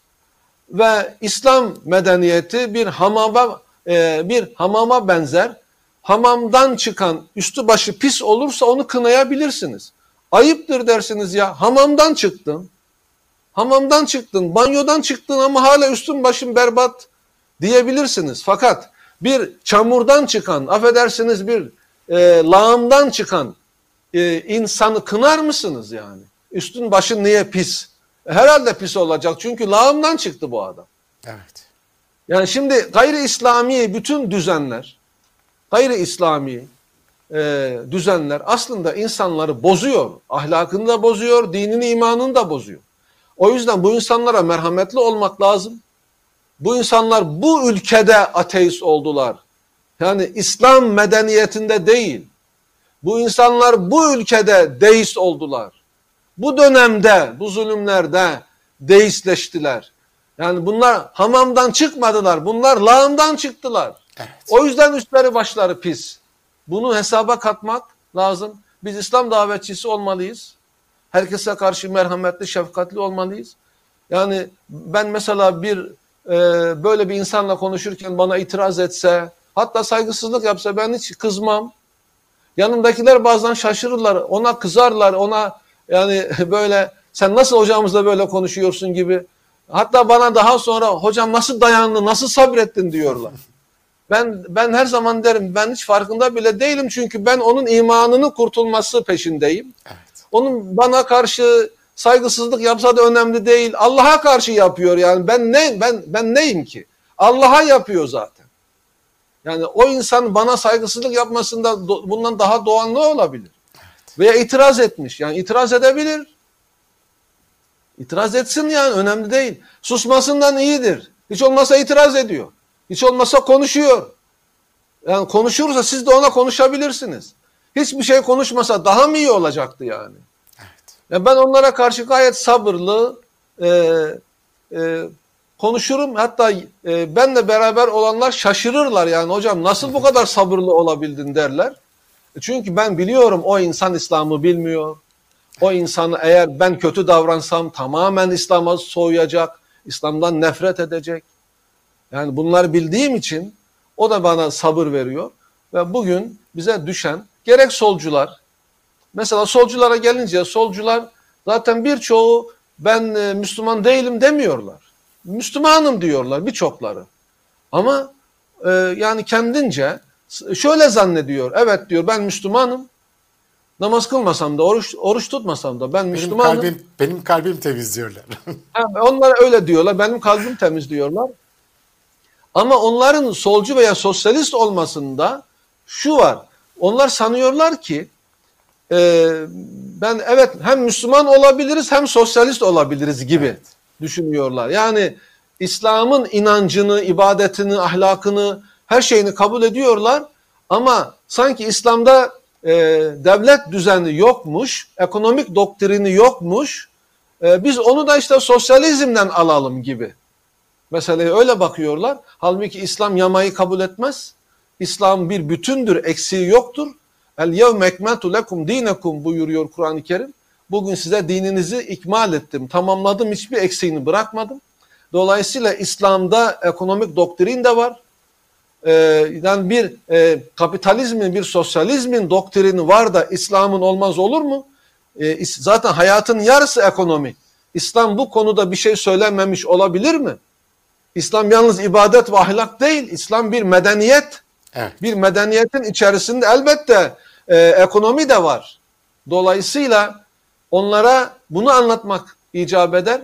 ve İslam medeniyeti bir hamama e, bir hamama benzer. Hamamdan çıkan üstü başı pis olursa onu kınayabilirsiniz. Ayıptır dersiniz ya hamamdan çıktın. Hamamdan çıktın, banyodan çıktın ama hala üstün başın berbat diyebilirsiniz. Fakat bir çamurdan çıkan, affedersiniz bir e, lağımdan çıkan e, insanı kınar mısınız yani? Üstün başın niye pis? Herhalde pis olacak çünkü lağımdan çıktı bu adam. Evet. Yani şimdi gayri İslami bütün düzenler, gayri İslami e, düzenler aslında insanları bozuyor. Ahlakını da bozuyor, dinini, imanını da bozuyor. O yüzden bu insanlara merhametli olmak lazım. Bu insanlar bu ülkede ateist oldular. Yani İslam medeniyetinde değil. Bu insanlar bu ülkede deist oldular. Bu dönemde, bu zulümlerde deistleştiler. Yani bunlar hamamdan çıkmadılar. Bunlar lağımdan çıktılar. Evet. O yüzden üstleri başları pis. Bunu hesaba katmak lazım. Biz İslam davetçisi olmalıyız. Herkese karşı merhametli, şefkatli olmalıyız. Yani ben mesela bir e, böyle bir insanla konuşurken bana itiraz etse, hatta saygısızlık yapsa ben hiç kızmam. Yanındakiler bazen şaşırırlar, ona kızarlar, ona yani *laughs* böyle sen nasıl hocamızla böyle konuşuyorsun gibi. Hatta bana daha sonra hocam nasıl dayandın, nasıl sabrettin diyorlar. Ben ben her zaman derim ben hiç farkında bile değilim çünkü ben onun imanının kurtulması peşindeyim. Evet. Onun bana karşı saygısızlık yapsa da önemli değil. Allah'a karşı yapıyor yani ben ne ben ben neyim ki? Allah'a yapıyor zaten. Yani o insan bana saygısızlık yapmasında do- bundan daha doğal ne olabilir? Veya itiraz etmiş. Yani itiraz edebilir. İtiraz etsin yani önemli değil. Susmasından iyidir. Hiç olmazsa itiraz ediyor. Hiç olmazsa konuşuyor. Yani konuşursa siz de ona konuşabilirsiniz. Hiçbir şey konuşmasa daha mı iyi olacaktı yani? Evet. Ya ben onlara karşı gayet sabırlı e, e, konuşurum. Hatta e, benle beraber olanlar şaşırırlar yani hocam nasıl bu kadar sabırlı olabildin derler. E, Çünkü ben biliyorum o insan İslam'ı bilmiyor. O insanı eğer ben kötü davransam tamamen İslam'a soğuyacak, İslam'dan nefret edecek. Yani bunları bildiğim için o da bana sabır veriyor. Ve bugün bize düşen gerek solcular, mesela solculara gelince solcular zaten birçoğu ben e, Müslüman değilim demiyorlar. Müslümanım diyorlar birçokları. Ama e, yani kendince şöyle zannediyor. Evet diyor ben Müslümanım. Namaz kılmasam da oruç oruç tutmasam da ben Benim Müslümanım. kalbim, benim kalbim temiz diyorlar. Ha, onlar öyle diyorlar. Benim kalbim temiz diyorlar. Ama onların solcu veya sosyalist olmasında şu var. Onlar sanıyorlar ki e, ben evet hem Müslüman olabiliriz hem sosyalist olabiliriz gibi düşünüyorlar. Yani İslam'ın inancını, ibadetini, ahlakını, her şeyini kabul ediyorlar. Ama sanki İslam'da e, devlet düzeni yokmuş, ekonomik doktrini yokmuş. E, biz onu da işte sosyalizmden alalım gibi. Meseleye öyle bakıyorlar. Halbuki İslam yamayı kabul etmez. İslam bir bütündür, eksiği yoktur. El yevme ekmentu lekum dinekum buyuruyor Kur'an-ı Kerim. Bugün size dininizi ikmal ettim, tamamladım, hiçbir eksiğini bırakmadım. Dolayısıyla İslam'da ekonomik doktrin de var. Ee, yani bir e, kapitalizmin, bir sosyalizmin doktrini var da İslam'ın olmaz olur mu? Ee, zaten hayatın yarısı ekonomi. İslam bu konuda bir şey söylememiş olabilir mi? İslam yalnız ibadet ve ahlak değil, İslam bir medeniyet. Evet. Bir medeniyetin içerisinde elbette e, ekonomi de var. Dolayısıyla onlara bunu anlatmak icap eder.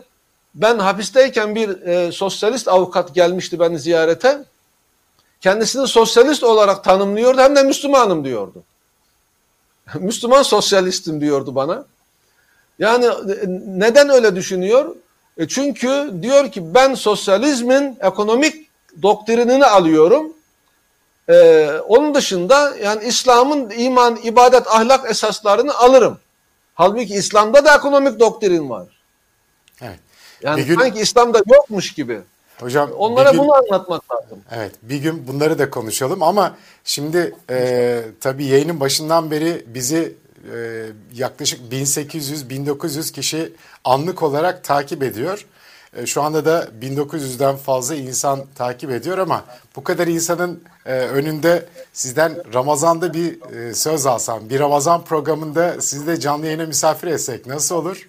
Ben hapisteyken bir e, sosyalist avukat gelmişti beni ziyarete. Kendisini sosyalist olarak tanımlıyordu hem de Müslümanım diyordu. *laughs* Müslüman sosyalistim diyordu bana. Yani e, neden öyle düşünüyor? E çünkü diyor ki ben sosyalizmin ekonomik doktrinini alıyorum. Ee, onun dışında yani İslam'ın iman, ibadet, ahlak esaslarını alırım. Halbuki İslam'da da ekonomik doktrin var. Evet. Yani Bir gün- sanki İslam'da yokmuş gibi. Hocam Onlara gün- bunu anlatmak lazım. Evet bir gün bunları da konuşalım ama şimdi e, tabii yayının başından beri bizi e, yaklaşık 1800-1900 kişi anlık olarak takip ediyor. E, şu anda da 1900'den fazla insan takip ediyor ama bu kadar insanın e, önünde sizden Ramazan'da bir e, söz alsam, bir Ramazan programında sizi de canlı yayına misafir etsek nasıl olur?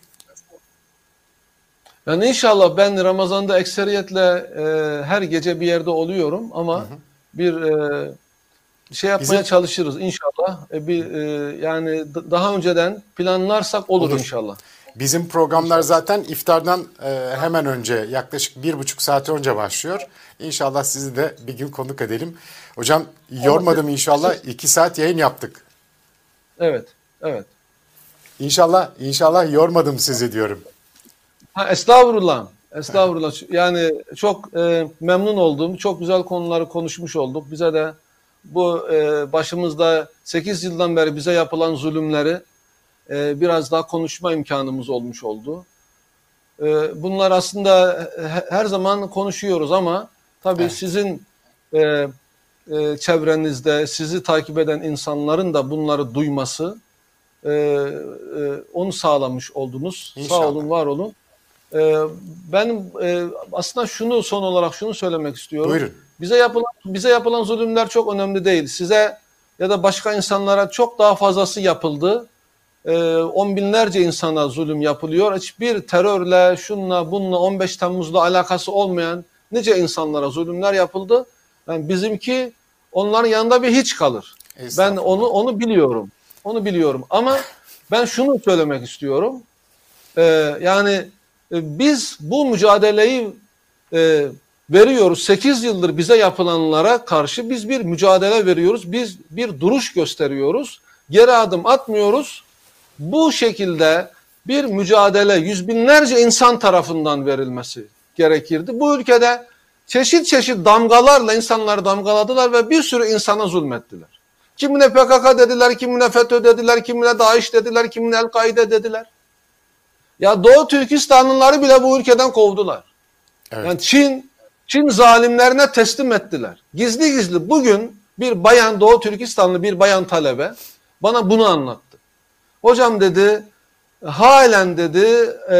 Yani inşallah ben Ramazan'da ekseriyetle e, her gece bir yerde oluyorum ama bir e, şey yapmaya Bizim- çalışırız inşallah. E, bir e, yani daha önceden planlarsak olur, Olur. inşallah. Bizim programlar zaten iftardan e, hemen önce yaklaşık bir buçuk saat önce başlıyor. İnşallah sizi de bir gün konuk edelim. Hocam yormadım inşallah. iki saat yayın yaptık. Evet, evet. İnşallah inşallah yormadım sizi diyorum. Ha, estağfurullah. Estağfurullah. Yani çok e, memnun oldum. Çok güzel konuları konuşmuş olduk. Bize de bu e, başımızda 8 yıldan beri bize yapılan zulümleri e, biraz daha konuşma imkanımız olmuş oldu. e, bunlar aslında he- her zaman konuşuyoruz ama tabii Evet. sizin e, e, çevrenizde sizi takip eden insanların da bunları duyması e, e, onu sağlamış oldunuz. İnşallah. Sağ olun, var olun. E, ben e, aslında şunu son olarak şunu söylemek istiyorum. Buyurun. Bize yapılan bize yapılan zulümler çok önemli değil. Size ya da başka insanlara çok daha fazlası yapıldı. Ee, on binlerce insana zulüm yapılıyor. Hiçbir terörle, şunla, bununla, 15 Temmuz'la alakası olmayan nice insanlara zulümler yapıldı. Yani bizimki onların yanında bir hiç kalır. Ben onu onu biliyorum. Onu biliyorum. Ama ben şunu söylemek istiyorum. Ee, yani e, biz bu mücadeleyi e, veriyoruz. 8 yıldır bize yapılanlara karşı biz bir mücadele veriyoruz. Biz bir duruş gösteriyoruz. Geri adım atmıyoruz. Bu şekilde bir mücadele yüz binlerce insan tarafından verilmesi gerekirdi. Bu ülkede çeşit çeşit damgalarla insanları damgaladılar ve bir sürü insana zulmettiler. Kimine PKK dediler, kimine FETÖ dediler, kimine DAEŞ dediler, kimine El-Kaide dediler. Ya Doğu Türkistanlıları bile bu ülkeden kovdular. Evet. Yani Çin, Çin zalimlerine teslim ettiler. Gizli gizli bugün bir bayan Doğu Türkistanlı bir bayan talebe bana bunu anlattı. Hocam dedi halen dedi e,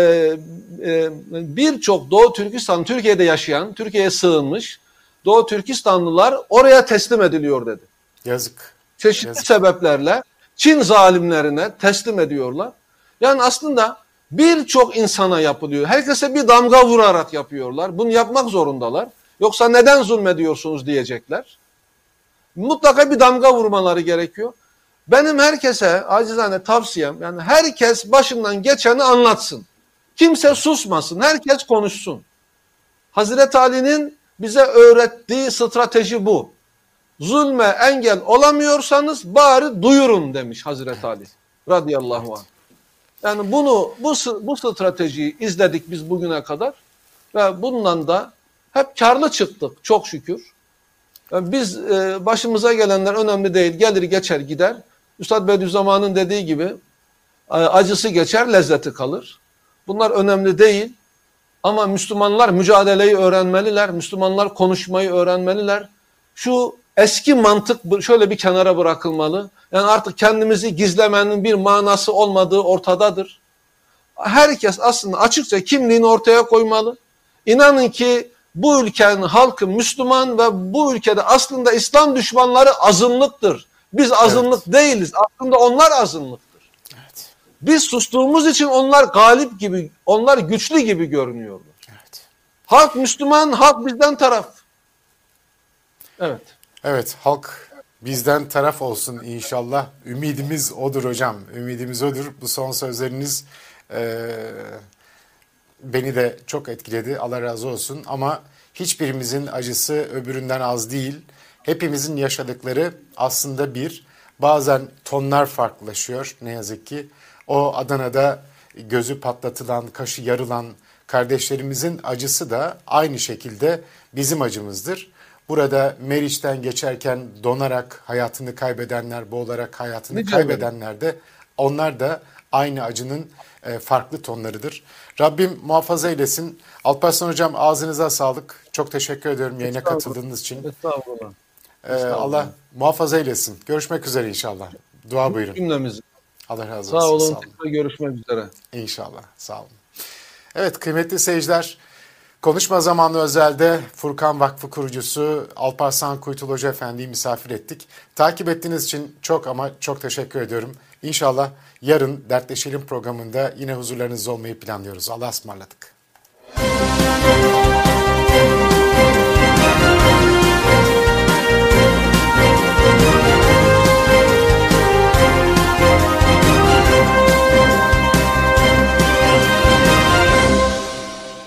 e, birçok Doğu Türkistan Türkiye'de yaşayan, Türkiye'ye sığınmış Doğu Türkistanlılar oraya teslim ediliyor dedi. Yazık. Çeşitli Yazık. sebeplerle Çin zalimlerine teslim ediyorlar. Yani aslında birçok insana yapılıyor. Herkese bir damga vurarak yapıyorlar. Bunu yapmak zorundalar. Yoksa neden zulmediyorsunuz diyecekler. Mutlaka bir damga vurmaları gerekiyor. Benim herkese acizane tavsiyem yani herkes başından geçeni anlatsın. Kimse susmasın. Herkes konuşsun. Hazreti Ali'nin bize öğrettiği strateji bu. Zulme engel olamıyorsanız bari duyurun demiş Hazreti Ali radıyallahu anh. Yani bunu bu bu stratejiyi izledik biz bugüne kadar ve bundan da hep karlı çıktık çok şükür. Yani biz e, başımıza gelenler önemli değil. Gelir geçer gider. Üstad Bediüzzaman'ın dediği gibi e, acısı geçer lezzeti kalır. Bunlar önemli değil. Ama Müslümanlar mücadeleyi öğrenmeliler. Müslümanlar konuşmayı öğrenmeliler. Şu eski mantık şöyle bir kenara bırakılmalı. Yani artık kendimizi gizlemenin bir manası olmadığı ortadadır. Herkes aslında açıkça kimliğini ortaya koymalı. İnanın ki bu ülkenin halkı Müslüman ve bu ülkede aslında İslam düşmanları azınlıktır. Biz azınlık değiliz. Aslında onlar azınlıktır. Evet. Biz sustuğumuz için onlar galip gibi, onlar güçlü gibi görünüyorlar. Evet. Halk Müslüman, halk bizden taraf. Evet. Evet halk bizden taraf olsun inşallah. Ümidimiz odur hocam. Ümidimiz odur. Bu son sözleriniz eee, beni de çok etkiledi. Allah razı olsun. Ama hiçbirimizin acısı öbüründen az değil. Hepimizin yaşadıkları aslında bir. Bazen tonlar farklılaşıyor ne yazık ki. O Adana'da gözü patlatılan, kaşı yarılan kardeşlerimizin acısı da aynı şekilde bizim acımızdır. Burada Meriç'ten geçerken donarak hayatını kaybedenler, boğularak hayatını Nice kaybedenler de onlar da aynı acının e, farklı tonlarıdır. Rabbim muhafaza eylesin. Alparslan Hocam ağzınıza sağlık. Çok teşekkür ediyorum yayına katıldığınız için. Estağfurullah. Ee, Allah muhafaza eylesin. Görüşmek üzere inşallah. Dua buyurun. Cümlemizi. Allah razı olsun. Sağ olun. Sağ olun. Görüşmek üzere. İnşallah. Sağ olun. Evet kıymetli seyirciler. Konuşma zamanı özelde Furkan Vakfı kurucusu Alparslan Kuytul Hoca Efendi'yi misafir ettik. Takip ettiğiniz için çok ama çok teşekkür ediyorum. İnşallah yarın Dertleşelim programında yine huzurlarınızda olmayı planlıyoruz. Allah'a ısmarladık.